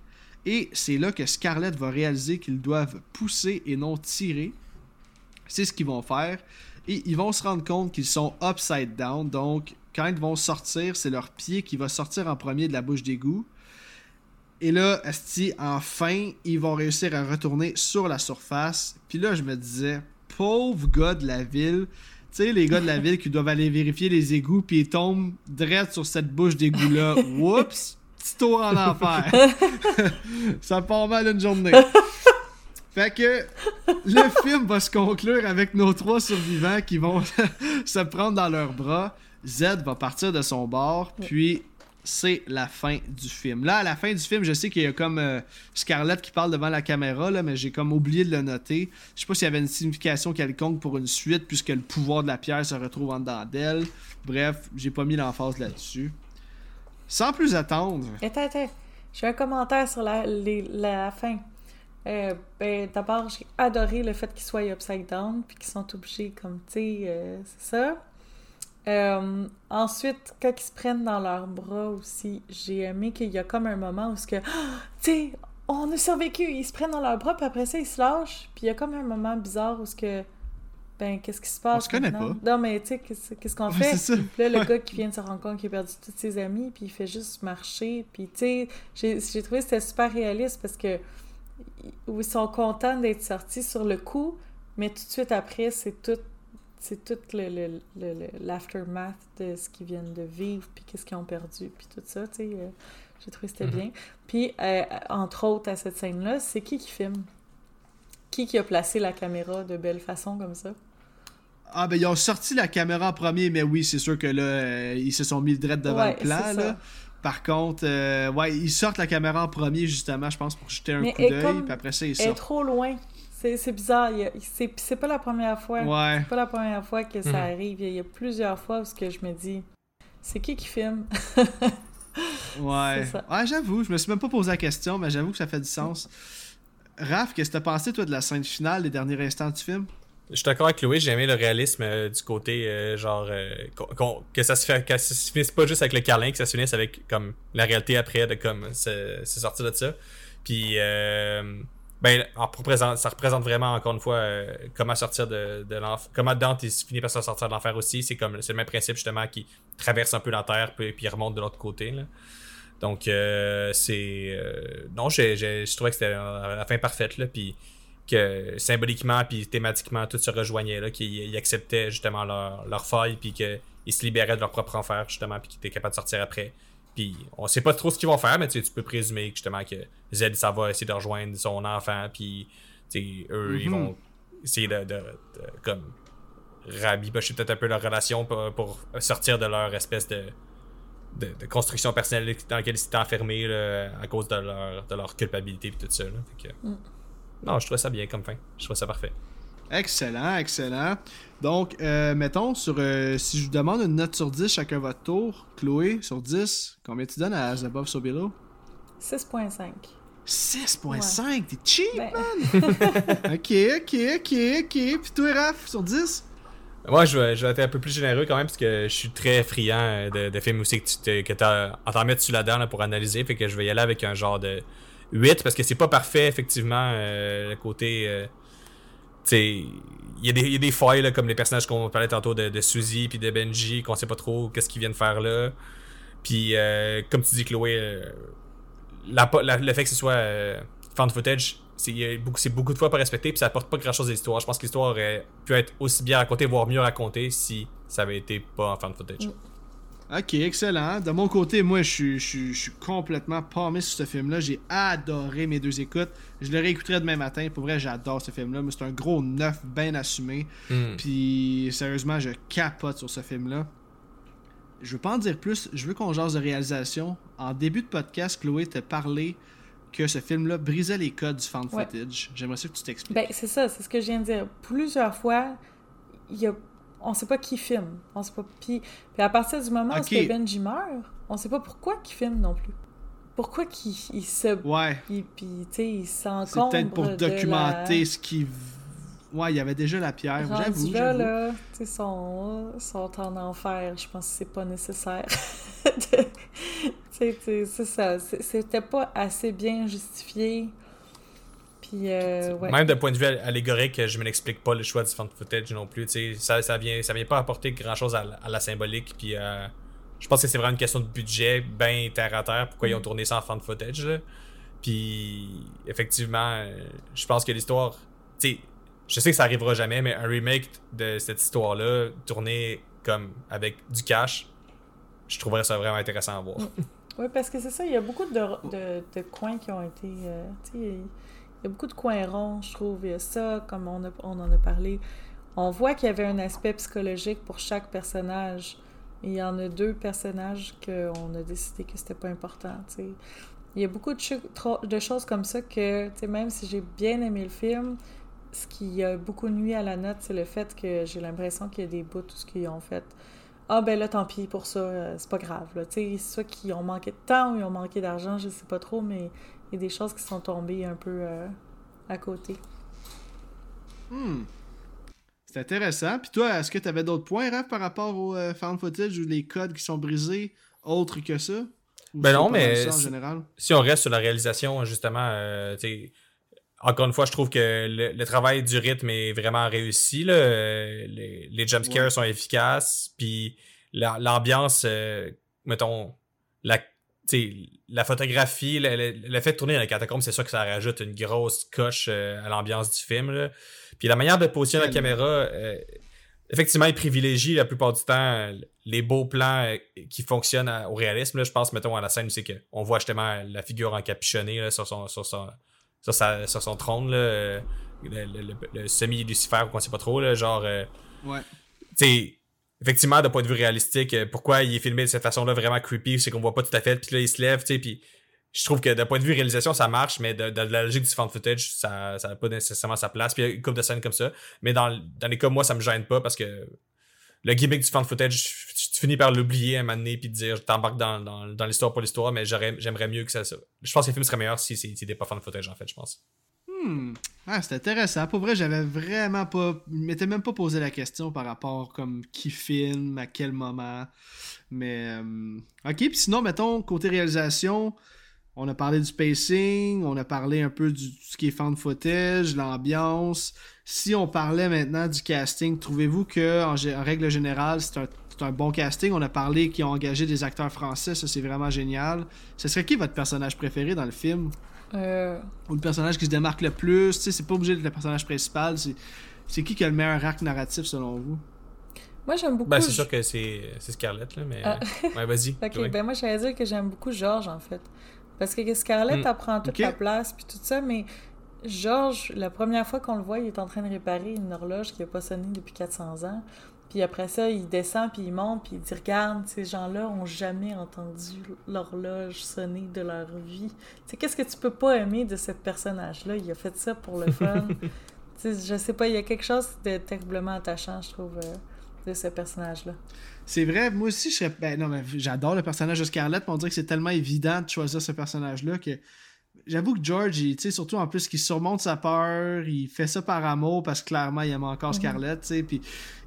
et c'est là que Scarlett va réaliser qu'ils doivent pousser et non tirer, c'est ce qu'ils vont faire. Et ils vont se rendre compte qu'ils sont upside down. Donc, quand ils vont sortir, c'est leur pied qui va sortir en premier de la bouche d'égout. Et là, Asti, enfin, ils vont réussir à retourner sur la surface. Puis là, je me disais, pauvre gars de la ville. Tu sais, les gars de la ville qui doivent aller vérifier les égouts, puis ils tombent direct sur cette bouche d'égout-là. Oups! Petit tour en enfer. Ça part mal une journée. Fait que le film va se conclure avec nos trois survivants qui vont se prendre dans leurs bras. Z va partir de son bord, puis c'est la fin du film. Là, à la fin du film, je sais qu'il y a comme euh, Scarlett qui parle devant la caméra, là, mais j'ai comme oublié de le noter. Je sais pas s'il y avait une signification quelconque pour une suite, puisque le pouvoir de la pierre se retrouve en dedans d'elle. Bref, j'ai pas mis l'emphase là-dessus. Sans plus attendre. Attends, attends. J'ai un commentaire sur la, la fin. Euh, ben, d'abord, j'ai adoré le fait qu'ils soient upside down, puis qu'ils sont obligés, comme, tu sais, euh, c'est ça. Euh, ensuite, quand ils se prennent dans leurs bras aussi, j'ai aimé qu'il y a comme un moment où, ce que, tu sais, on a survécu, ils se prennent dans leurs bras, puis après ça, ils se lâchent, puis il y a comme un moment bizarre où, ce que, ben, qu'est-ce qui se passe? On se connaît pas. Non, mais tu sais, qu'est-ce qu'on fait? là, le gars qui vient de se rendre compte qu'il a perdu tous ses amis, puis il fait juste marcher, puis tu sais, j'ai trouvé que c'était super réaliste parce que où ils sont contents d'être sortis sur le coup, mais tout de suite après, c'est tout c'est tout l'aftermath de ce qu'ils viennent de vivre, puis qu'est-ce qu'ils ont perdu, puis tout ça, tu sais. Euh, j'ai trouvé que c'était mm-hmm. bien. Puis, euh, entre autres, à cette scène-là, c'est qui qui filme? Qui qui a placé la caméra de belle façon comme ça? Ah, ben, ils ont sorti la caméra en premier, mais oui, c'est sûr que là, euh, ils se sont mis le dread devant le plan, là. Par contre, euh, ouais, ils sortent la caméra en premier, justement, je pense, pour jeter un coup d'œil, puis après ça, ils sortent. Elle est trop loin. C'est bizarre. C'est pas la première fois. Ouais. C'est pas la première fois que ça mhm. arrive. Il y, a plusieurs fois où que je me dis, c'est qui qui filme? ouais. Ouais, j'avoue. Je me suis même pas posé la question, mais j'avoue que ça fait du sens. Raph, qu'est-ce que t'as pensé, toi, de la scène finale, des derniers instants du film? Je suis d'accord avec Chloé, j'ai aimé le réalisme euh, du côté, euh, genre, euh, que ça se fait, que ça se finisse pas juste avec le câlin, que ça se finisse avec, comme, la réalité après, de, comme, se, sortir de ça. Puis, ben, ça représente vraiment, encore une fois, comment sortir de, de l'enfer. Comment Dante finit par se sortir de l'enfer aussi. C'est comme, c'est le même principe, justement, qui traverse un peu la terre, puis, puis remonte de l'autre côté, là. Donc, c'est. non, je trouvais que c'était la fin parfaite, là. Puis, que symboliquement puis thématiquement tout se rejoignait là qu'ils acceptaient justement leur, leur faille puis qu'ils se libéraient de leur propre enfer justement puis qu'ils étaient capables de sortir après puis on sait pas trop ce qu'ils vont faire mais tu, peux présumer justement que Zed ça va essayer de rejoindre son enfant puis eux ils mm-hmm. vont essayer de, de, comme rabibocher peut-être un peu leur relation pour, sortir de leur espèce de, de, construction personnelle dans laquelle ils étaient enfermés à cause de leur, de leur culpabilité et tout ça. Mm. Non, je trouvais ça bien comme fin. Je trouvais ça parfait. Excellent, excellent. Donc, euh, mettons, sur euh, si je vous demande une note sur 10 chacun votre tour, Chloé, sur 10, combien tu donnes à The So Below 6.5. 6.5 T'es cheap, ben. man! ok, ok, ok, ok. Puis toi, Raph, sur 10 moi, je vais, je vais, être un peu plus généreux quand même, parce que je suis très friand de, de films aussi que tu que as, en t'en mettre sur la dent pour analyser. Fait que je vais y aller avec un genre de 8 parce que c'est pas parfait, effectivement, euh, le côté. Euh, il y, y, a des failles là, comme les personnages qu'on parlait tantôt de, de Suzy puis de Benji, qu'on sait pas trop qu'est-ce qu'ils viennent faire là. Puis, euh, comme tu dis, Chloé, le fait que ce soit fan footage, c'est beaucoup, beaucoup de fois pas respecté, puis ça apporte pas grand-chose à l'histoire. Je pense que l'histoire aurait pu être aussi bien racontée, voire mieux racontée, si ça avait été pas en fan footage. Ok, excellent. De mon côté, moi, je suis, complètement palmé sur ce film-là. J'ai adoré mes deux écoutes. Je le réécouterai demain matin. Pour vrai, j'adore ce film-là. Mais c'est un gros neuf bien assumé. Hmm. Puis, sérieusement, je capote sur ce film-là. Je veux pas en dire plus. Je veux qu'on jase de réalisation. En début de podcast, Chloé t'a parlé que ce film-là brisait les codes du fan footage. J'aimerais ça que tu t'expliques. Ben, c'est ça. C'est ce que je viens de dire. Plusieurs fois, il y a on sait pas qui filme. On sait pas. Puis, puis à partir du moment où Benji meurt, on sait pas pourquoi qui filme non plus. Pourquoi qu'il il se. Ouais. Puis, tu sais, il s'encombre. C'est peut-être pour documenter ce qui. Ouais, il y avait déjà la pierre. J'avoue. là, là, tu sais, sont, sont en enfer. Je pense que c'est pas nécessaire. tu sais, c'est ça. C'était pas assez bien justifié. Euh, Même d'un point de vue allégorique, je ne m'explique pas le choix du fan footage non plus. Ça, ça vient, ça vient pas apporter grand chose à, la symbolique. Puis euh, je pense que c'est vraiment une question de budget, bien terre à terre. Pourquoi ils ont mm. tourné ça en fan footage. Puis effectivement, euh, je pense que l'histoire. Je sais que ça arrivera jamais, mais un remake de cette histoire-là, tourné comme avec du cash, je trouverais ça vraiment intéressant à voir. Mm. Oui, parce que c'est ça, il y a beaucoup de, de, coins qui ont été. Il a beaucoup de coins ronds, je trouve. Il y a ça, comme on, en a parlé. On voit qu'il y avait un aspect psychologique pour chaque personnage. il y en a deux personnages qu'on a décidé que c'était pas important. Il y a beaucoup de, choses comme ça que, même si j'ai bien aimé le film, ce qui a beaucoup nuit à la note, c'est le fait que j'ai l'impression qu'il y a des bouts, tout ce qu'ils ont fait. Ah ben là, tant pis pour ça, euh, c'est pas grave. C'est soit qu'ils ont manqué de temps ou ils ont manqué d'argent, je sais pas trop, mais il y a des choses qui sont tombées un peu euh, à côté. Hmm. C'est intéressant. Puis toi, est-ce que tu avais d'autres points, Raph, par rapport au euh, found footage ou les codes qui sont brisés, autres que ça? ben non, mais si on reste sur la réalisation, justement, euh, encore une fois, je trouve que le, travail du rythme est vraiment réussi. Les, les jumpscares sont efficaces. Puis l'ambiance, mettons, la la photographie, le, fait de tourner dans les catacombes, c'est sûr que ça rajoute une grosse coche euh, à l'ambiance du film. Puis la manière de positionner la caméra, euh, effectivement, il privilégie la plupart du temps les beaux plans euh, qui fonctionnent au réalisme. Je pense, mettons, à la scène où c'est qu'on voit justement la figure encapuchonnée sur, son, sur, son, sur, sur son trône, le, semi-Lucifer, ou qu'on sait pas trop. genre, ouais. Tu effectivement, d'un point de vue réalistique, euh, pourquoi il est filmé de cette façon-là vraiment creepy, c'est qu'on voit pas tout à fait, puis là, il se lève, tu sais, puis je trouve que d'un point de vue réalisation, ça marche, mais de, la logique du fan footage, ça n'a pas nécessairement sa place. Puis il y a une couple de scènes comme ça. Mais dans, dans les cas, moi, ça me gêne pas parce que le gimmick du fan footage, tu, finis par l'oublier à un moment donné puis te dire, je t'embarque dans, dans, l'histoire pour l'histoire, mais j'aimerais mieux que ça, ça. Je pense que le film serait meilleur si c'était pas fan footage, en fait, je pense. Hmm. Ah, c'est intéressant. Pour vrai, j'avais vraiment pas. Je m'étais même pas posé la question par rapport comme qui filme, à quel moment. Mais. euh, Ok, puis sinon, mettons, côté réalisation, on a parlé du pacing, on a parlé un peu du ce qui est fan footage, l'ambiance. Si on parlait maintenant du casting, trouvez-vous que, en, règle générale, c'est un, un bon casting? On a parlé qu'ils ont engagé des acteurs français, ça c'est vraiment génial. Ce serait qui votre personnage préféré dans le film? Euh, ou le personnage qui se démarque le plus. Tu sais, c'est pas obligé d'être le personnage principal. C'est, c'est qui qui a le meilleur arc narratif selon vous? moi, j'aime beaucoup. Ben, c'est sûr que c'est c'est Scarlett, là, mais. Ah. Ouais, vas-y. Ok, Chloé. ben moi, j'allais dire que j'aime beaucoup Georges, en fait. Parce que Scarlett, Mm. elle prend toute la place, puis tout ça, mais Georges, la première fois qu'on le voit, il est en train de réparer une horloge qui n'a pas sonné depuis 400 ans. Puis après ça, il descend, puis il monte, puis il dit Regarde, ces gens-là ont jamais entendu l'horloge sonner de leur vie. Tu qu'est-ce que tu peux pas aimer de ce personnage-là? Il a fait ça pour le fun. tu je sais pas, il y a quelque chose de terriblement attachant, je trouve, euh, de ce personnage-là. C'est vrai, moi aussi, je serais. Ben non, mais j'adore le personnage de Scarlett, mais on dirait que c'est tellement évident de choisir ce personnage-là que. J'avoue que George, il- surtout en plus qu'il surmonte sa peur, il fait ça par amour parce que clairement il aime encore Scarlett, tu sais, puis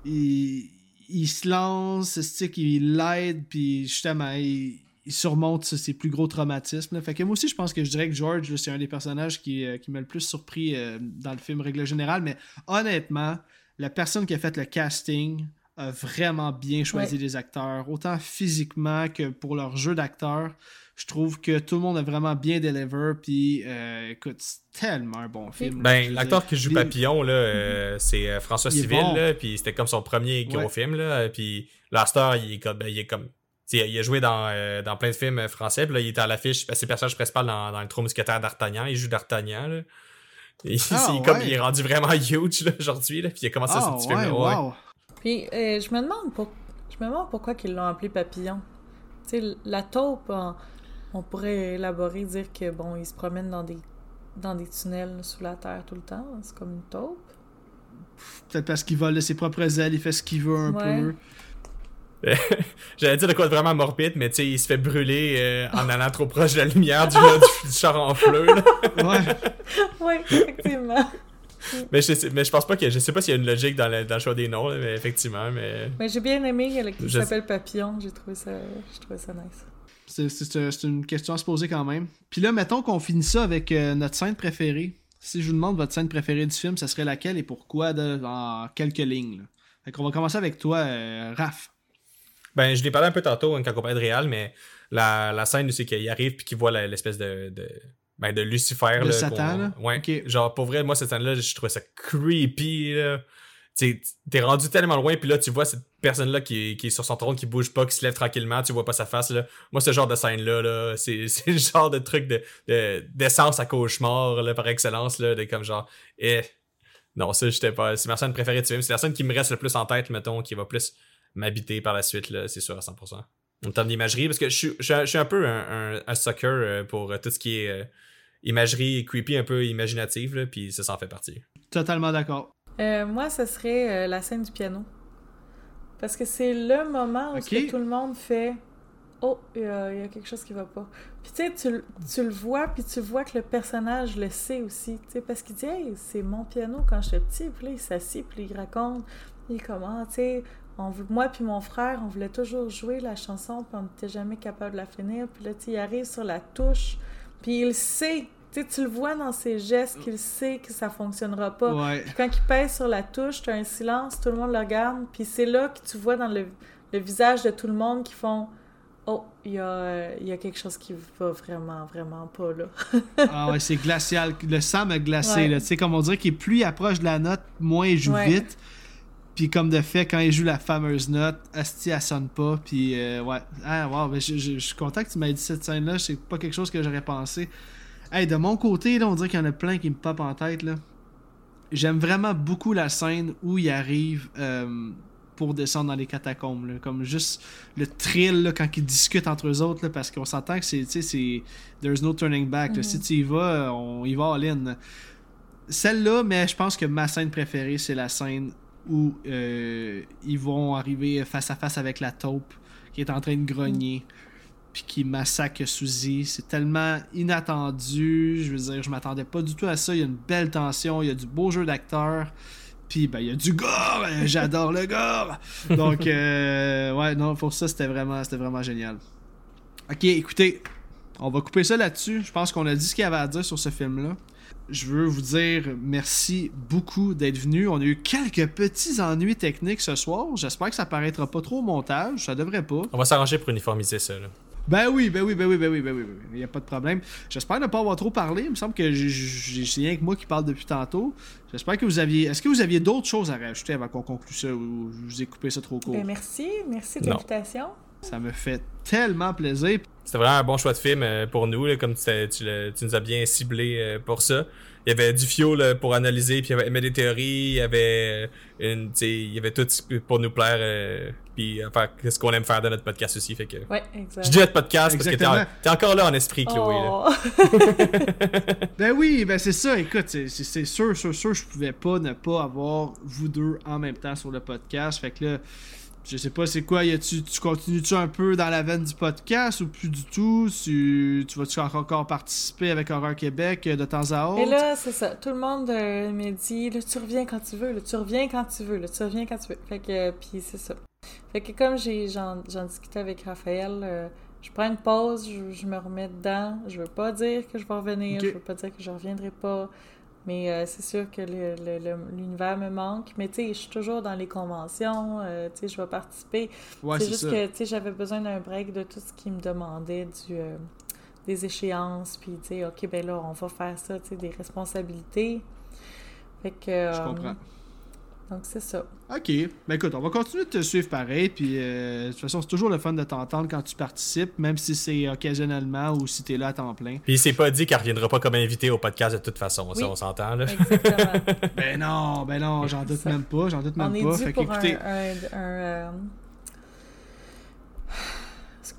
il, il se lance, qu'il l'aide, puis justement, il, il surmonte ses plus gros traumatismes. là. Fait que moi aussi, je pense que je dirais que George, c'est un des personnages qui, euh, qui m'a le plus surpris euh, dans le film, règle générale, mais honnêtement, la personne qui a fait le casting a vraiment bien choisi Ouais. les acteurs, autant physiquement que pour leur jeu d'acteur. Je trouve que tout le monde a vraiment bien deliver, puis euh, écoute, c'est tellement un bon film. Ben, l'acteur qui joue Papillon, là, euh, c'est euh, François Il est Civil, bon. là, puis c'était comme son premier gros Ouais. film, là, puis l'acteur, il est comme, ben, il est comme, tu sais, il a joué dans, euh, dans plein de films français, puis là, il était à l'affiche, ben, c'est le personnage principal dans, dans le Trois Mousquetaires d'Artagnan, il joue d'Artagnan, là. Et il- Ah, est comme, ouais. il est rendu vraiment huge, là, aujourd'hui, là, puis il a commencé Ah, ce petit ouais, film, ouais. wow. Puis euh, je me demande pour... je me demande pourquoi ils l'ont appelé papillon. Tu sais, la taupe, on pourrait élaborer, dire que bon, il se promène dans des dans des tunnels sous la terre tout le temps. C'est comme une taupe. Peut-être parce qu'il vole de ses propres ailes, il fait ce qu'il veut un Ouais. peu. J'allais dire de quoi de vraiment morbide, mais tu sais, il se fait brûler euh, en allant trop proche de la lumière du, du, du char en feu, là. Ouais. Oui, effectivement. Mais je, sais, mais je pense pas que je sais pas s'il y a une logique dans le, dans le choix des noms, là, mais effectivement, mais. Mais j'ai bien aimé qu'il s'appelle Papillon. J'ai trouvé ça, j'ai trouvé ça nice. C'est- une question à se poser quand même. Puis là, mettons qu'on finit ça avec euh, notre scène préférée. Si je vous demande votre scène préférée du film, ça serait laquelle et pourquoi de- en quelques lignes. Là. Fait qu'on va commencer avec toi, euh, Raph. Ben, je l'ai parlé un peu tantôt hein, quand on parlait de Réal, mais la, la scène où c'est qu'il arrive puis qu'il voit l'espèce de, de, ben, de Lucifer. De là, Satan, là? Ouais. Genre, pour vrai, moi, cette scène-là, je trouvais ça creepy, là. T'es rendu tellement loin, puis là, tu vois cette personne-là qui, qui est sur son trône, qui bouge pas, qui se lève tranquillement, tu vois pas sa face, là. Moi, ce genre de scène-là, là, c'est le genre de truc de de- d'essence à cauchemar, là, par excellence, là, de comme genre, eh. Non, ça, j'étais pas. C'est ma scène préférée du film. C'est la scène qui me reste le plus en tête, mettons, qui va plus m'habiter par la suite, c'est sûr, à 100%. En termes d'imagerie, parce que je suis, je suis un- peu un sucker euh, pour euh, tout ce qui est euh, imagerie creepy, un peu imaginative, là, puis ça s'en fait partie. Totalement d'accord. Euh, moi, ce serait euh, la scène du piano. Parce que c'est le moment où tout le monde fait Oh, il y, a il y a quelque chose qui va pas. Puis tu sais, tu, le- vois, puis tu vois que le personnage le sait aussi. Tu sais, parce qu'il dit Hey, c'est mon piano quand j'étais petit. Puis là, il s'assit, puis il raconte. Il est comment, tu sais, on vou- moi puis mon frère, on voulait toujours jouer la chanson, puis on n'était jamais capable de la finir. Puis là, tu il arrive sur la touche, puis il sait. Tu sais, tu le vois dans ses gestes qu'il sait que ça fonctionnera pas. Ouais. Puis quand il pèse sur la touche, tu as un silence, tout le monde le regarde, puis c'est là que tu vois dans le, le visage de tout le monde qui font Oh, il y, a, il y a quelque chose qui va vraiment, vraiment pas là. Ah ouais, c'est glacial. Le sang m'a glacé. Ouais. là. Tu sais, comme on dirait qu'il plus il approche de la note, moins il joue Ouais. vite. Puis comme de fait, quand il joue la fameuse note, Asti, elle sonne pas. Puis euh, ouais. Ah, wow, je, je- je suis content que tu m'aies dit cette scène-là. C'est pas quelque chose que j'aurais pensé. Hey, de mon côté, là, on dirait qu'il y en a plein qui me popent en tête. là. J'aime vraiment beaucoup la scène où il arrive euh, pour descendre dans les catacombes. là. Comme juste le thrill là, quand ils discutent entre eux autres. là, parce qu'on s'entend que c'est. tu sais, c'est There's no turning back. Mhm. Si tu y vas, on y va all-in. Celle-là, mais je pense que ma scène préférée, c'est la scène où euh, ils vont arriver face à face avec la taupe qui est en train de grogner. Puis qui massacre Suzy. C'est tellement inattendu. Je veux dire, je m'attendais pas du tout à ça. Il y a une belle tension, il y a du beau jeu d'acteur. Puis ben, il y a du gore, j'adore le gore. Donc euh, ouais, non, pour ça c'était vraiment c'était vraiment génial. OK, écoutez, on va couper ça là-dessus. Je pense qu'on a dit ce qu'il y avait à dire sur ce film là. Je veux vous dire merci beaucoup d'être venu. On a eu quelques petits ennuis techniques ce soir. J'espère que ça paraîtra pas trop au montage. Ça devrait pas. On va s'arranger pour uniformiser ça. Là. Ben oui, ben oui, ben oui, ben oui, ben oui, il n'y a pas de problème. J'espère ne pas avoir trop parlé. Il me semble que j'ai rien que moi qui parle depuis tantôt. J'espère que vous aviez. Est-ce que vous aviez d'autres choses à rajouter avant qu'on conclue ça ou je vous ai coupé ça trop court? Ben merci, merci de l'invitation. Ça me fait tellement plaisir. C'était vraiment un bon choix de film euh, pour nous, comme tu, tu, nous as bien ciblé euh, pour ça. Il y avait du fio pour analyser, puis il y avait des théories, il y avait euh, une, il y avait tout pour nous plaire, puis enfin, ce qu'on aime faire dans notre podcast aussi. Fait que... Ouais, exact. Je dis notre podcast parce que t'es, encore là en esprit, Chloé. Oh. ben oui, ben c'est ça. Écoute, c'est, sûr, sûr, sûr, je pouvais pas ne pas avoir vous deux en même temps sur le podcast. Fait que là je sais pas c'est quoi, tu, tu continues-tu un peu dans la veine du podcast ou plus du tout? Tu, tu vas-tu encore participer avec Horreur Québec euh, de temps à autre? Et là, c'est ça. Tout le monde euh, me dit, là, tu reviens quand tu veux, là, tu reviens quand tu veux, là, tu reviens quand tu veux. Fait que, euh, puis c'est ça. Fait que comme j'en, discutais avec Raphaël, je prends une pause, je, me remets dedans. Je veux pas dire que je vais revenir, je veux pas dire que je reviendrai pas. Mais euh, c'est sûr que l'univers me manque. Mais tu sais, je suis toujours dans les conventions, euh, tu sais, je vais participer. c'est juste que, tu sais, j'avais besoin d'un break de tout ce qui me demandait du, euh, des échéances. Puis, tu sais, OK, ben là, on va faire ça, tu sais, des responsabilités. Fait que... je comprends. Donc, c'est ça. OK. Ben écoute, on va continuer de te suivre pareil. Puis, euh, de toute façon, c'est toujours le fun de t'entendre quand tu participes, même si c'est occasionnellement ou si tu es là à temps plein. Puis, il s'est pas dit qu'elle reviendra pas comme invité au podcast de toute façon. Ça, on s'entend, là. Exactement. ben non, ben non, j'en doute même pas. J'en doute même pas. fait qu'écoutez. Un, euh,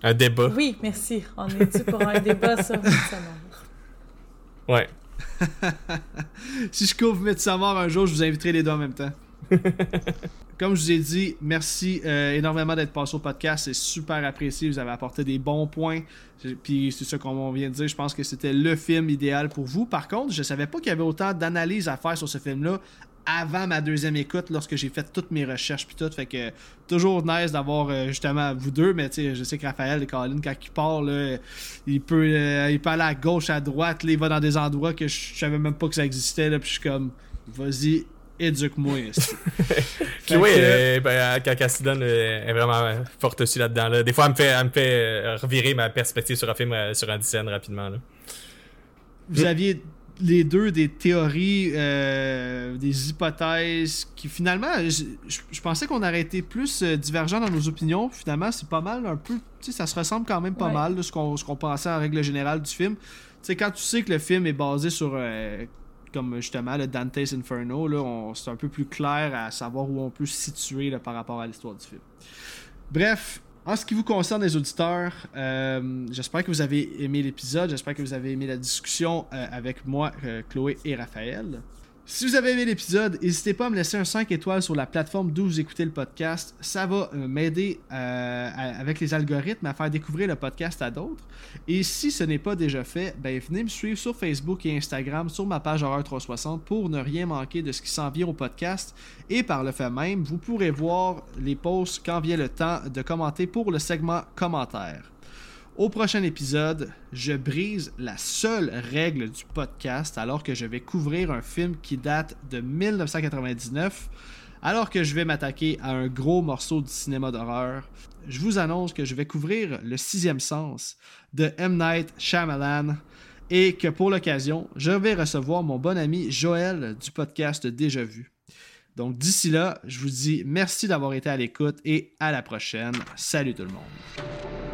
un, débat. Oui, merci. On est dû pour un débat sur Ouais. si je couvre mort un jour, je vous inviterai les deux en même temps. Comme je vous ai dit, merci euh, énormément d'être passé au podcast. C'est super apprécié. Vous avez apporté des bons points. Puis c'est ce qu'on vient de dire. Je pense que c'était le film idéal pour vous. Par contre, je savais pas qu'il y avait autant d'analyses à faire sur ce film-là avant ma deuxième écoute lorsque j'ai fait toutes mes recherches puis tout fait que toujours nice d'avoir euh, justement vous deux mais tu je sais que Raphaël et Colin quand il parle il peut euh, il peut aller à gauche à droite il va dans des endroits que je savais même pas que ça existait là puis je suis comme vas-y éduque-moi. Puis oui, euh, ben, quand Cassidon est vraiment forte aussi là-dedans. Là. Des fois, elle me fait, elle me fait euh, revirer ma perspective sur un film, euh, sur un scène rapidement. Là. Vous aviez les deux des théories, des hypothèses qui finalement, je, pensais qu'on aurait été plus divergents dans nos opinions. Finalement, c'est pas mal un peu, tu sais, ça se ressemble quand même pas mal de ce qu'on pensait en règle générale du film. Tu sais, quand tu sais que le film est basé sur comme justement le Dante's Inferno, c'est un peu plus clair à savoir où on peut se situer par rapport à l'histoire du film. Bref, en ce qui vous concerne les auditeurs, euh, j'espère que vous avez aimé l'épisode, j'espère que vous avez aimé la discussion euh, avec moi, euh, Chloé et Raphaël. Si vous avez aimé l'épisode, n'hésitez pas à me laisser un 5 étoiles sur la plateforme d'où vous écoutez le podcast. Ça va euh, m'aider euh, avec les algorithmes à faire découvrir le podcast à d'autres. Et si ce n'est pas déjà fait, ben, venez me suivre sur Facebook et Instagram sur ma page Horreur 360 pour ne rien manquer de ce qui s'en vient au podcast. Et par le fait même, vous pourrez voir les posts quand vient le temps de commenter pour le segment commentaires. Au prochain épisode, je brise la seule règle du podcast alors que je vais couvrir un film qui date de 1999 alors que je vais m'attaquer à un gros morceau du cinéma d'horreur. Je vous annonce que je vais couvrir Le Sixième Sens de M. Night Shyamalan et que pour l'occasion, je vais recevoir mon bon ami Joël du podcast Déjà Vu. Donc d'ici là, je vous dis merci d'avoir été à l'écoute et à la prochaine. Salut tout le monde.